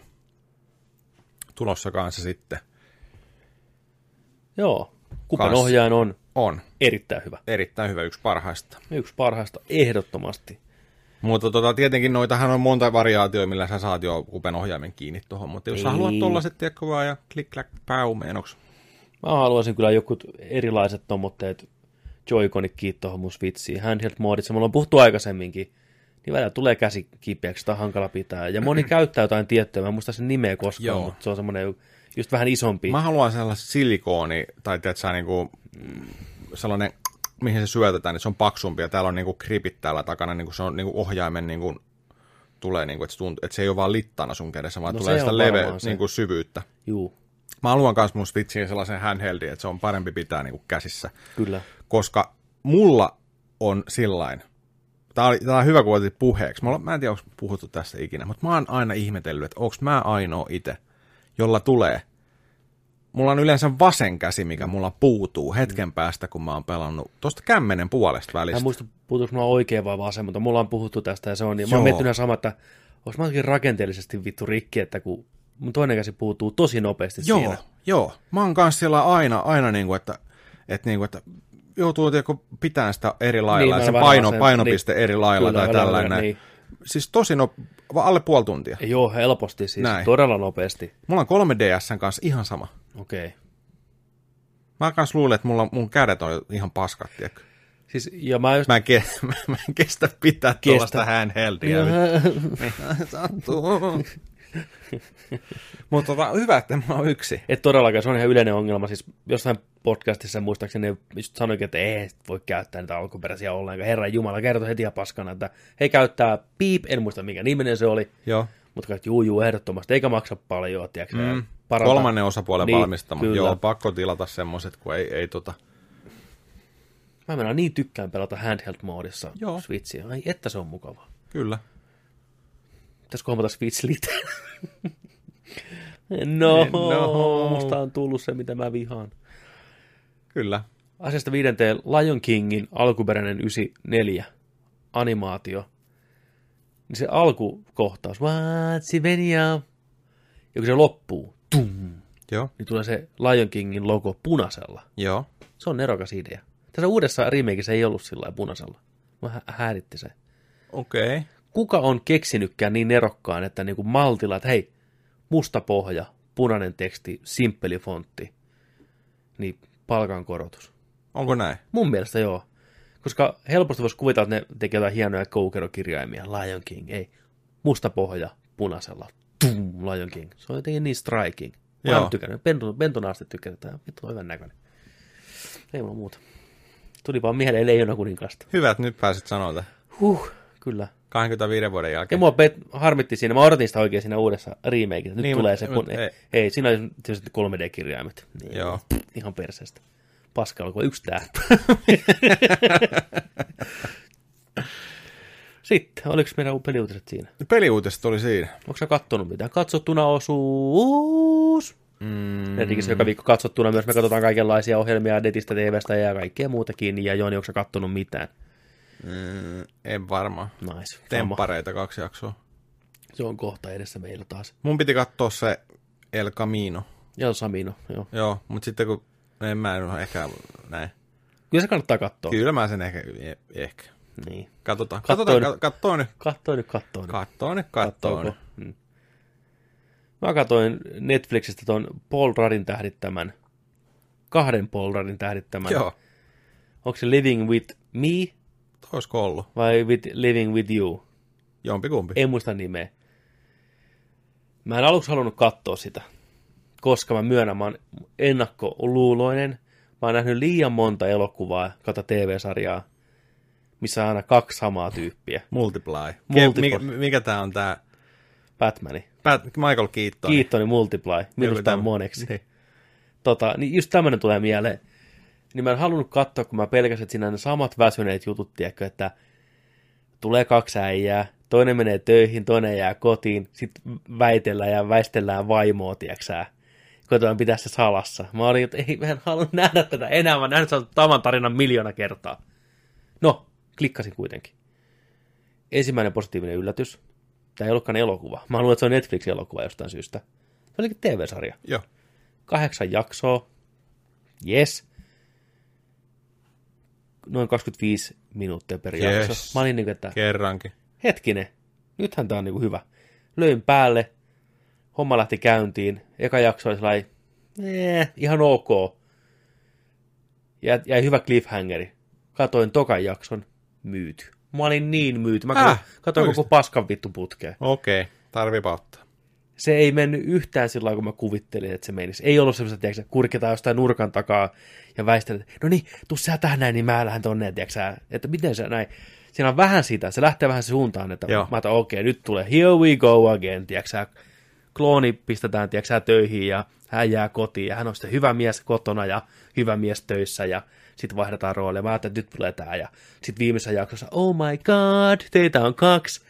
tulossa kanssa sitten. Joo, kupen Kans. ohjaajan on On. erittäin hyvä. Erittäin hyvä, yksi parhaista. Yksi parhaista, ehdottomasti. Mutta tota, tietenkin noitahan on monta variaatioa, millä sä saat jo kupen ohjaimen kiinni tuohon. Mutta jos sä Ei. haluat tollaset, tiedätkö vaan, ja klik kläk päu meenoks. Mä haluaisin kyllä joku erilaiset tommotteet Joy-Conit kiinni tuohon mun Switchiin. Handheld-moodissa, mulla on puhuttu aikaisemminkin, niin välillä tulee käsi kipeäksi, sitä on hankala pitää. Ja moni käyttää jotain tiettyä, mä en muista sen nimeä koskaan, Joo. mutta se on semmoinen just vähän isompi. Mä haluan sellaisen silikooni, tai tiedät sä niinku, mm, sellainen, mihin se syötetään, niin se on paksumpi, ja täällä on niinku kripit täällä takana, niinku se on niinku ohjaimen niinku, tulee niinku, että se, tuntuu, että se ei ole vaan littana sun kädessä, vaan No tulee sitä on leve, varmaan se. niinku syvyyttä. Juu, Mä haluan myös mun Switchiin sellaisen handheldin, että se on parempi pitää niinku käsissä. kyllä. koska mulla on sillain, tää, oli, tää on hyvä, kun otit puheeksi. Mä, mä en tiedä, onko puhuttu tästä ikinä, mutta mä oon aina ihmetellyt, että onko mä ainoa itse, jolla tulee. Mulla on yleensä vasen käsi, mikä mulla puutuu hetken päästä, kun mä oon pelannut tuosta kämmenen puolesta Mä välistä. en muista, puhutuuko mulla oikein vai vasen, mutta mulla on puhuttu tästä ja se on, niin mä oon miettinyt sama, että onko mä rakenteellisesti vittu rikki, että kun mun toinen käsi puutuu tosi nopeasti Joo, siinä. joo. Mä oon kanssa siellä aina, aina niin kuin, että, että, niin kuin, että joutuu tiedätkö, pitää sitä eri lailla, Niin, niin, se paino, vasen- painopiste niin. eri lailla Kyllä, tai tällainen. niin. Siis tosi no, alle puoli tuntia. Joo, helposti siis, Näin. todella nopeasti. Mulla on 3DSn kanssa ihan sama. Okei. Okay. Mä kans luulen, että mulla, mun kädet on ihan paskat, tiedätkö? Siis, ja mä just... Mä en, ke, *laughs* mä en kestä pitää Kestä. tuollaista handheldia. *laughs* Sattuu. *laughs* Mutta tota, hyvä, että mä oon yksi. Et todellakaan, se on ihan yleinen ongelma. Siis jossain podcastissa muistaakseni just sanoikin, että ei voi käyttää niitä alkuperäisiä ollenkaan. Herran Jumala kertoi heti ihan paskana, että he käyttää piip, en muista mikä niminen se oli, Joo. mutta kaikki juu, juu, ehdottomasti, eikä maksa paljon, tiedätkö, Mm. parantaa. Kolmannen osapuolen Niin, valmistama. kyllä. Joo, pakko tilata semmoset, kun ei, ei tota... Mä mennään niin tykkään pelata handheld-moodissa. Switchiä. Ai, että se on mukavaa. Kyllä. Pitäisikö hommata Switch Lite? *laughs* no, No. musta on tullut se, mitä mä vihaan. Kyllä. Asiasta viidenteen Lion Kingin alkuperäinen 94 animaatio. Niin se alkukohtaus, What's Venia? Ja kun se loppuu, tum, Joo. niin tulee se Lion Kingin logo punaisella. Joo. Se on nerokas idea. Tässä uudessa remakeissa ei ollut sillä punaisella. Mä hä- häiritti se. Okei. Okay. Kuka on keksinytkään niin nerokkaan, että niinku maltilla, että hei, musta pohja, punainen teksti, simppeli fontti, niin palkankorotus. Onko näin? Mun mielestä joo. Koska helposti voisi kuvitella, että ne tekee jotain hienoja koukerokirjaimia. Lion King, ei. Musta pohja, punaisella. Tum, Lion King. Se on jotenkin niin striking. Mä Joo. tykännyt. Pentun, pentuna asti tykkänyt. että Vittu on hyvän näköinen. Ei mulla muuta. Tuli vaan mieleen leijona kuninkaasta. Hyvä, että nyt pääsit sanoa. Huh, kyllä. 25 vuoden Ja jälkeen. mua pet, harmitti siinä, mä odotin sitä oikein siinä uudessa remakeissa. Nyt Niin, tulee mut- se, kun, mut ei, ei. siinä oli tietysti 3D-kirjaimet. Niin, Joo. Ihan perseestä. Paska alkoi yksi tää. *laughs* Sitten, oliko meidän peliuutiset siinä? Peliuutiset oli siinä. Onko sä kattonut mitään? Katsottuna osuus. Mm, Netissä joka viikko katsottuna myös. Me katsotaan kaikenlaisia ohjelmia netistä, TVstä ja kaikkea muutakin. Ja Joni, onko sä kattonut mitään? Mm, en varmaan. Nice. Sama. Temppareita kaksi jaksoa. Se on kohta edessä meillä taas. Mun piti katsoa se El Camino. Ja Samino, joo. Joo, mutta sitten kun en mä en ehkä näin. Kyllä se kannattaa katsoa. Kyllä mä sen ehkä, eh- ehkä. Niin. Katsotaan. Kattoo Katsotaan, nyt. ka- kattoo nyt. Kattoo nyt, kattoo nyt. Kattoo nyt, kattoo nyt. Kattooko? Mm. Mä katsoin Netflixistä ton Paul Ruddin tähdittämän, kahden Paul Ruddin tähdittämän. Joo, Onko se Living with Me olisiko ollut? vai with Living with You? Jompikumpi. En muista nimeä. Mä en aluksi halunnut katsoa sitä, koska mä myönnän, mä oon ennakkoluuloinen. Mä oon nähnyt liian monta elokuvaa, kata TV-sarjaa, missä on aina kaksi samaa tyyppiä. Multiply. Multiply. Mikä, mikä tää on tää? Batmani. Pat, Michael Keaton. Kiittoni Multiply. Minusta tämä tämmö- moneksi. Niin. Tota, niin just tämmöinen tulee mieleen. Niin mä en halunnut katsoa, kun mä pelkäsin, että siinä on ne samat väsyneet jutut, tiedätkö, että tulee kaksi äijää, toinen menee töihin, toinen jää kotiin, sitten väitellään ja väistellään vaimoa, tiedätkö Koitetaan pitää se salassa. Mä olin, että ei, mä en halua nähdä tätä enää, mä nähnyt tavan tarinan miljoona kertaa. No, klikkasin kuitenkin. Ensimmäinen positiivinen yllätys. Tämä ei ollutkaan elokuva. Mä luulen, että se on Netflix-elokuva jostain syystä. Se olikin TV-sarja. Joo. Kahdeksan jaksoa. Yes. Noin 25 minuuttia per Yes. jakso. Mä olin niin kuin, että Kerrankin. hetkinen, nythän tää on niinku hyvä. Löin päälle, homma lähti käyntiin, eka jakso oli sellainen, eh, ihan ok. Jäi, jäi hyvä cliffhangeri. Katoin tokan jakson, myyty. Mä olin niin myyty. Mä Äh, äh, katoin oikeesti? koko paskan vittu putkeen. Okei, okay. tarviipa ottaa. Se ei mennyt yhtään sillä kun mä kuvittelin, että se menisi. Ei ollut semmoista, tiedätkö, sä, kurkitaan jostain nurkan takaa ja väistellään, no niin, tuu sä tähän näin, niin mä lähden tonne, tiedätkö, sä, että miten se näin. Siinä on vähän sitä, se lähtee vähän suuntaan, että Joo. mä okei, nyt tulee, here we go again, tiedätkö, sä, klooni pistetään, tiedätkö, sä, töihin ja hän jää kotiin ja hän on sitten hyvä mies kotona ja hyvä mies töissä ja sitten vaihdetaan rooleja. Mä ajattelin, että nyt tulee tää ja sitten viimeisessä jaksossa, oh my god, teitä on kaksi.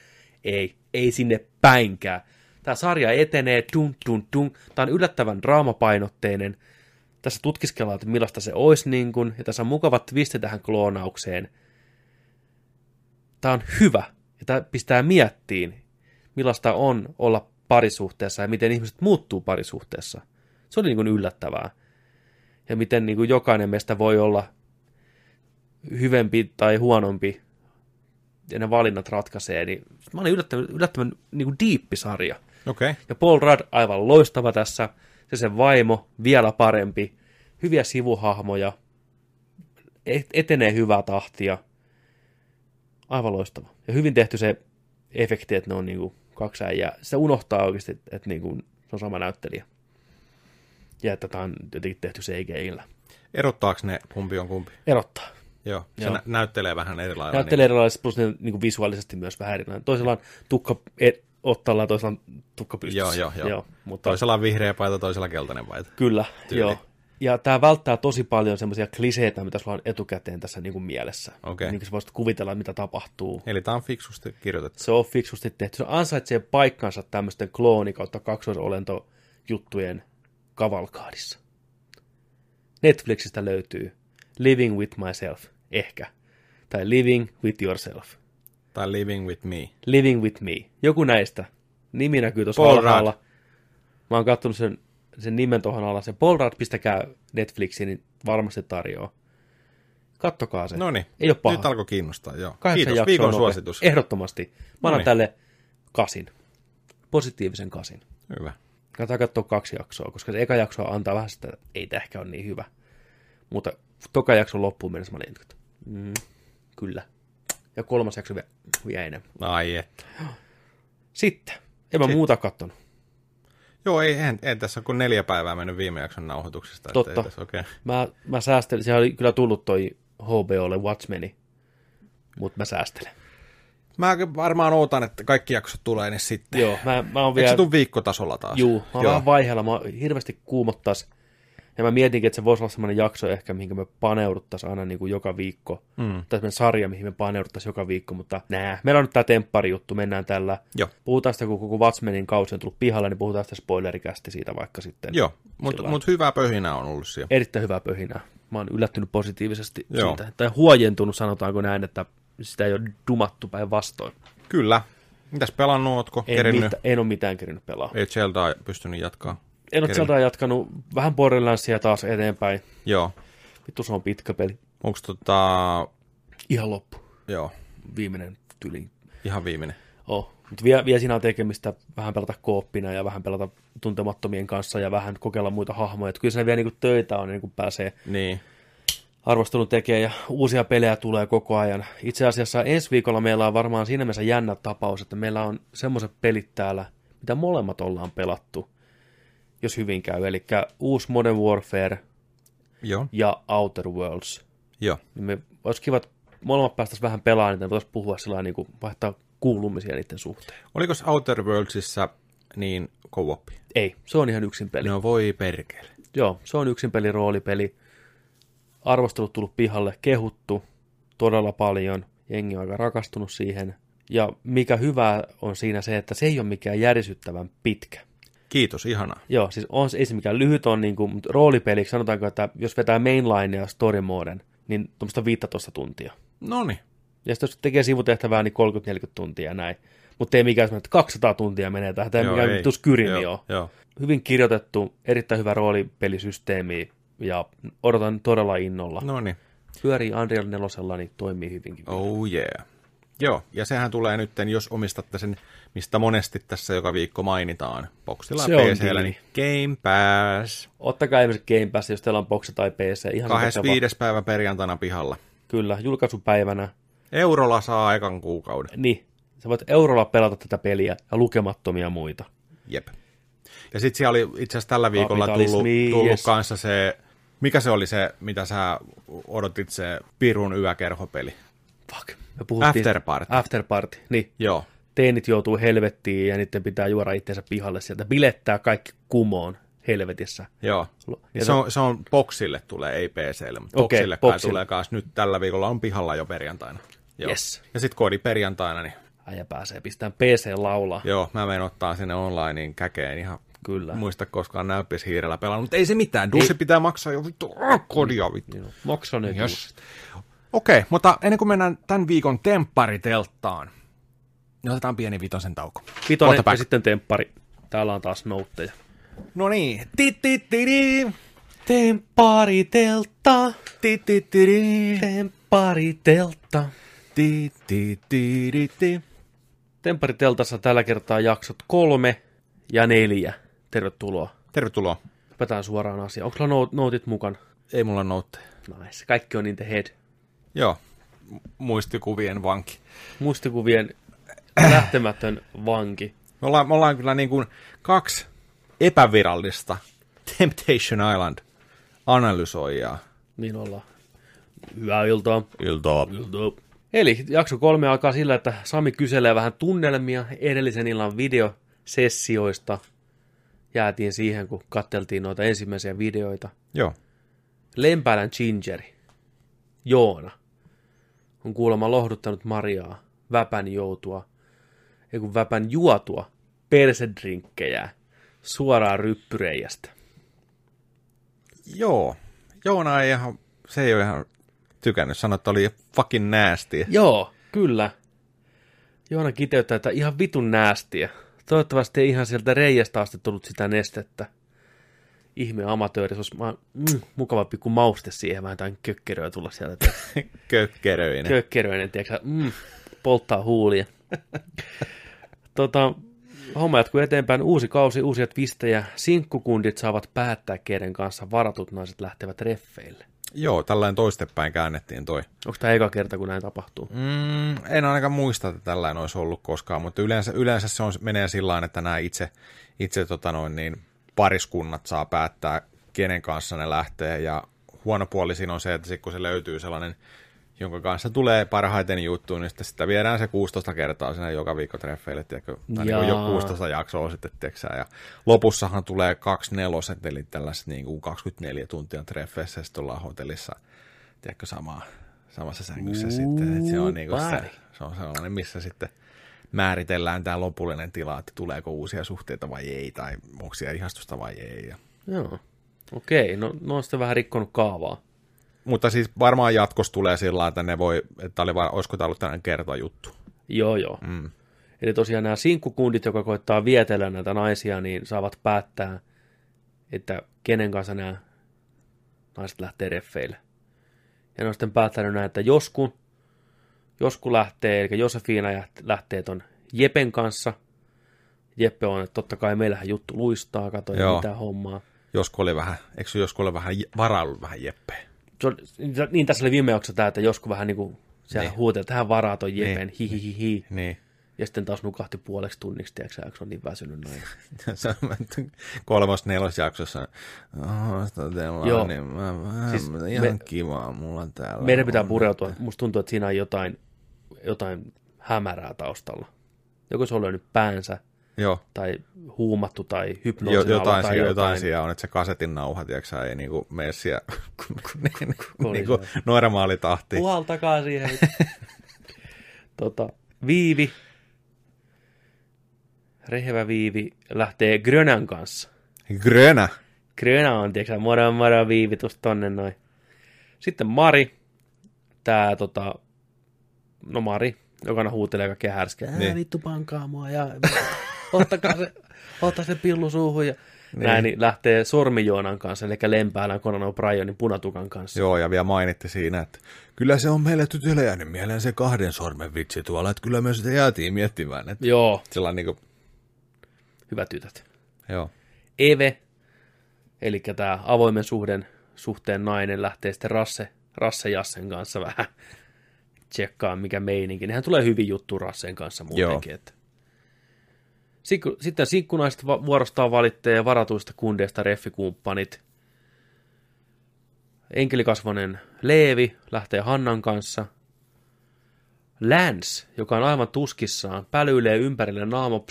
Ei, ei sinne päinkään. Tämä sarja etenee, dun, dun, dun. Tämä on yllättävän draamapainotteinen. Tässä tutkiskellaan, että millaista se olisi, niin kun, ja tässä on mukava twisti tähän kloonaukseen. Tämä on hyvä, ja tämä pistää miettiin, millaista on olla parisuhteessa ja miten ihmiset muuttuu parisuhteessa. Se oli niin kuin yllättävää. Ja miten niin kuin jokainen meistä voi olla hyvempi tai huonompi, ja ne valinnat ratkaisee. Niin mä olin yllättävän, yllättävän niin kuin diippisarja. Okei. Okay. Ja Paul Rudd aivan loistava tässä. Se sen vaimo, vielä parempi. Hyviä sivuhahmoja. Et- etenee hyvää tahtia. Aivan loistava. Ja hyvin tehty se efekti, että ne on niinku kaksi äijää. Sitä unohtaa oikeasti, että niinku, se on sama näyttelijä. Ja että tämä on jotenkin tehty CGI-llä. Erottaako ne kumpi on kumpi? Erottaa. Joo, se Joo. Nä- näyttelee vähän eri lailla. Näyttelee erilaisesti, plus ne niin visuaalisesti myös vähän erilainen. Toisella on tukka ja toisella tukka pystyssä. Joo, joo, joo. joo mutta Toisella on vihreä paita, toisella keltainen paita. Kyllä, tyyli. joo. Ja tämä välttää tosi paljon semmoisia kliseitä, mitä sulla on etukäteen tässä niin kuin mielessä. Okei. Niin kuin sä voisit kuvitella, mitä tapahtuu. Eli tämä on fiksusti kirjoitettu. Se on fiksusti tehty. Se ansaitsee paikkansa tämmöisten klooni kautta kaksoisolentojuttujen kavalkaadissa. Netflixistä löytyy Living with Myself, ehkä. Tai Living with Yourself. Tai Living with Me. Living with Me. Joku näistä. Nimi näkyy tuossa Paul alhaalla. Mä oon katsonut sen, sen nimen tuohon alla. Se Paul Rudd, pistäkää Netflixiin, niin varmasti tarjoaa. Kattokaa se. No niin, Ei ole paha. nyt alkoi kiinnostaa. Joo. Kahdeksan Kiitos, viikon nopea. suositus. Ehdottomasti. Mä annan Noniin. tälle kasin. Positiivisen kasin. Hyvä. Kannattaa katsoa kaksi jaksoa, koska se eka jakso antaa vähän sitä, että ei tämä ehkä ole niin hyvä. Mutta toka jakson loppuun mennessä mä olin, että mm, kyllä. Ja kolmas jakso vielä, vielä enemmän. Ai että. Sitten, en mä muuta kattonut. Joo, ei, en, ei tässä kuin neljä päivää mennyt viime jakson nauhoituksesta. Totta. Tässä, okay. Mä, mä säästelin, siellä oli kyllä tullut toi HBOlle Watchmeni, mutta mä säästelen. Mä varmaan ootan, että kaikki jaksot tulee niin sitten. Joo, mä, mä oon Eikö vielä... se tule viikkotasolla taas? Juu, mä oon Joo. vaiheella, mä hirveästi kuumottais. Ja mä mietinkin, että se voisi olla semmoinen jakso ehkä, mihin me paneuduttaisiin aina niin kuin joka viikko. Mm. Tai semmoinen sarja, mihin me paneuduttaisiin joka viikko, mutta nää. Meillä on nyt tää temppari-juttu, mennään tällä. Joo. Puhutaan sitä, kun koko Watchmenin kausi on tullut pihalle, niin puhutaan sitä spoilerikästi siitä vaikka sitten. Joo, mutta mut hyvää pöhinää on ollut siellä. Erittäin hyvää pöhinää. Mä oon yllättynyt positiivisesti Joo. siitä. Tai huojentunut, sanotaanko näin, että sitä ei ole dumattu päinvastoin. Kyllä. Mitäs pelannut, ootko En, kerinyt? mit, en ole mitään kerinyt pelaa. Ei Zeldaa pystynyt jatkaa. En ole sieltä jatkanut vähän Borderlandsia taas eteenpäin. Joo. Vittu, se on pitkä peli. Onko tota... Ihan loppu. Joo, Viimeinen tyli. ihan viimeinen. Oh. Mutta vielä, vielä siinä on tekemistä vähän pelata kooppina ja vähän pelata tuntemattomien kanssa ja vähän kokeilla muita hahmoja. Et kyllä siinä vielä niinku töitä on, niin kun pääsee Niin. arvostelun tekemään ja uusia pelejä tulee koko ajan. Itse asiassa ensi viikolla meillä on varmaan siinä mielessä jännä tapaus, että meillä on semmoiset pelit täällä, mitä molemmat ollaan pelattu, jos hyvin käy. Eli uusi Modern Warfare Joo. ja Outer Worlds. Joo. Niin me olisi kiva, että molemmat päästäisiin vähän pelaamaan, niin voitaisiin puhua sillä niin kuin vaihtaa kuulumisia niiden suhteen. Oliko Outer Worldsissa niin co Ei, se on ihan yksin peli. No voi perkele. Joo, se on yksin peli, roolipeli. Arvostelut tullut pihalle, kehuttu todella paljon. Jengi on aika rakastunut siihen. Ja mikä hyvää on siinä se, että se ei ole mikään järisyttävän pitkä. Kiitos, ihanaa. Joo, siis on, ei se mikään lyhyt on, niin kuin, mutta roolipeliksi sanotaanko, että jos vetää mainline ja story moden, niin tuommoista 15 tuntia. Noni. Ja sitten jos tekee sivutehtävää, niin 30-40 tuntia ja näin. Mutta ei mikään semmoinen, että 200 tuntia menee tähän, tämä ei mikään vittu Skyrimi Joo. Hyvin kirjoitettu, erittäin hyvä roolipelisysteemi ja odotan todella innolla. No. Noni. Pyörii Unreal 4, niin toimii hyvinkin. Oh yeah. Joo, ja sehän tulee nyt, jos omistatte sen, mistä monesti tässä joka viikko mainitaan, Boxilla Se ja PCllä, niin Game Pass. Ottakaa esimerkiksi Game Pass, jos teillä on boksi tai PC. Ihan mitä se 25. päivä perjantaina pihalla. Kyllä, julkaisupäivänä. Eurolla saa aikan kuukauden. Niin, sä voit eurolla pelata tätä peliä ja lukemattomia muita. Jep. Ja sitten siellä oli itse asiassa tällä viikolla tullut, tullut yes. kanssa se, mikä se oli se, mitä sä odotit, se Pirun yökerhopeli. Fuck. Me puhuttiin... After Party. After Party, niin. Joo. Teenit joutuu helvettiin ja niiden pitää juoda itsensä pihalle sieltä. Bilettää kaikki kumoon helvetissä. Joo. Ja se, on, se on boksille tulee, ei PClle, mutta Okei, boksille kai boksille. tulee kanssa nyt tällä viikolla on pihalla jo perjantaina. Joo. Yes. Ja sitten koodi perjantaina, niin Äijä pääsee pistämään PC laulaa. joo, mä menen ottaa sinne onlineen käkeen ihan Kyllä. muista koskaan näyppishiirellä pelannut, mutta ei se mitään, Dussi pitää maksaa jo vittu kodia vittu. Joo, Maksa ne Yes. Okei, okay, mutta ennen kuin mennään tämän viikon tempparitelttaan, niin otetaan pieni vitosen tauko. Vitonen ja sitten temppari. Täällä on taas noutteja. No niin. Tempparitelta. Ti-ti-ti-di-ti. Temppariteltassa tällä kertaa jaksot kolme ja neljä. Tervetuloa. Tervetuloa. Hypätään suoraan asiaan. Onko sulla nout- noutit mukana? Ei mulla noutteja. Nice. Kaikki on in the head. Joo, mu- muistikuvien vanki. Muistikuvien lähtemätön vanki. Me ollaan, me ollaan kyllä niin kuin kaksi epävirallista Temptation Island analysoijaa. Niin ollaan. Hyvää iltaa. Iltaa. Iltaa. Eli jakso kolme alkaa sillä, että Sami kyselee vähän tunnelmia edellisen illan videosessioista. Jäätiin siihen, kun katteltiin noita ensimmäisiä videoita. Joo. Lempäälän Gingeri, Joona, on kuulemma lohduttanut Mariaa väpän joutua, ei kun väpän juotua persedrinkkejä suoraan ryppyreijästä. Joo. Joona ei ihan, se ei ole ihan tykännyt. Sanoi, että oli fucking nasty. Joo, kyllä. Joona kiteyttää, että ihan vitun näästiä. Toivottavasti ei ihan sieltä reijästä asti tullut sitä nestettä. Ihme amatööri, se olisi ma- mm, mukava pikku mauste siihen, vähän jotain kökkeröä tulla sieltä. *laughs* Kökkeröinen. kökkeröinen, tiedätkö, mm, polttaa huulia. tota, homma jatkuu eteenpäin. Uusi kausi, uusia twistejä. Sinkkukundit saavat päättää, keiden kanssa varatut naiset lähtevät reffeille. Joo, tällainen toistepäin käännettiin toi. Onko tämä eka kerta, kun näin tapahtuu? Mm, en ainakaan muista, että tällainen olisi ollut koskaan, mutta yleensä, yleensä se on, menee sillä tavalla, että nämä itse, itse tota noin, niin, pariskunnat saa päättää, kenen kanssa ne lähtee, ja huono puoli siinä on se, että sit kun se löytyy sellainen jonka kanssa tulee parhaiten juttuun, niin sitten sitä viedään se 16 kertaa siinä joka viikko treffeille, tiedätkö, tai niin kuin jo Jaa. 16 jaksoa sitten, tiedätkö, ja lopussahan tulee kaksi neloset, eli tällaiset niin kuin 24 tuntia treffeissä, ja sitten ollaan hotellissa, tiedätkö, samaa, samassa sängyssä sitten, että se on niin kuin se, se on sellainen, missä sitten määritellään tämä lopullinen tila, että tuleeko uusia suhteita vai ei, tai onko siellä ihastusta vai ei, ja Joo. Okei, no, no on sitten vähän rikkonut kaavaa. Mutta siis varmaan jatkossa tulee sillä lailla, että ne voi, että oli vaan, olisiko tämä ollut tällainen kertojuttu. Joo, joo. Mm. Eli tosiaan nämä sinkkukundit, jotka koittaa vietellä näitä naisia, niin saavat päättää, että kenen kanssa nämä naiset lähtee reffeille. Ja ne on sitten päättänyt näin, että josku, josku lähtee, eli Josefina lähtee ton Jepen kanssa. Jeppe on, että totta kai meillähän juttu luistaa, kato ja mitä hommaa. Joskus oli vähän, eikö se joskus oli vähän varaillut vähän Jeppeä? Se niin tässä oli viime jaksossa tämä, että joskus vähän niin kuin siellä Niin. huutelee, että tähän varaa ton Jepen, Niin. hi, hi, hi, hi. Niin. Ja sitten taas nukahti puoleksi tunniksi, tiedätkö se on niin väsynyt noin. *laughs* se on kolmas nelos jaksossa. Joo. niin mä, mä, Siis ihan me- kivaa mulla täällä. Meidän pitää pureutua. Musta tuntuu, että siinä on jotain, jotain hämärää taustalla. Joko se on löynyt päänsä, Joo, tai huumattu, tai jo, hypnoosin alla, jotain, tai siellä, jotain. jotain siellä on, että se kasetin nauha, tiedätkö ei niinku mene siellä *laughs* niin, niin kuin se. normaali tahti. Puhaltakaa siihen. *laughs* tota, Viivi, rehevä Viivi, lähtee Grönän kanssa. Grönä. Gröna on, tiedätkö moro moro Viivi, tuosta tonne noin. Sitten Mari, tää tota, no Mari, joka aina huutelee kaikkea härskää. Ää, Niin. vittu pankaa mua ja *laughs* ottakaa se, ottaa se pillu suuhun ja niin. näin, niin lähtee Sormijoonan kanssa, eli Lempäälän Conan O'Brienin punatukan kanssa. Joo, ja vielä mainitti siinä, että kyllä se on meille tytölle jäänyt mieleen se kahden sormen vitsi tuolla, että kyllä me sitä jäätiin miettimään. Että Joo, sellainen niin kuin, hyvät tytöt. joo. Eve, eli tämä avoimen suhden, suhteen nainen, lähtee sitten Rasse, Rasse Jassen kanssa vähän tsekkaa, mikä meininki. Nehän tulee hyvin juttu Rassen kanssa muutenkin. Että. Sitten sinkkunaiset vuorostaan valittelee varatuista kundeista reffikumppanit. Enkelikasvonen Leevi lähtee Hannan kanssa. Lance, joka on aivan tuskissaan, pälyilee ympärille naamo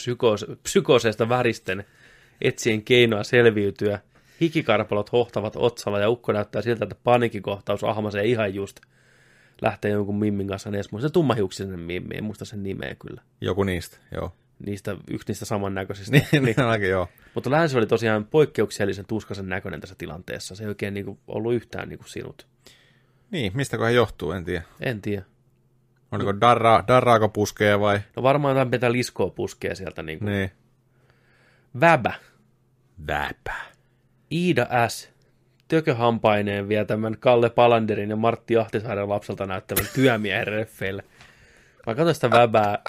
psykooseista väristen, etsien keinoa selviytyä. Hikikarpalot hohtavat otsalla ja ukko näyttää siltä, että paniikikohtaus ahmasee ihan just. Lähtee jonkun mimmin kanssa edes muista. Se tummahiuksinen mimmi, en muista sen nimeä kyllä. Joku niistä, joo. Niistä, yksi niistä samannäköisistä. Niin, niin ainakin joo. Mutta Lance oli tosiaan poikkeuksellisen tuskaisen näköinen tässä tilanteessa. Se ei oikein niinku ollut yhtään niinku sinut. Niin, mistäköhän johtuu, en tiedä. En tiedä. Oliko darra, darraako puskee vai? No varmaan jotain petä liskoa puskee sieltä. Niinku. Niin. Väbä. Väpä. Iida S. Tököhampaineen vie tämän Kalle Palanderin ja Martti Ahtisaaren lapselta näyttävän työmiehen reffeille. Mä katsoin sitä väbää,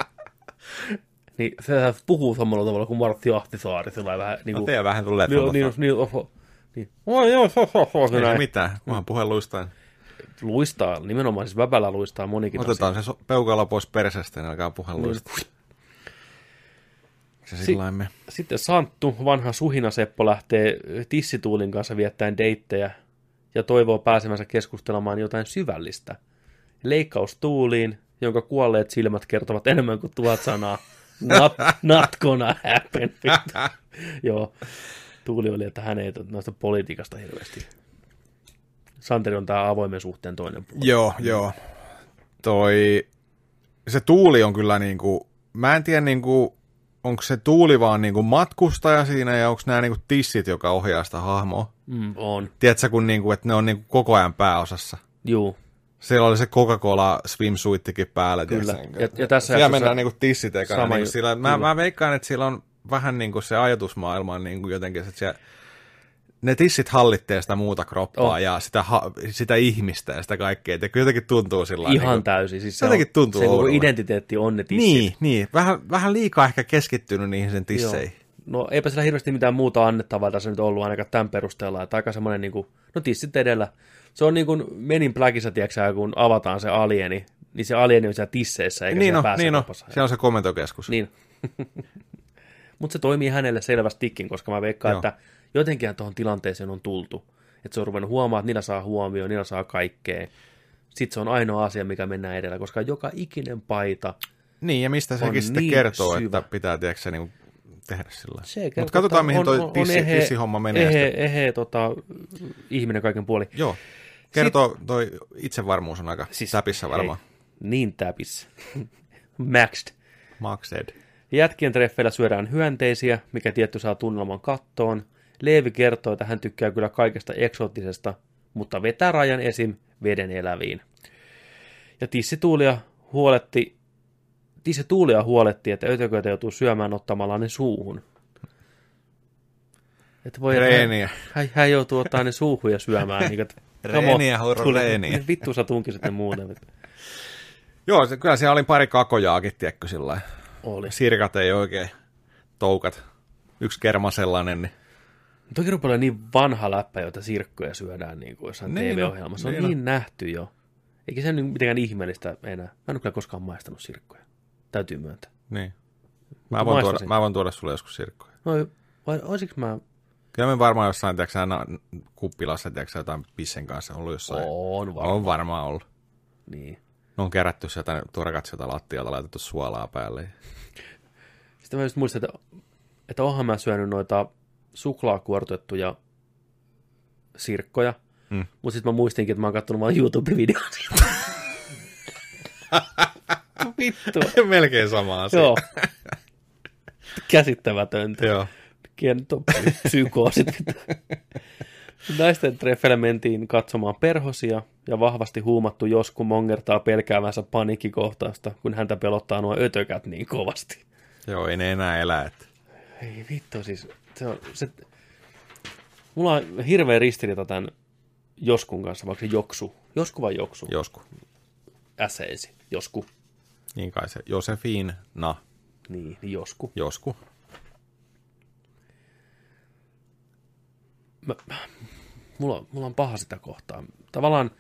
niin se puhuu samalla tavalla kuin Martti Ahtisaari. Sillä vähän niin No kuin, tee vähän tulee niin, niin, niin, niin, niin, joo, so, so, so, Ei se näin. mitään, mä oon puheluistaan. Luistaa, nimenomaan siis väbällä luistaa monikin asia. Otetaan se so- peukalo pois persestä, niin alkaa puheluista. Se Si- me. Sitten Santtu, vanha suhinaseppo, lähtee tissituulin kanssa viettäen deittejä ja toivoo pääsemänsä keskustelemaan jotain syvällistä. Leikkaus tuuliin, jonka kuolleet silmät kertovat enemmän kuin tuhat sanaa. Not, *laughs* not gonna happen. Joo, Tuuli oli, että hän ei noista politiikasta hirveästi. Santeri on tämä avoimen suhteen toinen puoli. Joo, joo. Toi, se tuuli on kyllä niinku, mä en tiedä niinku, onko se tuuli vaan niinku matkustaja siinä ja onko nämä niinku tissit, joka ohjaa sitä hahmoa. Mm, on, Tiedätkö, kun niinku, että ne on niinku koko ajan pääosassa. juu. Siellä oli se Coca-Cola swimsuittikin päällä. Kyllä. tiedätkö? Ja- ja tässä Siellä mennään niinku tissit ekana. Sama Niinku sillä, mä, kyllä. mä veikkaan, että siellä on vähän niinku se ajatusmaailma on niinku jotenkin, että siellä, ne tissit hallittee sitä muuta kroppaa Oh. ja sitä, ha, sitä ihmistä ja sitä kaikkea. Kyllä jotenkin tuntuu sillä Ihan niinku, täysin. Siis se jotenkin on, tuntuu se koko oudolle. identiteetti on ne tissit. Niin, niin. Vähän, vähän liikaa ehkä keskittynyt niihin sen tisseihin. Joo. No eipä sillä hirveästi mitään muuta annettavaa tässä nyt ollut ainakaan tämän perusteella, että aika semmoinen niin kuin, no tissit edellä. Se on niin kuin Menin Blackissa, tiedätkö kun avataan se alieni, niin se alieni on siellä tisseissä, eikä niin siellä päässä niin on. kaupassa. Siellä on se komentokeskus. Niin. *laughs* Mutta se toimii hänelle selvästikin, koska mä veikkaan, Joo. että jotenkin tuohon tilanteeseen on tultu. Että se on ruvennut huomaamaan, että niillä saa huomioon, niillä saa kaikkea. Sitten se on ainoa asia, mikä mennään edellä, koska joka ikinen paita, Niin, ja mistä sekin sitten niin kertoo, syvä. että pitää, tiedätkö se, niin tehdä sillä Mutta katsotaan, mihin toi on- tissi, ehe- tissihomma menee. Ehe, sitten. ehe tota, ihminen kaiken puoli. Joo. Kertoo, toi itsevarmuus on aika siis, säpissä varmaan. Ei, niin täpissä. *laughs* Maxed. Maxed. Jätkien treffeillä syödään hyönteisiä, mikä tietty saa tunnelman kattoon. Leevi kertoo, että hän tykkää kyllä kaikesta eksoottisesta, mutta vetää rajan esim. veden eläviin. Ja Tissi Tuulia huoletti, Tissi Tuulia huoletti, että ötököitä joutuu syömään ottamalla ne suuhun. Että voi, Reeniä. hän, hän, joutuu ottaa ne suuhun ja syömään. niin, että, *laughs* Reeniä, horro, tule- reeniä. *laughs* Vittu sä tunkisit ne muuten. *laughs* Joo, se, kyllä siellä oli pari kakojaakin, tiedätkö, sillä. Oli. Sirkat ei oikein toukat. Yksi kerma sellainen, niin Toki rupeaa niin vanha läppä, joita sirkkoja syödään niin kuin jossain Niin TV-ohjelmassa. Se on niin, niin on. nähty jo. Eikä se nyt mitenkään ihmeellistä enää. Mä en ole kyllä koskaan maistanut sirkkoja. Täytyy myöntää. Niin. Mä voin, tuoda, mä voin tuoda sulle joskus sirkkoja. No, vai olisiko mä... Kyllä me varmaan jossain, tiedätkö, aina kuppilassa, tiedätkö, jotain pissen kanssa ollut jossain. On varmaan. On varmaan ollut. Niin. Ne on kerätty sieltä turkat sieltä lattialta, laitettu suolaa päälle. Sitten mä just muistan, että, että onhan mä syönyt noita suklaakuortettuja sirkkoja. Mm. Mutta sitten mä muistinkin, että mä oon kattonut vaan YouTube-videon. *laughs* Vittu. *laughs* Melkein sama asia. Joo. Käsittämätöntä. Joo. Kien on psykoosit. Naisten treffeillä mentiin katsomaan perhosia ja vahvasti huumattu Josku mongertaa pelkäävänsä paniikkikohtausta, kun häntä pelottaa nuo ötökät niin kovasti. Joo, ei ne enää elä. Että. Ei vittu, siis se on, se, mulla on hirveä ristiriita tämän Joskun kanssa, vaikka se Joksu. Josku vai Joksu? Josku. Äseisi. Josku. Niin kai se. Josefin, na, Niin, niin Josku. josku. Mä, mulla, mulla on paha sitä kohtaa. Tavallaan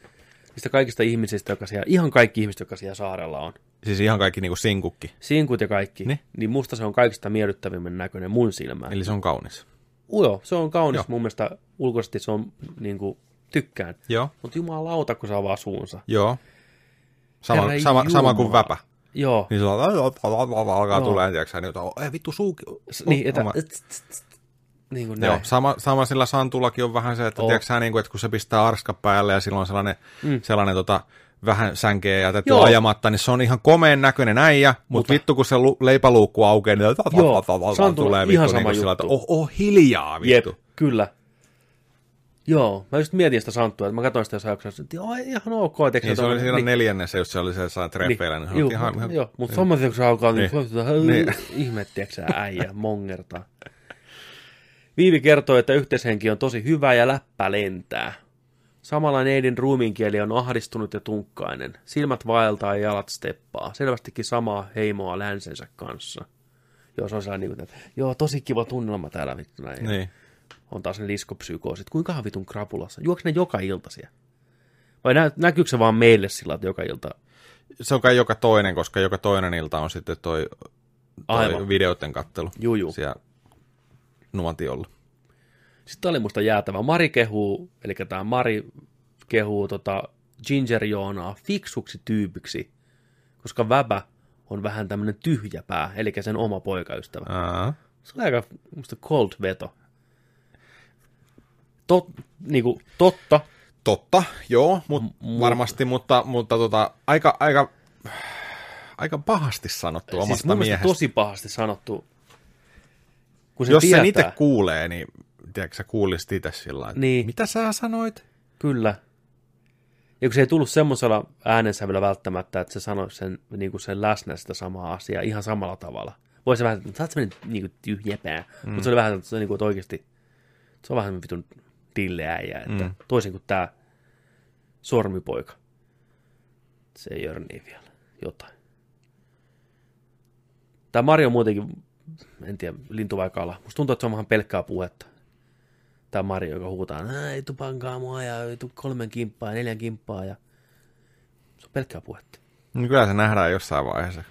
niistä kaikista ihmisistä, jotka siellä, ihan kaikki ihmiset, jotka siellä saarella on, Siis ihan kaikki niinku sinkukki. sinkut ja kaikki, Niin. niin, niin musta se on kaikista miellyttävimmän näköinen mun silmään. Eli se on kaunis. Joo, se on kaunis. Joo. Mun mielestä ulkoisesti se on, niin kuin, tykkään. Joo. Mutta jumalauta, kun se avaa suunsa. Joo. Sama, Herra sama, sama kuin väpä. Joo. Niin se on, alkaa tulee, tiedätkö niin, että ei vittu suuki. Niin, että, niin kuin Joo, sama, sama sillä Santullakin on vähän se, että, tiedätkö, niin kuin, että kun se pistää arska päälle ja silloin on sellainen, mm. sellainen tota, vähän sänkeä jätetty Joo. ajamatta, niin se on ihan komeen näköinen äijä, mutta, Mutta- vittu kun se lu, leipäluukku aukeaa, niin Joo, Santulla tulee ihan vittu, sama niin sillä, että oh, oh, hiljaa Jep, vittu. kyllä. Joo, mä just mietin sitä Santtua, että mä katsoin sitä jossain jaksossa, että joo, ihan ok. Teekö Niin se oli siinä neljännessä, jos se oli se jossain treffeillä, niin, se juu, oli ihan, ihan Joo, mutta tommoset, kun se alkaa, niin, Niin. niin. Niin. ihme, tiedätkö äijä, mongertaa. Viivi kertoo, että yhteishenki on tosi hyvä ja läppä lentää. Samalla neidin ruumiinkieli on ahdistunut ja tunkkainen. Silmät vaeltaa ja jalat steppaa. Selvästikin samaa heimoa länsensä kanssa. Joo, se on sellainen, niin kuin, että joo, tosi kiva tunnelma täällä vittu näin. niin. On taas ne liskopsykoosit. Kuinka vitun krapulassa? Juoks ne joka ilta siellä? Vai nä- näkyykö se vaan meille sillä, että joka ilta? Se on kai joka toinen, koska joka toinen ilta on sitten toi, toi Aivan. videoiden kattelu Juu, juu. siellä nuotiolla. Sitten oli musta jäätävä. Mari kehuu, eli tämä Mari kehuu tota Ginger Joonaa fiksuksi tyypiksi, koska Väbä on vähän tämmöinen tyhjäpää, eli sen oma poikaystävä. Aa. Se on aika musta cold veto. Tot, niinku, totta, Totta, joo, mut, M- varmasti, mutta, mutta tota, aika, aika, aika pahasti sanottu omasta siis mielestä miehestä. tosi pahasti sanottu. Kun se Jos tietää, sen itse kuulee, niin tiedätkö, sä kuulisit itse sillä Niin. mitä sä sanoit? Kyllä. Ja kun se ei tullut semmoisella äänensävyllä välttämättä, että se sanoisi sen, niin kuin sen läsnä sitä samaa asiaa ihan samalla tavalla. Voisi vähän, että sä oot semmoinen niin kuin tyhjäpää. Mm. Mutta se oli vähän, että, se, niin kuin, että oikeasti se on vähän semmoinen vitun dilleäijä, että mm. toisin kuin tämä sormipoika. Se ei jörnii vielä jotain. Tämä Mario muutenkin, en tiedä, lintu vai kala. Musta tuntuu, että se on vähän pelkkää puhetta tämä Mario, joka huutaa, "Ää, ei tupankaa mua ja ei tu kolmen kimppaa ja neljän kimppaa ja se on pelkkää puhetta. Niin kyllä se nähdään jossain vaiheessa.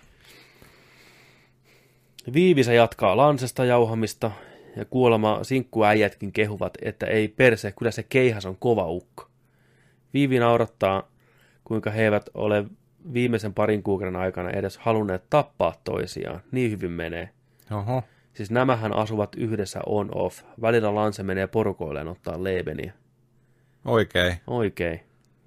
Viivisä jatkaa lansesta jauhamista ja kuolema sinkkuäijätkin kehuvat, että ei perse, kyllä se keihas on kova ukko. Viivi naurattaa kuinka he eivät ole viimeisen parin kuukauden aikana edes halunneet tappaa toisiaan. Niin hyvin menee. Oho. Siis nämähän asuvat yhdessä on-off. Välillä Lance menee porukoilleen ottaa Lebeniä. Oikein. Oikein.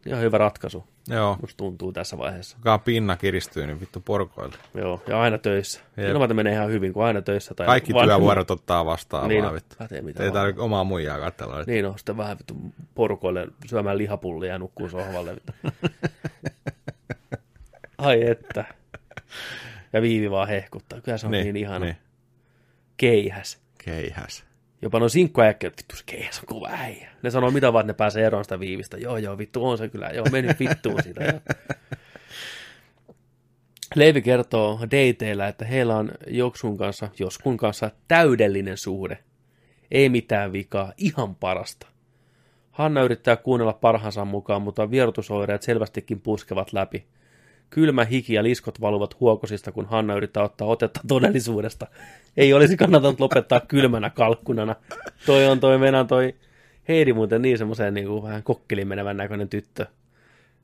Ihan hyvä ratkaisu. Joo. Musta tuntuu tässä vaiheessa. Kuka pinna kiristyy, niin vittu porkoille. Joo, ja aina töissä. Ilman, menee ihan hyvin, kun aina töissä. Tai Kaikki vanhemmat- työvuorot ottaa vastaan Niin vaan vittu. Pätee mitä Ei vaan. tarvitse omaa muijaa katsella. Niin on, sitten vähän vittu porukoille syömään lihapullia ja nukkuu sohvalle. Vittu. *laughs* Ai että. Ja Viivi vaan hehkuttaa. Kyllä se on niin, niin ihana. Niin. Keihäs. Keihäs. Jopa no sinkkuäkkä, vittu se keihäs on kova äijä. Ne sanoo mitä vaan, että ne pääsee eroon sitä Viivistä. Joo, joo, vittu on se kyllä. Joo, meni vittuun siitä. Joo. Leivi kertoo dateilla, että heillä on Joksun kanssa, Joskun kanssa täydellinen suhde. Ei mitään vikaa, ihan parasta. Hanna yrittää kuunnella parhaansa mukaan, mutta vierotusoireet selvästikin puskevat läpi. Kylmä hiki ja liskot valuvat huokosista, kun Hanna yrittää ottaa otetta todellisuudesta. Ei olisi kannattanut lopettaa kylmänä kalkkunana. Toi on toi meidän toi Heidi muuten niin semmoiseen niin kuin vähän kokkeliin menevän näköinen tyttö.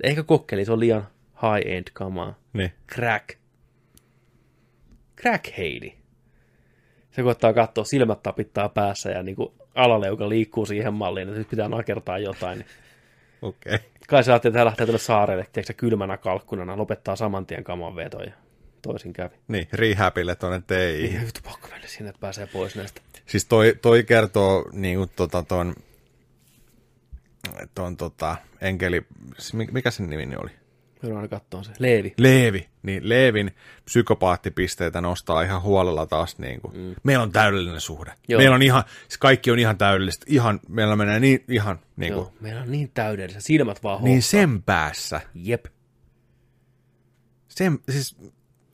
Ehkä kokkeli, se on liian high-end kamaa. Niin. Crack. Crack Heidi. Se koittaa katsoa, silmät tapittaa päässä ja niin kuin alaleuka liikkuu siihen malliin, että nyt pitää nakertaa jotain. Niin Okei. Okay. kai se ajattelee, että hän lähtee tuonne saarelle, tiedätkö, kylmänä kalkkunana, lopettaa saman tien kaman veto ja toisin kävi. Niin, rehabille tuonne TI. Niin, vittu pakko mennä sinne, että pääsee pois näistä. Siis toi, toi kertoo niin kuin tota ton, ton tota, enkeli, siis mi- mikä sen nimi oli? Joudun katsoa se. Leevi. Leevi. Niin Leevin psykopaattipisteitä nostaa ihan huolella taas. Niin kuin. Mm. Meillä on täydellinen suhde. Joo. Meillä on ihan, siis kaikki on ihan täydellistä. Ihan, meillä menee niin, ihan niin kuin, Joo, meillä on niin täydellistä. Silmät vaan niin hohtaa. sen päässä. Jep. Sen, siis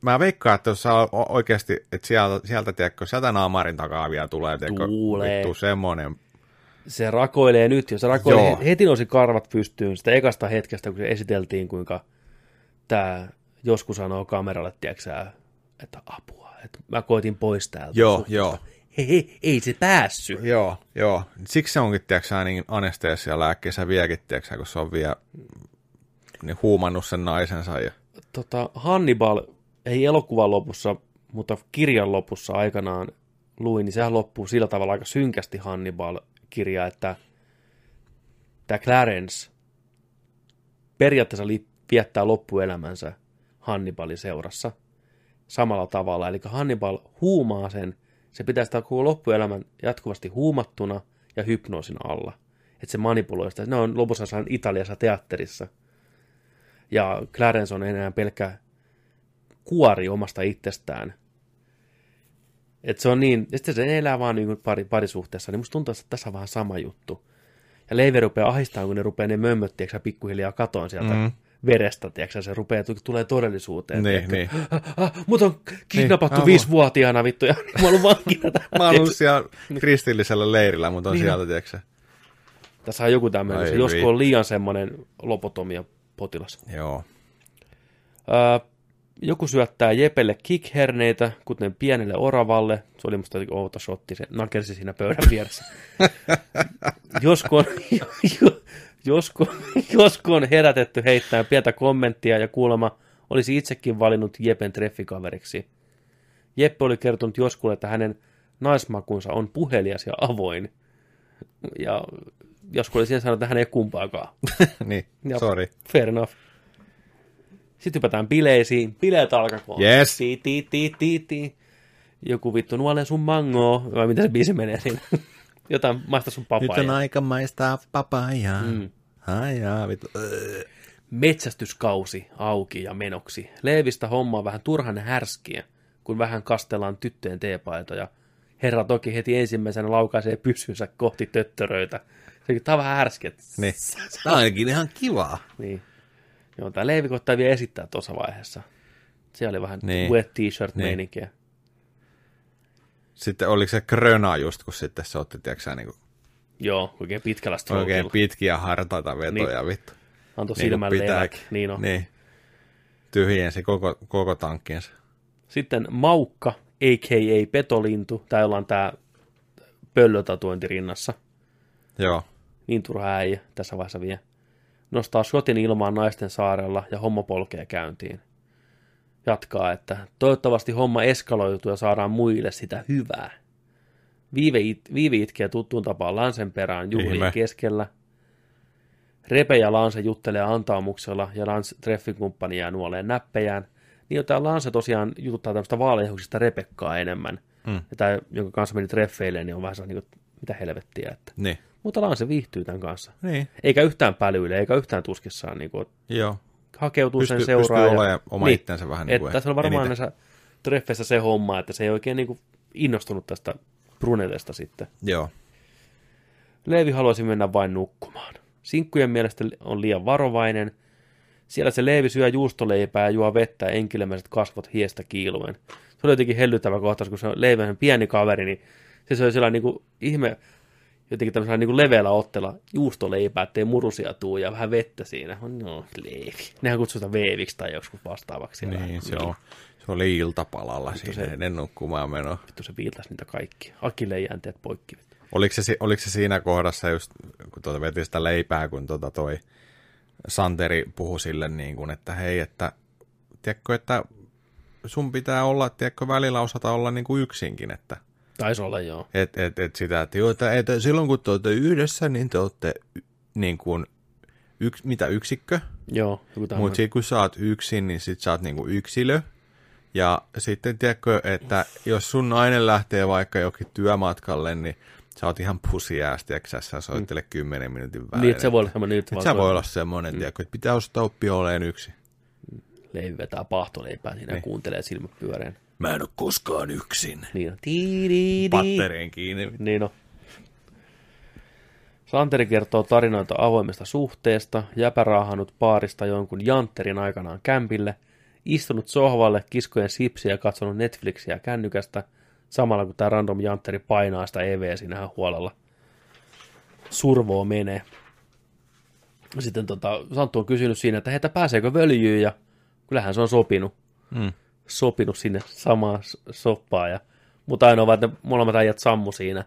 mä veikkaan, että jos oikeasti, että sieltä, sieltä tiedätkö, sieltä naamarin takaa vielä tulee, tiedätkö, Tuulee. vittu semmonen. Se rakoilee nyt, jos se rakoilee, Joo. he- heti nousi karvat pystyyn sitä ekasta hetkestä, kun se esiteltiin, kuinka tämä joskus sanoo kameralle, tiedätkö että apua, että mä koitin pois täältä. Joo, joo. *laughs* Hei, ei se päässyt. Joo, joo. Siksi se onkin, tiedätkö niin anesteesia lääkkeessä viekin, tiedätkö kun se on vielä niin huumannut sen naisensa. Ja... Tota, Hannibal, ei elokuvan lopussa, mutta kirjan lopussa aikanaan luin, niin sehän loppuu sillä tavalla aika synkästi Hannibal-kirja, että tämä Clarence periaatteessa li- viettää loppuelämänsä Hannibalin seurassa samalla tavalla. Eli Hannibal huumaa sen, se pitää sitä koko loppuelämän jatkuvasti huumattuna ja hypnoosin alla. Että se manipuloi sitä. Ne on lopussa jossain Italiassa teatterissa. Ja Clarence on enää pelkkä kuori omasta itsestään. Et se on niin, ja sitten se elää vaan niin pari, parisuhteessa, niin musta tuntuu, että tässä on vähän sama juttu. Ja Leive rupeaa ahistamaan, kun ne rupeaa ne mömmöt, pikkuhiljaa katoon sieltä mm. Mm. Verestä, tiedätkö, se rupeaa, tu- tulee todellisuuteen. Niin, tiedätkö. niin. Ah, ah, mut on kidnappattu Niin, viisivuotiaana, vittu, ja *laughs* mä oon vankina. täällä. Mä oon ollut siellä kristillisellä leirillä, mutta on Niin. sieltä, tiedätkö sä? Tässä on joku tämmöinen, se joskus on liian semmoinen lopotomia potilas. Joo. Öö, joku syöttää Jepelle kickherneitä, kuten pienelle oravalle. Se oli musta outo shotti, se nakersi siinä pöydän vieressä. *laughs* Josku on, *laughs* jo, *laughs* josku, josku on herätetty heittämään pientä kommenttia ja kuulemma olisi itsekin valinnut Jepen treffikaveriksi. Jeppe oli kertonut Joskulle, että hänen naismakunsa on puhelias ja avoin. Ja Josku oli siihen sanonut, että hän ei kumpaakaan. *laughs* niin, Ja sorry. Fair enough. Sitten hypätään bileisiin. Bileet alkakoon. Yes. Ti, ti, ti, ti, ti. Joku vittu nuolen sun mangoa. Vai mitä se biisi menee siinä? *laughs* Jotain maista sun Nyt on aika maistaa papajaa. Mm. Ai jaa, vittu. Öö. Metsästyskausi auki ja menoksi. Leevistä hommaa vähän turhan härskiä, kun vähän kastellaan tyttöjen teepaitoja. Herra toki heti ensimmäisenä laukaisee pyssynsä kohti töttöröitä. Tää on vähän härskiä. Niin. Tämä on ainakin ihan kivaa. Niin. Joo, tämä Leivi koittaa vielä esittää tuossa vaiheessa. Se oli vähän niin. Wet t-shirt Niin. Sitten oliko se kröna just, kun sitten se otti, tiedätkö niin Joo, oikein pitkällä oikein strokeilla. pitkiä hartaita vetoja, Niin. vittu. Antoi Niin kuin pitääkin. levät. Niin on. Niin. Tyhjensi koko, koko tankkiensa. Sitten Maukka, a.k.a. Petolintu. Tää ollaan tää pöllötatuointi rinnassa. Joo. Niin turha äijä tässä vaiheessa vielä. nostaa shotin ilmaan naisten saarella ja homma polkee käyntiin. Jatkaa, että toivottavasti homma eskaloituu ja saadaan muille sitä hyvää. Viive, it, Viive itkee tuttuun tapaan Lansen perään juhlien Ihme. keskellä. Repe ja Lanse juttelee antaumuksella ja Lans treffikumppani jää nuoleen näppejään. Niin tämä Lanse tosiaan jututtaa tämmöistä vaaleahuksista Repekkaa enemmän. Mm. Ja tämä, jonka kanssa meni treffeille, niin on vähän sellainen, niin kuin, mitä helvettiä. Että. Niin. Mutta Lanse viihtyy tämän kanssa. Niin. Eikä yhtään pälyille, eikä yhtään tuskissaan. Niin kuin, Joo. Hakeutuu Pystyy- sen seuraan. pystyy olemaan oma itsensä vähän niin että kuin Tässä on varmaan eniten. näissä treffeissä se homma, että se ei oikein niin kuin innostunut tästä Brunetesta sitten. Joo. Leevi haluaisi mennä vain nukkumaan. Sinkkujen mielestä on liian varovainen. Siellä se Leevi syö juustoleipää ja juo vettä ja enkilemäiset kasvot hiestä kiiluen. Se oli jotenkin hellyttävä kohtaus, kun se on Leevi pieni kaveri, niin se söi sellainen niin kuin ihme, jotenkin tämmöisellä niin leveällä ottella juustoleipää, ettei murusia tuu ja vähän vettä siinä. No, Leevi. Nehän kutsuu sitä Veeviksi tai joskus vastaavaksi. siellä. Niin, se on. Se oli iltapalalla Vittu siinä se- ennen nukkumaan menoa. Vittu se viiltasi niitä kaikkia. Akilleen jänteet poikki. Oliko se, oliko se siinä kohdassa just, kun tuota veti sitä leipää, kun tuota toi Santeri puhui sille niin kuin, että hei, että tiedätkö, että sun pitää olla, tiedätkö, välillä osata olla niin kuin yksinkin, että Taisi olla, joo. et, et, et sitä, että, joo, että, että silloin kun te olette yhdessä, niin te olette niin kuin, yks, mitä yksikkö, Joo, mutta sitten kun sä oot yksin, niin sit sä oot niin kuin yksilö, ja sitten tiedätkö, että jos sun nainen lähtee vaikka jokin työmatkalle, niin sä oot ihan pusiäästi, eikö sä, soittele 10 minuutin välein. Niin, että se voi olla semmoinen, että sä voi olla semmoinen, mm. tiedätkö, että pitää osata oppia olemaan yksi. Leivi vetää pahtoleipää siinä Niin. kuuntelee silmät pyöreen. Mä en ole koskaan yksin. Niin on. Kiinni. Niin on. Santeri kertoo tarinoita avoimesta suhteesta, jäpäraahannut paarista jonkun jantterin aikanaan kämpille, istunut sohvalle kiskojen sipsiä ja katsonut Netflixiä kännykästä, samalla kun tämä random jantteri painaa sitä EV siinä ihan huolella. Survoo menee. Sitten tota, Santtu on kysynyt siinä, että heitä pääseekö völjyyn ja kyllähän se on sopinut. Mm. Sopinut sinne samaan s- soppaan. Ja, mutta ainoa vaan, että molemmat äijät sammu siinä.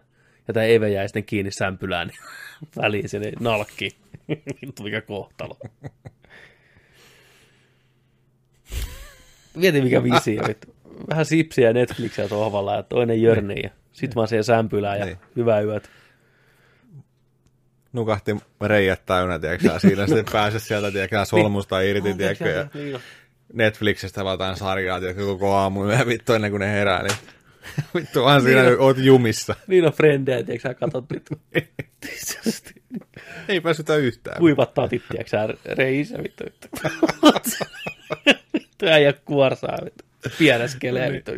Ja tämä Eve jäi sitten kiinni sämpylään niin *laughs* väliin sinne nalkki. *laughs* Vittu mikä kohtalo. Mieti mikä visio. vittu. Vähän sipsiä Netflixiä sohvalla ja toinen jörni ja sit vaan siihen sämpylään ja Niin. hyvää yötä. Nukahti reijät täynnä, tiedätkö siinä sitten pääse sieltä, tiedätkö solmusta irti, tiedätkö, ja Niin. Netflixistä vaan jotain sarjaa, tiedätkö, koko aamu ja vittu ennen kuin ne herää, niin *laughs* vittu vaan siinä oot jumissa. Niin on frendejä, tiedätkö sä katot vittu. *laughs* *laughs* Ei pääsytä yhtään. Kuivat tatit, tiedätkö sä reissä vittu. Vittu, vittu äijä kuorsaa vittu. Piereskelee vittu.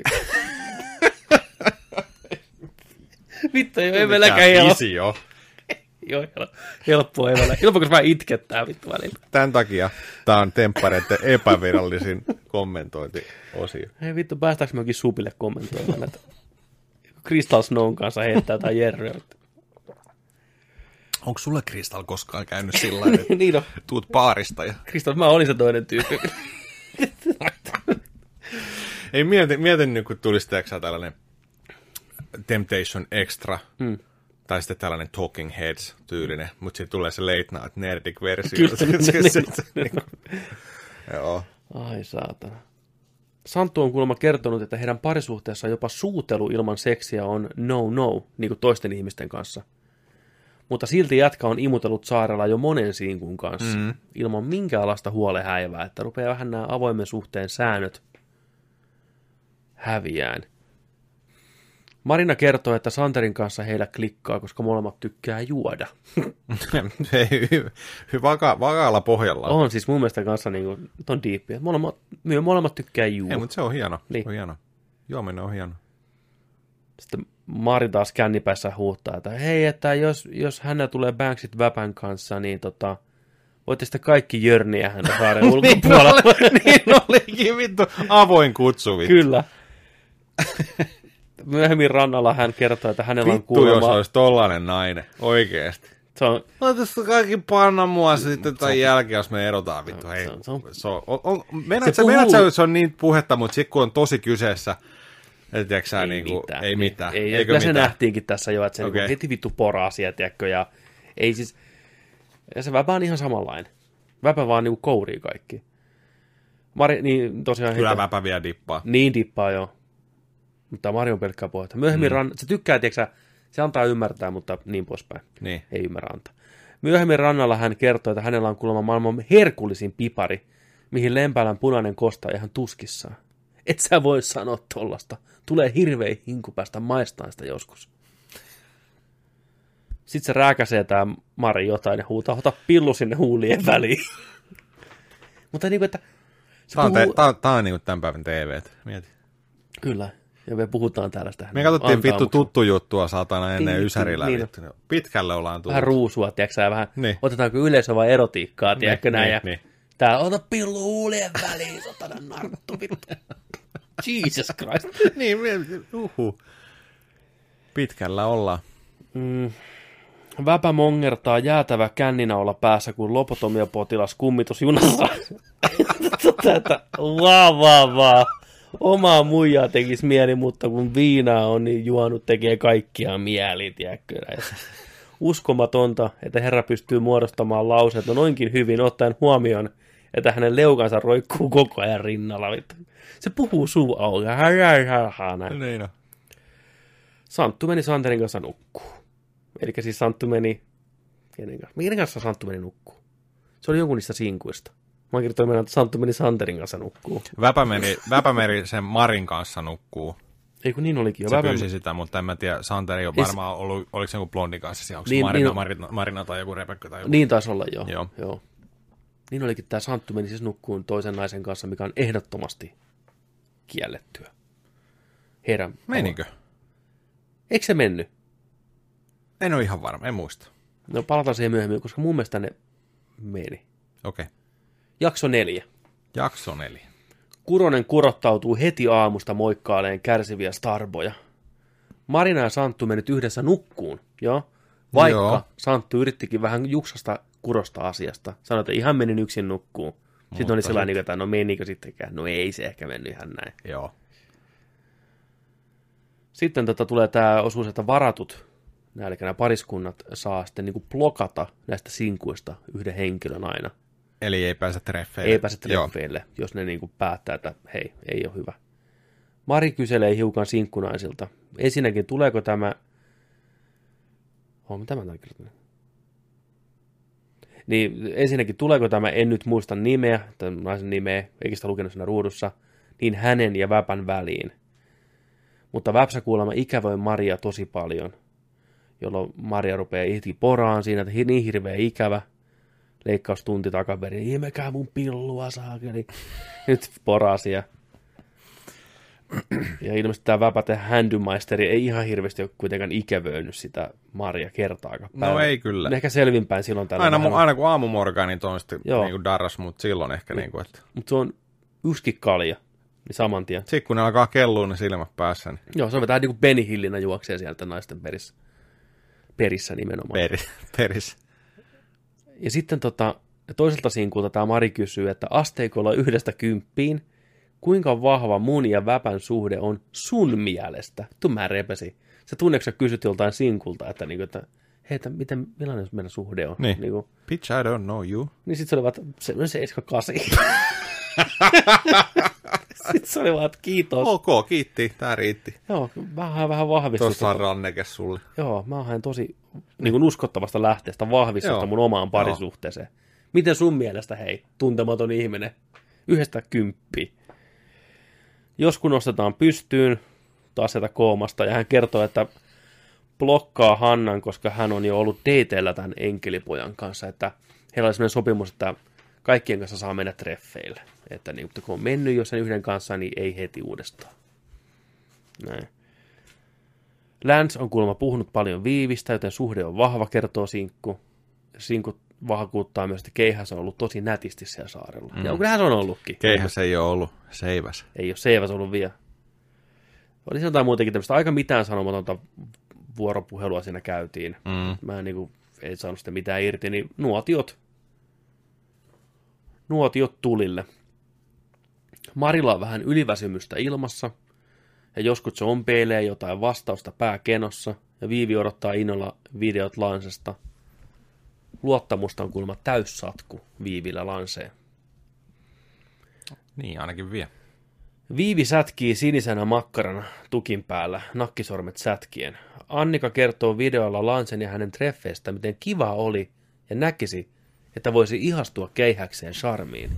Vittu ei ole emelläkään helppo. Joo, hel- helppoa emällä. Helppo, kun vähän itkettää vittu välillä. Tämän takia tämä on temppareiden epävirallisin kommentointiosio. Hei vittu, päästäänkö me jokin supille kommentoimaan näitä? Crystal Snown kanssa heittää tai Jerry. Onko sulle Kristal koskaan käynyt sillä tavalla, että *laughs* niin on. tuut baarista ja... Crystal, mä olin se toinen tyyppi. Ei mieti, mieti nyt, kun tulisi tällainen Temptation Extra, Mm. Tai sitten tällainen Talking Heads tyylinen, mutta sitten tulee se late night nerdic versio. Kyllä, Se- se- se- se- niinku- Joo. Ai saatana. Santtu on kuulemma kertonut, että heidän parisuhteessa jopa suutelu ilman seksiä on no-no, niin kuin toisten ihmisten kanssa. Mutta silti jätkä on imutellut saarella jo monen sinkun kanssa, Mm. ilman minkäänlaista huolehäivää, että rupeaa vähän nämä avoimen suhteen säännöt häviään. Marina kertoo, että Santerin kanssa heillä klikkaa, koska molemmat tykkää juoda. *laughs* Ei, hy- hy- vaka, vakaalla pohjalla. On siis mun mielestä kanssa niin kuin, on diippiä. Molemmat, myö- molemmat tykkää juoda. Ei, mutta se on hieno. Niin. Se on hieno. Juominen on hieno. Sitten Mari taas kännipäissä huuttaa, että hei, että jos, jos hänellä tulee Banksit Väpän kanssa, niin tota, voitte sitten kaikki jörniä häntä saaren *laughs* ulkopuolella. niin olikin vittu avoin kutsu vittu. Kyllä. *laughs* Myöhemmin rannalla hän kertoo, että hänellä on Vittu, jos kuulemma... olisi tollanen nainen. Oikeesti. Se on, Laita kaikki panna mua sitten tai jälkeen, jos me erotaan vittu. Hei, se on- se on- se on, on, on, meinaat, Se sä, meinaat sä, puhuu- että se on niin puhetta, mutta sitten kun on tosi kyseessä, et tiedätkö sä, ei, niin kuin, mitään. ei mitään. Ei, Eikö kyllä se mitään? nähtiinkin tässä jo, että se okay. Okei. heti vittu poraa siellä, tiedätkö, ja ei siis... Ja se Väpä on ihan samanlainen. Väpä vaan niinku kourii kaikki. Mari, niin tosiaan... Kyllä heitä- väpä vielä dippaa. Niin dippaa joo. Mutta Mari on pelkkää puhetta. Myöhemmin mm. ran... se tykkää, tiiäksä, se antaa ymmärtää, mutta niin poispäin. Niin. Ei ymmärrä antaa. Myöhemmin rannalla hän kertoi, että hänellä on kuulemma maailman herkullisin pipari, mihin Lempälän punainen kostaa ihan tuskissaan. Et sä voi sanoa tollasta. Tulee hirveä hinku päästä maistaan sitä joskus. Sitten se rääkäsee tää Mari jotain ja huutaa, ota pillu sinne huulien väliin. *laughs* Mutta niinku, että Tää on, te, puhuu- tää, tää on niinku tämän päivän TV. Mieti. Kyllä. Ja me puhutaan tällaista. Me katsottiin vittu tuttu juttua saatana ennen Niin, Ysärillä. niin. vittu. Pitkälle ollaan tullut. Vähän ruusua, tiedätkö vähän, Niin. otetaanko yleisö vai erotiikkaa, tiedätkö näin, niin, ja niin. tää ota pillu huulien väliin, sotana narttu, vittu. Jesus Christ. niin, uhu. Pitkällä ollaan. Mm. Väpä mongertaa jäätävä känninäolla päässä, kun lopotomia-potilas kummitus junassa. Tätä, vaan, vaan, vaan. Omaa muijaa tekisi mieli, mutta kun viinaa on, niin juonut tekee kaikkia mieli, tiedätkö. Uskomatonta, että herra pystyy muodostamaan lauseet no noinkin hyvin, ottaen huomioon, että hänen leukansa roikkuu koko ajan rinnalla. Se puhuu suu auki. Niin. Santtu meni Santerin kanssa nukkuu. Eli siis Santtu meni... Kenen kanssa? Kanssa Santtu meni nukkuu? Se oli jonkun niistä sinkuista. Mä kirjoitin mennä, että Santtu meni Santerin kanssa nukkuu. Väpämeri, Väpämeri sen Marin kanssa nukkuu. Ei kun niin olikin jo. Se Väpä- pyysi sitä, mutta en mä tiedä, Santeri on varmaan ollut, oliko se joku blondin kanssa siellä, onko Niin, Marina, niin- Marina, Marina, tai joku Rebekka tai joku. Niin taisi olla joo. Joo. joo. Niin olikin, tämä Santtu meni siis nukkuun toisen naisen kanssa, mikä on ehdottomasti kiellettyä. Herran. Menikö? Eikö se mennyt? En ole ihan varma, en muista. No palataan siihen myöhemmin, koska mun mielestä ne meni. Okei. Okay. Jakso neljä. Jakso neljä. Kuronen kurottautuu heti aamusta moikkaaleen kärsiviä starboja. Marina ja Santtu mennyt yhdessä nukkuun, joo. Vaikka Joo. Santtu yrittikin vähän juksasta kurosta asiasta. Sanoi, että ihan menin yksin nukkuun. Sitten Mutta oli sellainen, sit- että no menikö sittenkään. No ei se ehkä mennyt ihan näin. Joo. Sitten tota tulee tämä osuus, että varatut, eli nämä pariskunnat, saa sitten niin blokata näistä sinkuista yhden henkilön aina. Eli ei pääse treffeille. Ei pääse Joo. treffeille, jos ne niin kuin päättää, että hei, ei ole hyvä. Mari kyselee hiukan sinkkunaisilta. Ensinnäkin, tuleeko tämä... Oh, mitä mä kirjoitin? Niin, ensinnäkin, tuleeko tämä, en nyt muista nimeä, tämän naisen nimeä, eikä sitä lukenut siinä ruudussa, niin hänen ja Väpän väliin. Mutta Väpsä kuulemma ikävöi Maria tosi paljon, jolloin Maria rupeaa ihti poraan siinä, että niin hirveä ikävä, leikkaustunti takaperin, imekää mun pillua saakeli. Nyt porasi ja, ja ilmeisesti tämä väpäte händymaisteri ei ihan hirveästi ole kuitenkaan ikävöinyt sitä Maria kertaakaan. No ei kyllä. Ehkä selvinpäin silloin tällä Aina, aina kun aamumorgaanit on sitten Joo. niin kuin darras, mutta silloin ehkä niin kuin, että... Mutta se on yksikin kalja, niin saman tien. Sitten kun ne alkaa kellua ne silmät päässä, niin Joo, se on vähän niin kuin Benny Hillinä juoksee sieltä naisten perissä. Perissä nimenomaan. peri, *laughs* peris. Ja sitten tota, toiselta sinkulta tämä Mari kysyy, että asteikolla yhdestä kymppiin, kuinka vahva mun ja Väpän suhde on sun mielestä? Tuu mä repesi. Se tunneeko sä kysyt joltain sinkulta, että, niinku, että hei, että miten, millainen meidän suhde on? Niin. Niinku, Bitch, I don't know you. niin sitten se oli vaan, se on 78. sitten se oli vaan, että kiitos. Ok, kiitti, tää riitti. Joo, vähän, vähän vahvisti. Tuossa on tota- ranneke sulle. Joo, mä haen tosi niin kuin uskottavasta lähteestä vahvistusta Joo. mun omaan parisuhteeseen. Miten sun mielestä, hei, tuntematon ihminen, yhdestä kymppi. Jos kun nostetaan pystyyn taas sieltä koomasta, ja hän kertoo, että blokkaa Hannan, koska hän on jo ollut dateilla tämän enkelipojan kanssa, että heillä oli sellainen sopimus, että kaikkien kanssa saa mennä treffeille. Että niin, kun on mennyt jo sen yhden kanssa, niin ei heti uudestaan. Näin. Lance on kuulemma puhunut paljon viivistä, joten suhde on vahva, kertoo Sinkku. Sinkku vakuuttaa myös, että keihäs on ollut tosi nätisti siellä saarella. Mm. Ja kyllähän se on ollutkin. Keihäs ei ole ollut seiväs. Ei ole seiväs ollut vielä. Oli se jotain muutenkin tämmöistä aika mitään sanomatonta vuoropuhelua siinä käytiin. Mm. Mä en niin kuin, ei saanut sitä mitään irti, niin nuotiot. Nuotiot tulille. Marilla on vähän yliväsymystä ilmassa, ja joskus se ompeilee jotain vastausta pääkenossa, ja Viivi odottaa innolla videot Lansesta. luottamusta on kuulemma täyssatku Viivillä Lanseen. Niin, ainakin vie. Viivi sätkii sinisenä makkarana tukin päällä, nakkisormet sätkien. Annika kertoo videolla Lansen ja hänen treffeistä, miten kiva oli ja näkisi, että voisi ihastua keihäkseen charmiin.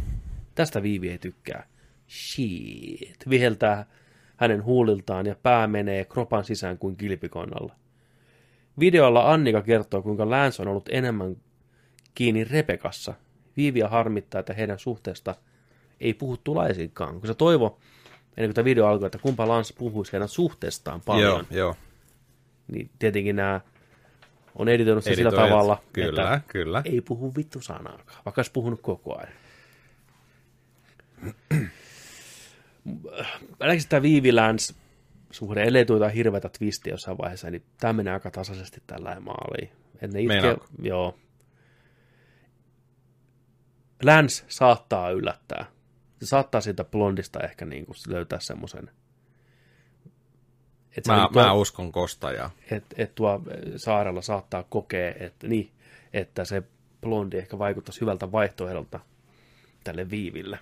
Tästä Viivi ei tykkää. Shit, viheltää hänen huuliltaan ja pää menee kropan sisään kuin kilpikonnalla. Videolla Annika kertoo, kuinka Lance on ollut enemmän kiinni Rebekassa. Viiviä harmittaa, että heidän suhteesta ei puhuttu laisinkaan, kun se toivo, ennen kuin tämä video alkoi, että kumpa Lance puhuisi heidän suhteestaan paljon. Joo, joo. Niin tietenkin nämä on editoinut se sillä tavalla, kyllä, että kyllä. ei puhu vittu sanaakaan, vaikka olisi puhunut koko ajan. Ainakin tämä Viivi Lance suhde, ellei tule jotain hirveätä twistiä jossain vaiheessa, niin tämä menee aika tasaisesti tällä maaliin. Et ne itke, joo. Lance saattaa yllättää. Se saattaa siitä blondista ehkä niin kuin löytää semmoisen. että Mä, mä uskon kostajaa. että et tuo saarella saattaa kokea, että, niin, että se blondi ehkä vaikuttaisi hyvältä vaihtoehdolta tälle viiville.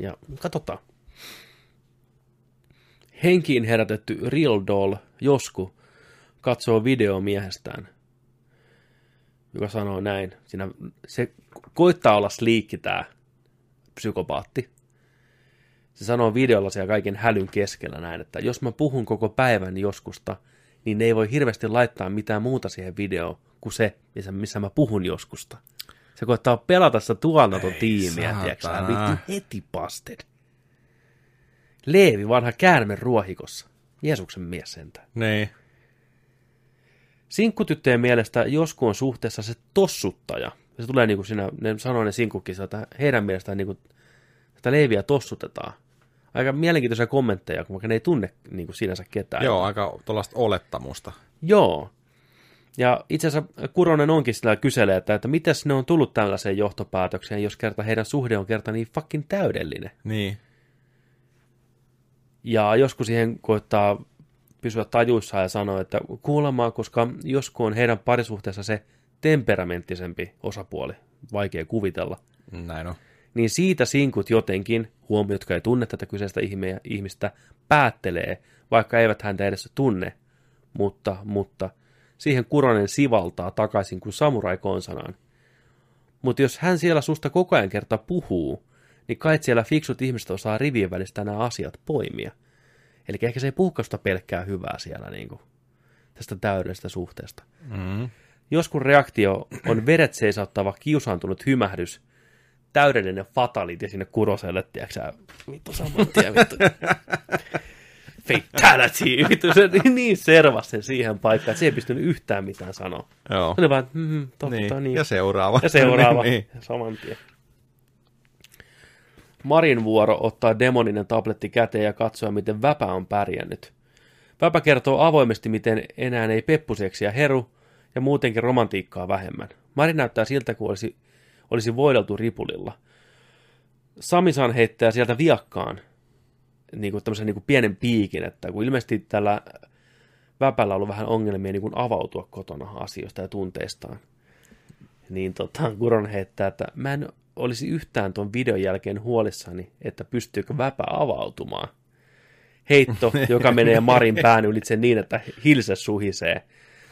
Ja katsotaan. Henkiin herätetty Real Doll Josku katsoo video miehestään, joka sanoo näin. Siinä se koittaa olla sliikki tämä psykopaatti. Se sanoo videolla siellä kaiken hälyn keskellä näin, että jos mä puhun koko päivän joskusta, niin ne ei voi hirveästi laittaa mitään muuta siihen videoon kuin se, missä, missä mä puhun joskusta. Se koittaa pelata sitä tuotanton tiimiä, tiedätkö. Vittu heti pasted. Leevi, vanha käärme ruohikossa. Jeesuksen mies sentään. Niin. Sinkkutyttöjen mielestä Josku on suhteessa se tossuttaja. Ja se tulee niin kuin siinä, ne sanoo ne sinkkukin, että heidän mielestään niin kuin, sitä leiviä tossutetaan. Aika mielenkiintoisia kommentteja, kun vaikka ne ei tunne niin kuin sinänsä ketään. Joo, aika tuollaista olettamusta. Joo. Ja itse asiassa Kuronen onkin sillä kyselee, että, että mitäs ne on tullut tällaiseen johtopäätökseen, jos kerta heidän suhde on kerta niin fucking täydellinen. Niin. Ja joskus siihen koittaa pysyä tajuissaan ja sanoa, että kuulemaa, koska joskus on heidän parisuhteessa se temperamenttisempi osapuoli, vaikea kuvitella, Näin on. niin siitä sinkut jotenkin, huomio, jotka ei tunne tätä kyseistä ihmeä- ihmistä, päättelee, vaikka eivät häntä edes tunne, mutta, mutta siihen Kuronen sivaltaa takaisin kuin samurai konsanaan. Mutta jos hän siellä susta koko ajan kerta puhuu, niin kai siellä fiksut ihmiset osaa rivien välistä nämä asiat poimia. Eli ehkä se ei puhukaan sitä pelkkää hyvää siellä niin kuin, tästä täydellisestä suhteesta. Mm. Joskus reaktio on veret seisauttava kiusaantunut hymähdys, täydellinen fatality sinne kuroselle, tiedätkö vittu saman tien, vittu. *laughs* Fatality, vittu, se niin- niin servasi sen siihen paikkaan, että se ei pystynyt yhtään mitään sanoa. Joo. Se oli vaan, mm, totta, Niin. niin. Ja seuraava. Ja seuraava, *laughs* niin, niin. saman tien. Marin vuoro ottaa demoninen tabletti käteen ja katsoa, miten Väpä on pärjännyt. Väpä kertoo avoimesti, miten enää ei peppuseksiä heru ja muutenkin romantiikkaa vähemmän. Mari näyttää siltä, kuin olisi, olisi voideltu ripulilla. Samisan heittää sieltä viakkaan niin kuin tämmöisen niin kuin pienen piikin, että kun ilmeisesti tällä Väpällä on ollut vähän ongelmia niin kuin avautua kotona asioista ja tunteistaan, niin tota, Kuron heittää, että mä en olisi yhtään tuon videon jälkeen huolissani, että pystyykö Väpä avautumaan. Heitto, *laughs* joka menee Marin pään ylitse niin, että hilse suhisee.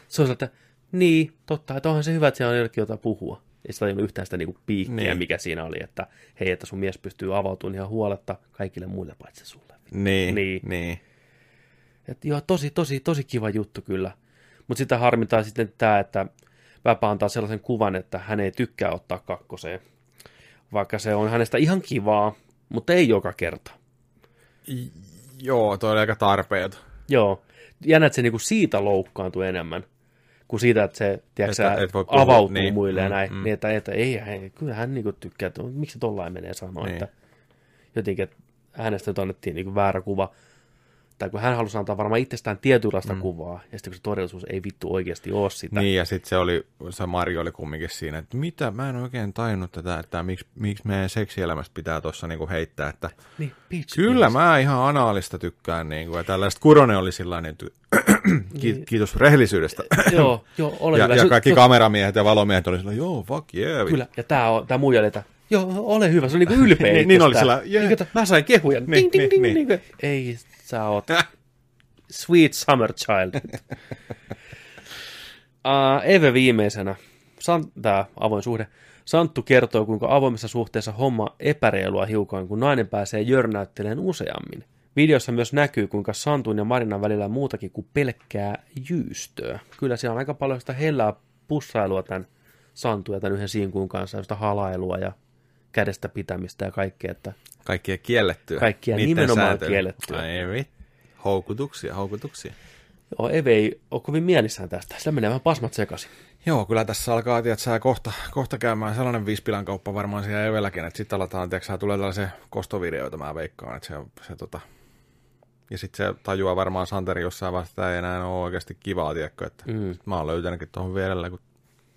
Se on että niin, totta, että onhan se hyvä, että siellä on jollekin jotain puhua. Ei sitä ollut yhtään sitä niinku piikkiä, niin. mikä siinä oli, että hei, että sun mies pystyy avautumaan ihan huoletta kaikille muille paitsi sulle. Niin, Niin. niin. Et joo, tosi, tosi, tosi kiva juttu kyllä. Mutta sitä harmitaan sitten tämä, että Väpä antaa sellaisen kuvan, että hän ei tykkää ottaa kakkoseen. Vaikka se on hänestä ihan kivaa, mutta ei joka kerta. Joo, toi oli aika tarpeeton. Joo. Jännä, että se niinku siitä loukkaantuu enemmän kuin siitä, että se tiedätkö, et voi puhua, avautuu niin. muille ja Mm, näin. mm. Niin, että, että ei, ei, kyllä hän niinku tykkää, että miksi se tollain menee sanoa, Niin. että jotenkin, että hänestä nyt annettiin niinku väärä kuva. Tai kun hän halusi antaa varmaan itsestään tietynlaista mm. kuvaa, ja sitten kun se todellisuus ei vittu oikeasti ole sitä. Niin, ja sitten se oli, se Mari oli kumminkin siinä, että mitä, mä en oikein tajunnut tätä, että miksi, miksi meidän seksielämästä pitää tuossa niinku heittää, että Niin, bitch, kyllä yes. mä ihan anaalista tykkään, niinku, ja tällaista Kuronen oli sillä että Ki- kiitos rehellisyydestä. *laughs* joo, joo, ole ja, hyvä. ja kaikki kameramiehet ja valomiehet oli sillä, joo, fuck yeah. Kyllä, ja tää, on, tää muija oli, että joo, ole hyvä, se on niinku ylpeä *laughs* Niin, niin oli sillä, jee. Niin, mä sain kehuja. Niin, Niin, ding, niin, ding, niin. ding, niin. Ei, sä oot *laughs* sweet summer child. uh, *laughs* Eve viimeisenä, tää avoin suhde. Santtu kertoo, kuinka avoimessa suhteessa homma epäreilua hiukan, kun nainen pääsee jörnäytteleen useammin. Videossa myös näkyy, kuinka Santun ja Marinan välillä on muutakin kuin pelkkää jyystöä. Kyllä siellä on aika paljon sitä hellää pussailua tämän Santun ja tämän yhden sinkun kanssa, sitä halailua ja kädestä pitämistä ja kaikkea, että Kaikkia kiellettyä. Kaikkia Niitten nimenomaan säätely. kiellettyä. Ai. Houkutuksia, houkutuksia. joo, Eve ei ole kovin mielissään tästä. Sillä menee vähän pasmat sekaisin. Joo, kyllä tässä alkaa, tiedät, sä kohta, kohta käymään sellainen viispilan kauppa varmaan siellä Evelläkin, että sitten aletaan, tiedätkö, tulee tällaisia kostovideoita, mä veikkaan, että se, se tota... Ja sitten se tajuaa varmaan Santeri jossain vaiheessa, että tämä ei enää ole oikeasti kivaa, tiedätkö, että Mm. mä oon löytänytkin tuohon vierelle, kun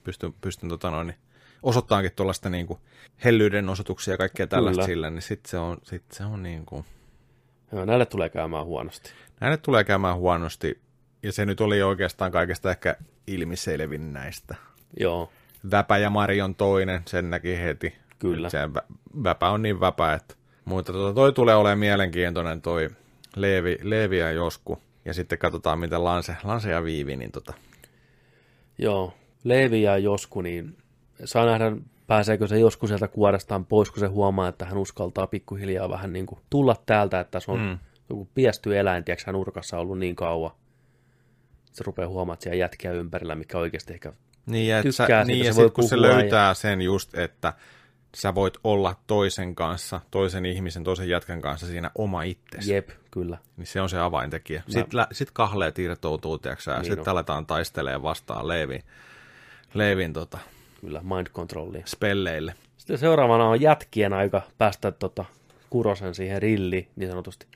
pystyn, pystyn tota noin, niin osoittaankin tuollaista niin kuin hellyyden osoituksia ja kaikkea tällaista Kyllä. sille, niin sitten se on, sit se on niin kuin... Joo, näille tulee käymään huonosti. Näille tulee käymään huonosti, ja se nyt oli oikeastaan kaikesta ehkä ilmiselvin näistä. Joo, Väpä ja Mari on toinen, sen näki heti. Kyllä. Se vä- väpä on niin väpä, että... Mutta tota, toi tulee olemaan mielenkiintoinen toi Leevi, Leevi ja Josku. Ja sitten katsotaan, miten Lanse, Lanse ja Viivi, niin tota... joo. Leevi ja Josku, niin saa nähdä, pääseekö se Josku sieltä kuorestaan pois, kun se huomaa, että hän uskaltaa pikkuhiljaa vähän niin kuin tulla täältä, että se on mm. joku piesty eläin, tiedätkö, hän nurkassa ollut niin kauan. Se rupeaa huomaamaan, että siellä jätkiä ympärillä, mikä oikeasti ehkä Niin, ja, et sä, tykkää niin, siitä, ja sit, kun se löytää sen just, että sä voit olla toisen kanssa, toisen ihmisen, toisen jätkän kanssa siinä oma itsesi. Jep, kyllä. Niin se on se avaintekijä. Sitten, lä- sit kahleet irtoutuu, tiedätkö, ja Niin sitten aletaan taistelemaan vastaan Leevin, Leevin tota, Kyllä, mind controllia. spelleille. Sitten seuraavana on jätkien aika päästä tota, Kurosen siihen rilliin, niin sanotusti.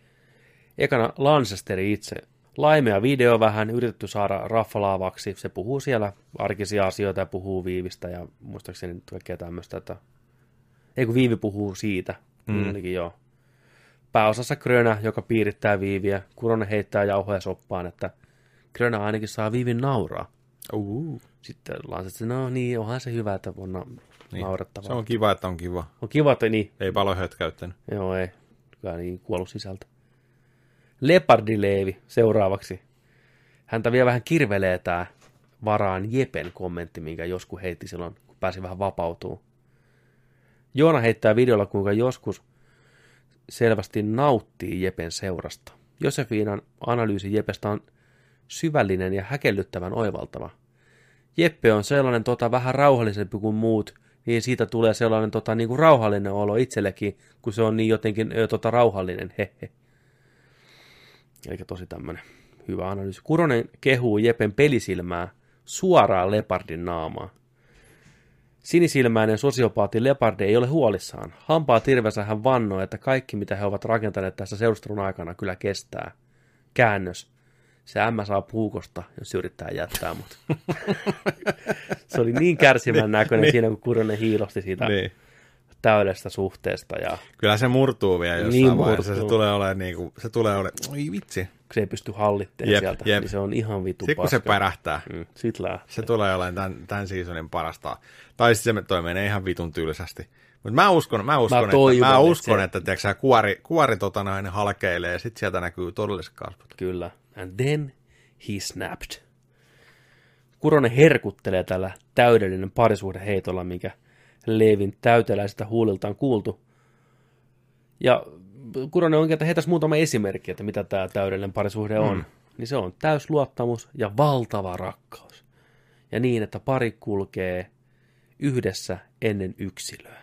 Ekana Lancesteri itse. Laimea video vähän, yritetty saada raffalaavaksi. Se puhuu siellä arkisia asioita ja puhuu Viivistä ja muistaakseni nyt kaikkea tämmöistä, että... Ei kun Viivi puhuu siitä. Mm. Joo. Pääosassa Krönä, joka piirittää Viiviä. Kuronen heittää jauhoja soppaan, että Krönä ainakin saa Viivin nauraa. Uh. Sitten Lancesteri, no niin, onhan se hyvä, että on Niin. naurettavaa. Se on kiva, että on kiva. on kiva, että niin, Ei paljon hötkäyttänyt. Joo, ei. Kyllä niin kuollut sisältä. Leopardileevi seuraavaksi. Häntä vielä vähän kirvelee tää varaan Jepen kommentti, minkä joskus heitti silloin, kun pääsi vähän vapautuu. Joona heittää videolla, kuinka joskus selvästi nauttii Jepen seurasta. Josefiinan analyysi Jepestä on syvällinen ja häkellyttävän oivaltava. Jeppe on sellainen tota, vähän rauhallisempi kuin muut, niin siitä tulee sellainen tota, niin kuin rauhallinen olo itsellekin, kun se on niin jotenkin ö, tota, rauhallinen. Hehe. Eli tosi tämmöinen hyvä analyysi. Kuronen kehuu Jepen pelisilmää suoraan Lepardin naamaa. Sinisilmäinen sosiopaatti Leopard ei ole huolissaan. Hampaa tirvensä hän vannoo, että kaikki mitä he ovat rakentaneet tässä seurustelun aikana kyllä kestää. Käännös. Se ämmä saa puukosta, jos se yrittää jättää mut. se oli niin kärsivän näköinen siinä, kun Kuronen hiilosti siitä Niin. täydestä suhteesta. Ja Kyllä se murtuu vielä jossain Niin niin vaiheessa. murtuu. Se tulee olemaan niin kuin, se tulee olemaan, oi vitsi. kun se ei pysty hallittamaan Jep, sieltä, jep. niin se on ihan vitu Sitten kun se pärähtää, Mm, sit lähtee. se tulee olemaan tämän, tämän seasonin parasta. Tai sitten se toi menee ihan vitun tylsästi. Mutta mä uskon, mä uskon, toivon, että, mä että uskon, se- että, tiedätkö, sä, kuori, kuori tota noin halkeilee ja sitten sieltä näkyy todelliset kasvot. Kyllä. And then he snapped. Kuronen herkuttelee tällä täydellinen parisuhdeheitolla, mikä Leevin täyteläisestä huuliltaan kuultu. Ja Kuronen onkin, että heitäisi muutama esimerkki, että mitä tämä täydellinen parisuhde on. Mm. Niin se on täysluottamus ja valtava rakkaus. Ja niin, että pari kulkee yhdessä ennen yksilöä.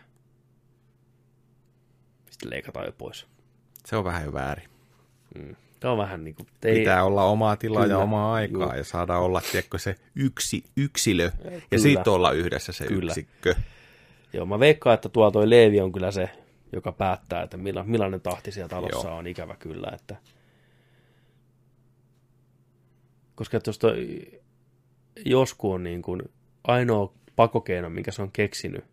Sitten leikataan jo pois. Se on vähän jo väärin. Tämä on vähän niin kuin... Pitää olla omaa tilaa Kyllä. ja omaa aikaa Juu. ja saada olla, tiedätkö, se yksi yksilö ja Kyllä. sitten olla yhdessä se Kyllä. yksikkö. Joo, mä veikkaan, että tuo toi Leevi on kyllä se, joka päättää, että milla, millainen tahti siellä talossa Joo. on ikävä kyllä. Että... Koska että jos toi Josku on niin kuin ainoa pakokeino, minkä se on keksinyt,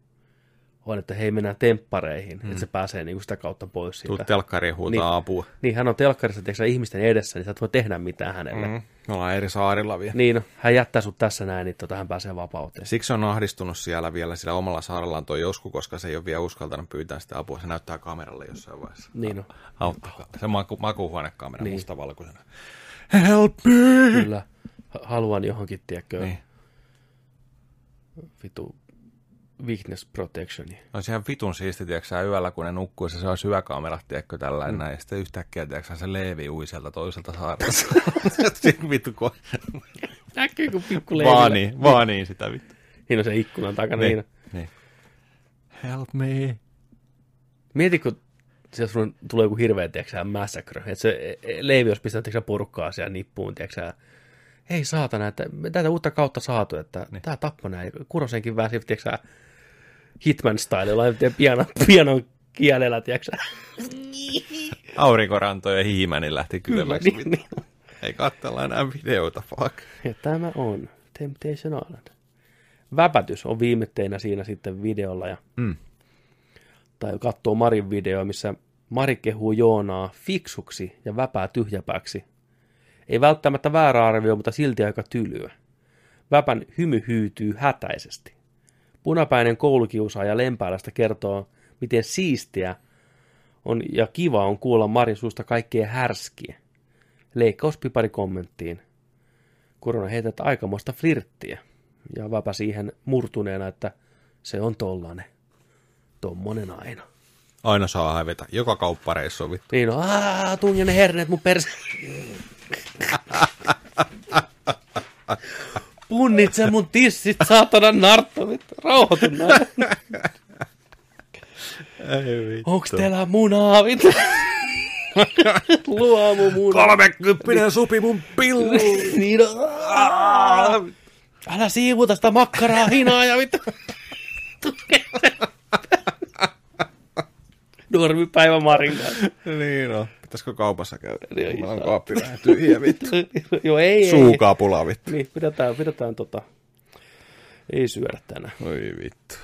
on, että hei mennään temppareihin, mm. että se pääsee niin kuin sitä kautta pois siitä. Tuu telkkariin huutaa Niin. apua. Niin, hän on telkkarissa tiedätkö, ihmisten edessä, niin sä et voi tehdä mitään hänelle. Mm. Me ollaan eri saarilla vielä. Niin, no, hän jättää sut tässä näin, niin tota, hän pääsee vapauteen. Siksi on ahdistunut siellä vielä sillä omalla saarellaan toi Josku, koska se ei ole vielä uskaltanut pyytää sitä apua. Se näyttää kameralle jossain vaiheessa. Niin, no, Auttakaa. Se maku, makuuhuonekamera Niin. mustavalkoisena. Help me! kyllä. Haluan johonkin, tiedätkö. Niin. vitu weakness protectioni. Olisi ihan vitun siisti, tiedätkö yöllä, kun ne nukkuisi, se olisi yökamera, tiedätkö, tällä mm. näin. Ja sitten yhtäkkiä, tiedätkö se Leevi ui sieltä toiselta saarelta. *laughs* Sitten vittu, kun Näkyy kun pikku vaan niin, vaan niin sitä vittu. Niin on se ikkunan takana. Niin. Niin. niin. Help me. Mieti, kun sieltä sun tulee joku hirveä, tiedätkö massacre. Että se e, Leivi olisi pistänyt, tiedätkö porukkaa siellä nippuun, tiedätkö hei saatana, että tätä uutta kautta saatu, että niin. tämä tappo näin. Kurosenkin väsi, tiedätkö sä, Hitman style, laittiin pianon, pianon kielellä, tiedätkö sä. Aurinkoranto ja hiimäni lähti kylmäksi. niin, niin. Ei katsella enää videota, fuck. Ja tämä on Temptation Island. Väpätys on viimetteinä siinä sitten videolla. Ja, Mm. Tai katsoo Marin videoa, missä Mari kehuu Joonaa fiksuksi ja väpää tyhjäpäksi. Ei välttämättä väärä arvio, mutta silti aika tylyä. Väpän hymy hyytyy hätäisesti. Punapäinen koulukiusaaja Lempäälästä kertoo, miten siistiä on ja kiva on kuulla Marin suusta kaikkea härskiä. Leikkauspipari kommenttiin. Korona heität aikamoista flirttiä. Ja väpä siihen murtuneena, että se on tollanen. Tommonen aina. Aina saa hävetä. Joka kauppareissu on vittu. Niin on, aah, tunja ne herneet mun perse. *laughs* Punnitse mun tissit, saatana nartto, vittu, rauhoitu näin. Onks teillä munaa, vittu? Luomu munaa. Kolmekymppinen supi mun pillu. niin aah. Älä siivuta sitä makkaraa hinaa ja vittu. Normipäivä Marin kanssa. niin on. Pitäisikö kaupassa käydä? Niin, Mulla on kaappi vähän tyhjä vittu. *laughs* Joo, ei, ei. Suukapula vittu. Niin, pidetään, pidetään tota, ei syödä tänään. Oi vittu.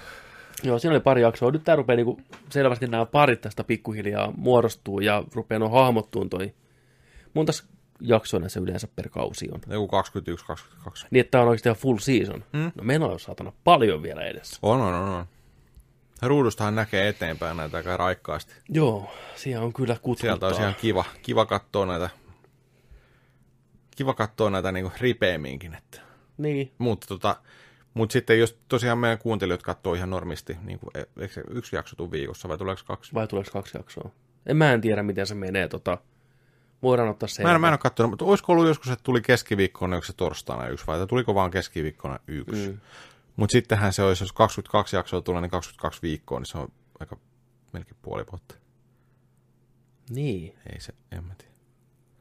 Joo, siinä oli pari jaksoa. Nyt tää rupeaa niinku, selvästi nämä parit tästä pikkuhiljaa muodostuu ja rupeaa no hahmottuun toi. Monta jaksoa se yleensä per kausi on. Joku 21-22. Niin, että tää on oikeasti ihan full season. Mm. No meillä on saatana paljon vielä edessä. On, on, on, on. Ruudustahan näkee eteenpäin näitä aika raikkaasti. Joo, siellä on kyllä kutkuttaa. Sieltä olisi ihan kiva, kiva katsoa näitä, kiva katsoa näitä niinku ripeämminkin. Että. Niin, Mutta tota, mut sitten jos tosiaan meidän kuuntelijat katsoo ihan normisti, niin kuin, eikö se yksi jakso tuu viikossa vai tuleeko kaksi? vai tuleeko kaksi jaksoa? En mä en tiedä, miten se menee. Tota, voidaan ottaa se. Mä en, mä en ole katsonut, mutta olisiko ollut joskus, että tuli keskiviikkona yksi torstaina yksi, vai tuliko vaan keskiviikkona yksi? Mm. Mutta sittenhän se olisi, jos 22 jaksoa tulee, niin 22 viikkoa, niin se on aika melkein puoli vuotta. Niin. Ei se, en mä tiedä.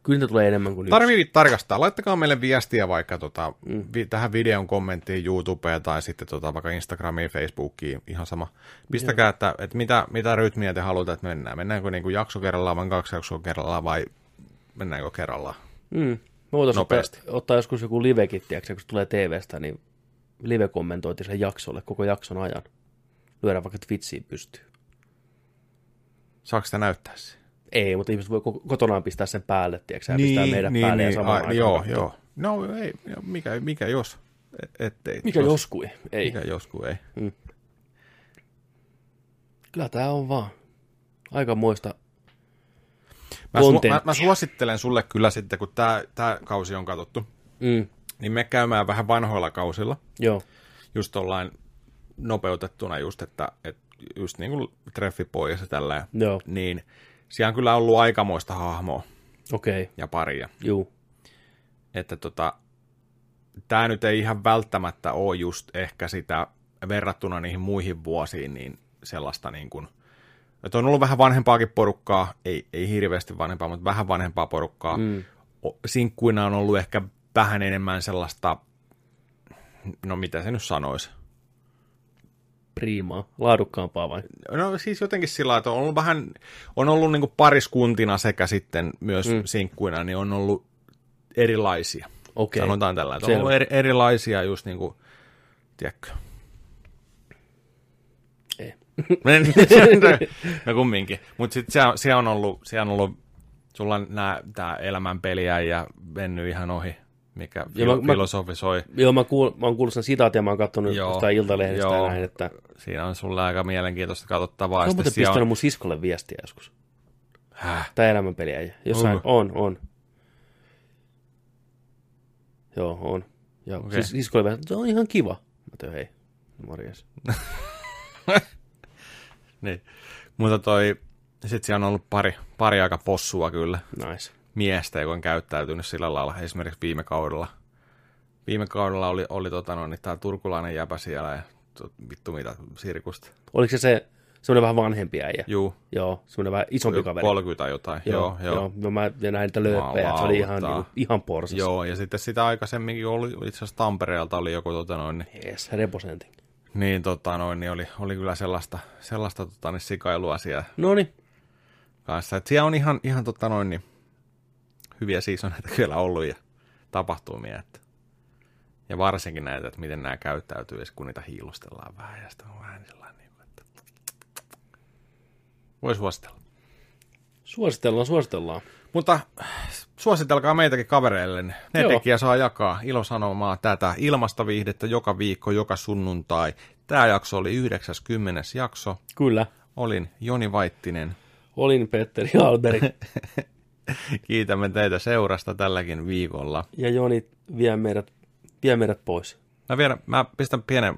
Kyllä niitä tulee enemmän kuin yksi. Tarvii tarkastaa. Laittakaa meille viestiä vaikka tota, mm. vi, tähän videon kommenttiin YouTubeen tai sitten tota, vaikka Instagramiin, Facebookiin, ihan sama. Pistäkää, että, että mitä, mitä rytmiä te haluatte, että mennään. Mennäänkö niin kuin jakso kerrallaan vai kaksi jaksoa kerrallaan vai mennäänkö kerrallaan? Mm. Me voitaisiin Nopeasti. ottaa, ottaa joskus joku livekin, tiedätkö, kun tulee TVstä, niin live kommentoitiin sen jaksolle koko jakson ajan. Lyödään vaikka Twitchiin pystyyn. Saako sitä näyttää se? Ei, mutta ihmiset voi ko- kotonaan pistää sen päälle, tiedätkö, niin, pistää meidän niin, päälle ja samaan aikaan Joo, joo. No ei, mikä, mikä jos? Et, ettei. Mikä joskus ei. ei. Mikä joskus ei. Kyllä tää on vaan aika muista. Mä, su- mä, mä, suosittelen sulle kyllä sitten, kun tämä kausi on katsottu, Mm, niin me käymään vähän vanhoilla kausilla. joo, just tollain nopeutettuna just, että, että just niin kuin treffipois ja tällä, joo, niin siellä on kyllä ollut aikamoista hahmoa okei, okay, ja paria. juu. Että tota, tämä nyt ei ihan välttämättä ole just ehkä sitä verrattuna niihin muihin vuosiin, niin sellaista niin kuin, että on ollut vähän vanhempaakin porukkaa, ei, ei hirveästi vanhempaa, mutta vähän vanhempaa porukkaa. Mm. Sinkkuina on ollut ehkä vähän enemmän sellaista, no mitä se nyt sanoisi, Priimaa, laadukkaampaa vai? No siis jotenkin sillä että on ollut vähän, on ollut niin pariskuntina sekä sitten myös mm. sinkkuina, niin on ollut erilaisia. Okei. Sanotaan tällä, että on ollut eri, erilaisia just niin kuin, tiedätkö, Ei. *laughs* no kumminkin. Mutta sitten siellä, siellä, on ollut, siellä on ollut, sulla on nää, tää elämän peliä ja mennyt ihan ohi, mikä Joo, filo- mä- filosofisoi. Joo, mä, kuul, mä oon kuullut sen sitaatin ja mä oon katsonut Joo, jostain iltalehdistä joo. näin, että Siinä on sulle aika mielenkiintoista katsottavaa. Mä oon pistänyt on, mun siskolle viestiä joskus. Häh? Tää elämänpeliä. Jossain, Onko? on, on. Joo, on. Ja okay. siis siskolle viestiä, se on ihan kiva. Mä tein, hei, morjes. *laughs* niin. Mutta toi, sitten siellä on ollut pari, pari aika possua kyllä. Nice. Miestä, joka on käyttäytynyt sillä lailla. Esimerkiksi viime kaudella. Viime kaudella oli, oli tota, no, niin tää turkulainen jäpä siellä ja vittu mitä sirkusta. Oliko se se semmoinen vähän vanhempi äijä? Juu. Joo, semmoinen vähän isompi kaveri. 30 jotain. Joo, joo. joo. joo. Mä ja näin niitä lööppejä, se oli ihan, niinku, ihan porsas. Joo, ja sitten sitä aikaisemminkin oli itse asiassa Tampereelta oli joku tota noin, niin, Yes, representing. niin, tota noin, niin oli, oli kyllä sellaista, sellaista tota, niin sikailua siellä Noniin. kanssa. Et siellä on ihan, ihan tota noin, niin, hyviä seasoneita *laughs* kyllä ollut ja tapahtumia. Että. Ja varsinkin näitä, että miten nämä käyttäytyy, ja kun niitä hiilustellaan vähän, ja sitten on vähän sellainen, niin kuin, että voi suositella. Suositellaan, suositellaan. Mutta suositelkaa meitäkin kavereille. Ne Joo. tekijä saa jakaa ilosanomaa tätä ilmastoviihdettä joka viikko, joka sunnuntai. Tämä jakso oli 90. jakso. Kyllä. Olin Joni Vaittinen. Olin Petteri Alberi. *laughs* *laughs* Kiitämme teitä seurasta tälläkin viikolla. ja Joni vie meidät, vie meidät pois. Mä, vielä, mä pistän pienen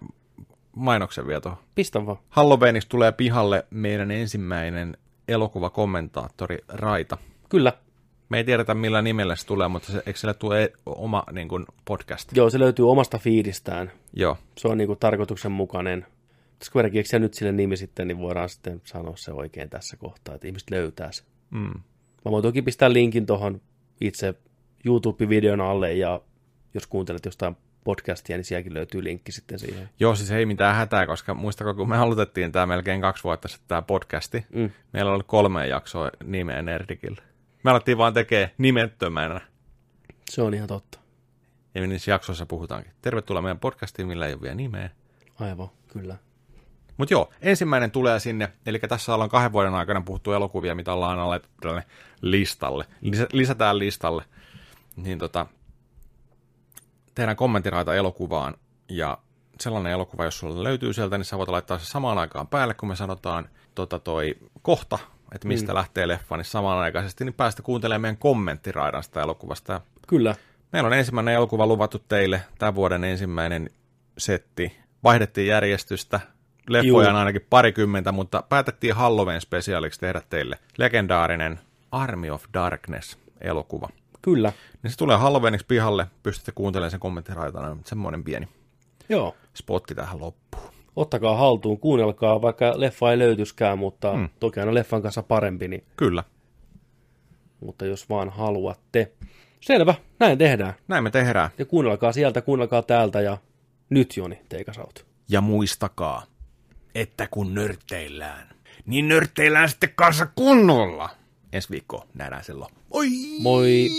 mainoksen vielä tuohon. Pistä vaan. Halloweeniksi tulee pihalle meidän ensimmäinen elokuvakommentaattori Raita. Kyllä. Me ei tiedetä millä nimellä se tulee, mutta se, eikö sille tule oma niin kuin, podcast? Joo, se löytyy omasta fiidistään. Joo. Se on niinku tarkoituksenmukainen. Jos kuitenkin keksiä nyt sille nimi sitten, niin voidaan sitten sanoa se oikein tässä kohtaa, että ihmiset löytää se. Mm. Mä voin toki pistää linkin tuohon itse YouTube-videon alle, ja jos kuuntelet jostain podcastia, niin sielläkin löytyy linkki sitten siihen. Joo, siis ei mitään hätää, koska muistako, kun me aloitettiin tämä melkein kaksi vuotta sitten tämä podcasti, Mm. meillä oli kolme jaksoa nimeen Nerdikille. Me alettiin vaan tekee nimettömänä. Se on ihan totta. Ja niissä jaksoissa puhutaankin. Tervetuloa meidän podcastiin, millä ei ole vielä nimeä. Aivan, kyllä. Mutta joo, ensimmäinen tulee sinne, eli tässä ollaan kahden vuoden aikana puhuttu elokuvia, mitä ollaan alettu listalle. Lisä, lisätään listalle. Niin tota, tehdään kommenttiraita elokuvaan, ja sellainen elokuva, jos sulla löytyy sieltä, niin sä voit laittaa se samaan aikaan päälle, kun me sanotaan tota toi kohta, että mistä mm. lähtee leffa, niin samanaikaisesti niin päästä kuuntelemaan meidän kommenttiraidan sitä elokuvasta. Kyllä. Meillä on ensimmäinen elokuva luvattu teille, tämän vuoden ensimmäinen setti. Vaihdettiin järjestystä, leffoja on ainakin parikymmentä, mutta päätettiin Halloween spesiaaliksi tehdä teille legendaarinen Army of Darkness-elokuva. Kyllä. Niin se tulee Halloweeniksi pihalle, pystytte kuuntelemaan sen kommenttiraitana, semmoinen pieni Joo. spotti tähän loppuun. Ottakaa haltuun, kuunnelkaa, vaikka leffa ei löytyskään, mutta mm. toki aina leffan kanssa parempi, niin, Kyllä, mutta jos vaan haluatte. Selvä, näin tehdään. näin me tehdään. Ja kuunnelkaa sieltä, kuunnelkaa täältä ja nyt Joni, teikas out. Ja muistakaa, että kun nörtteillään, niin nörtteillään sitten kanssa kunnolla. Ensi viikko nähdään silloin. Oi! Moi!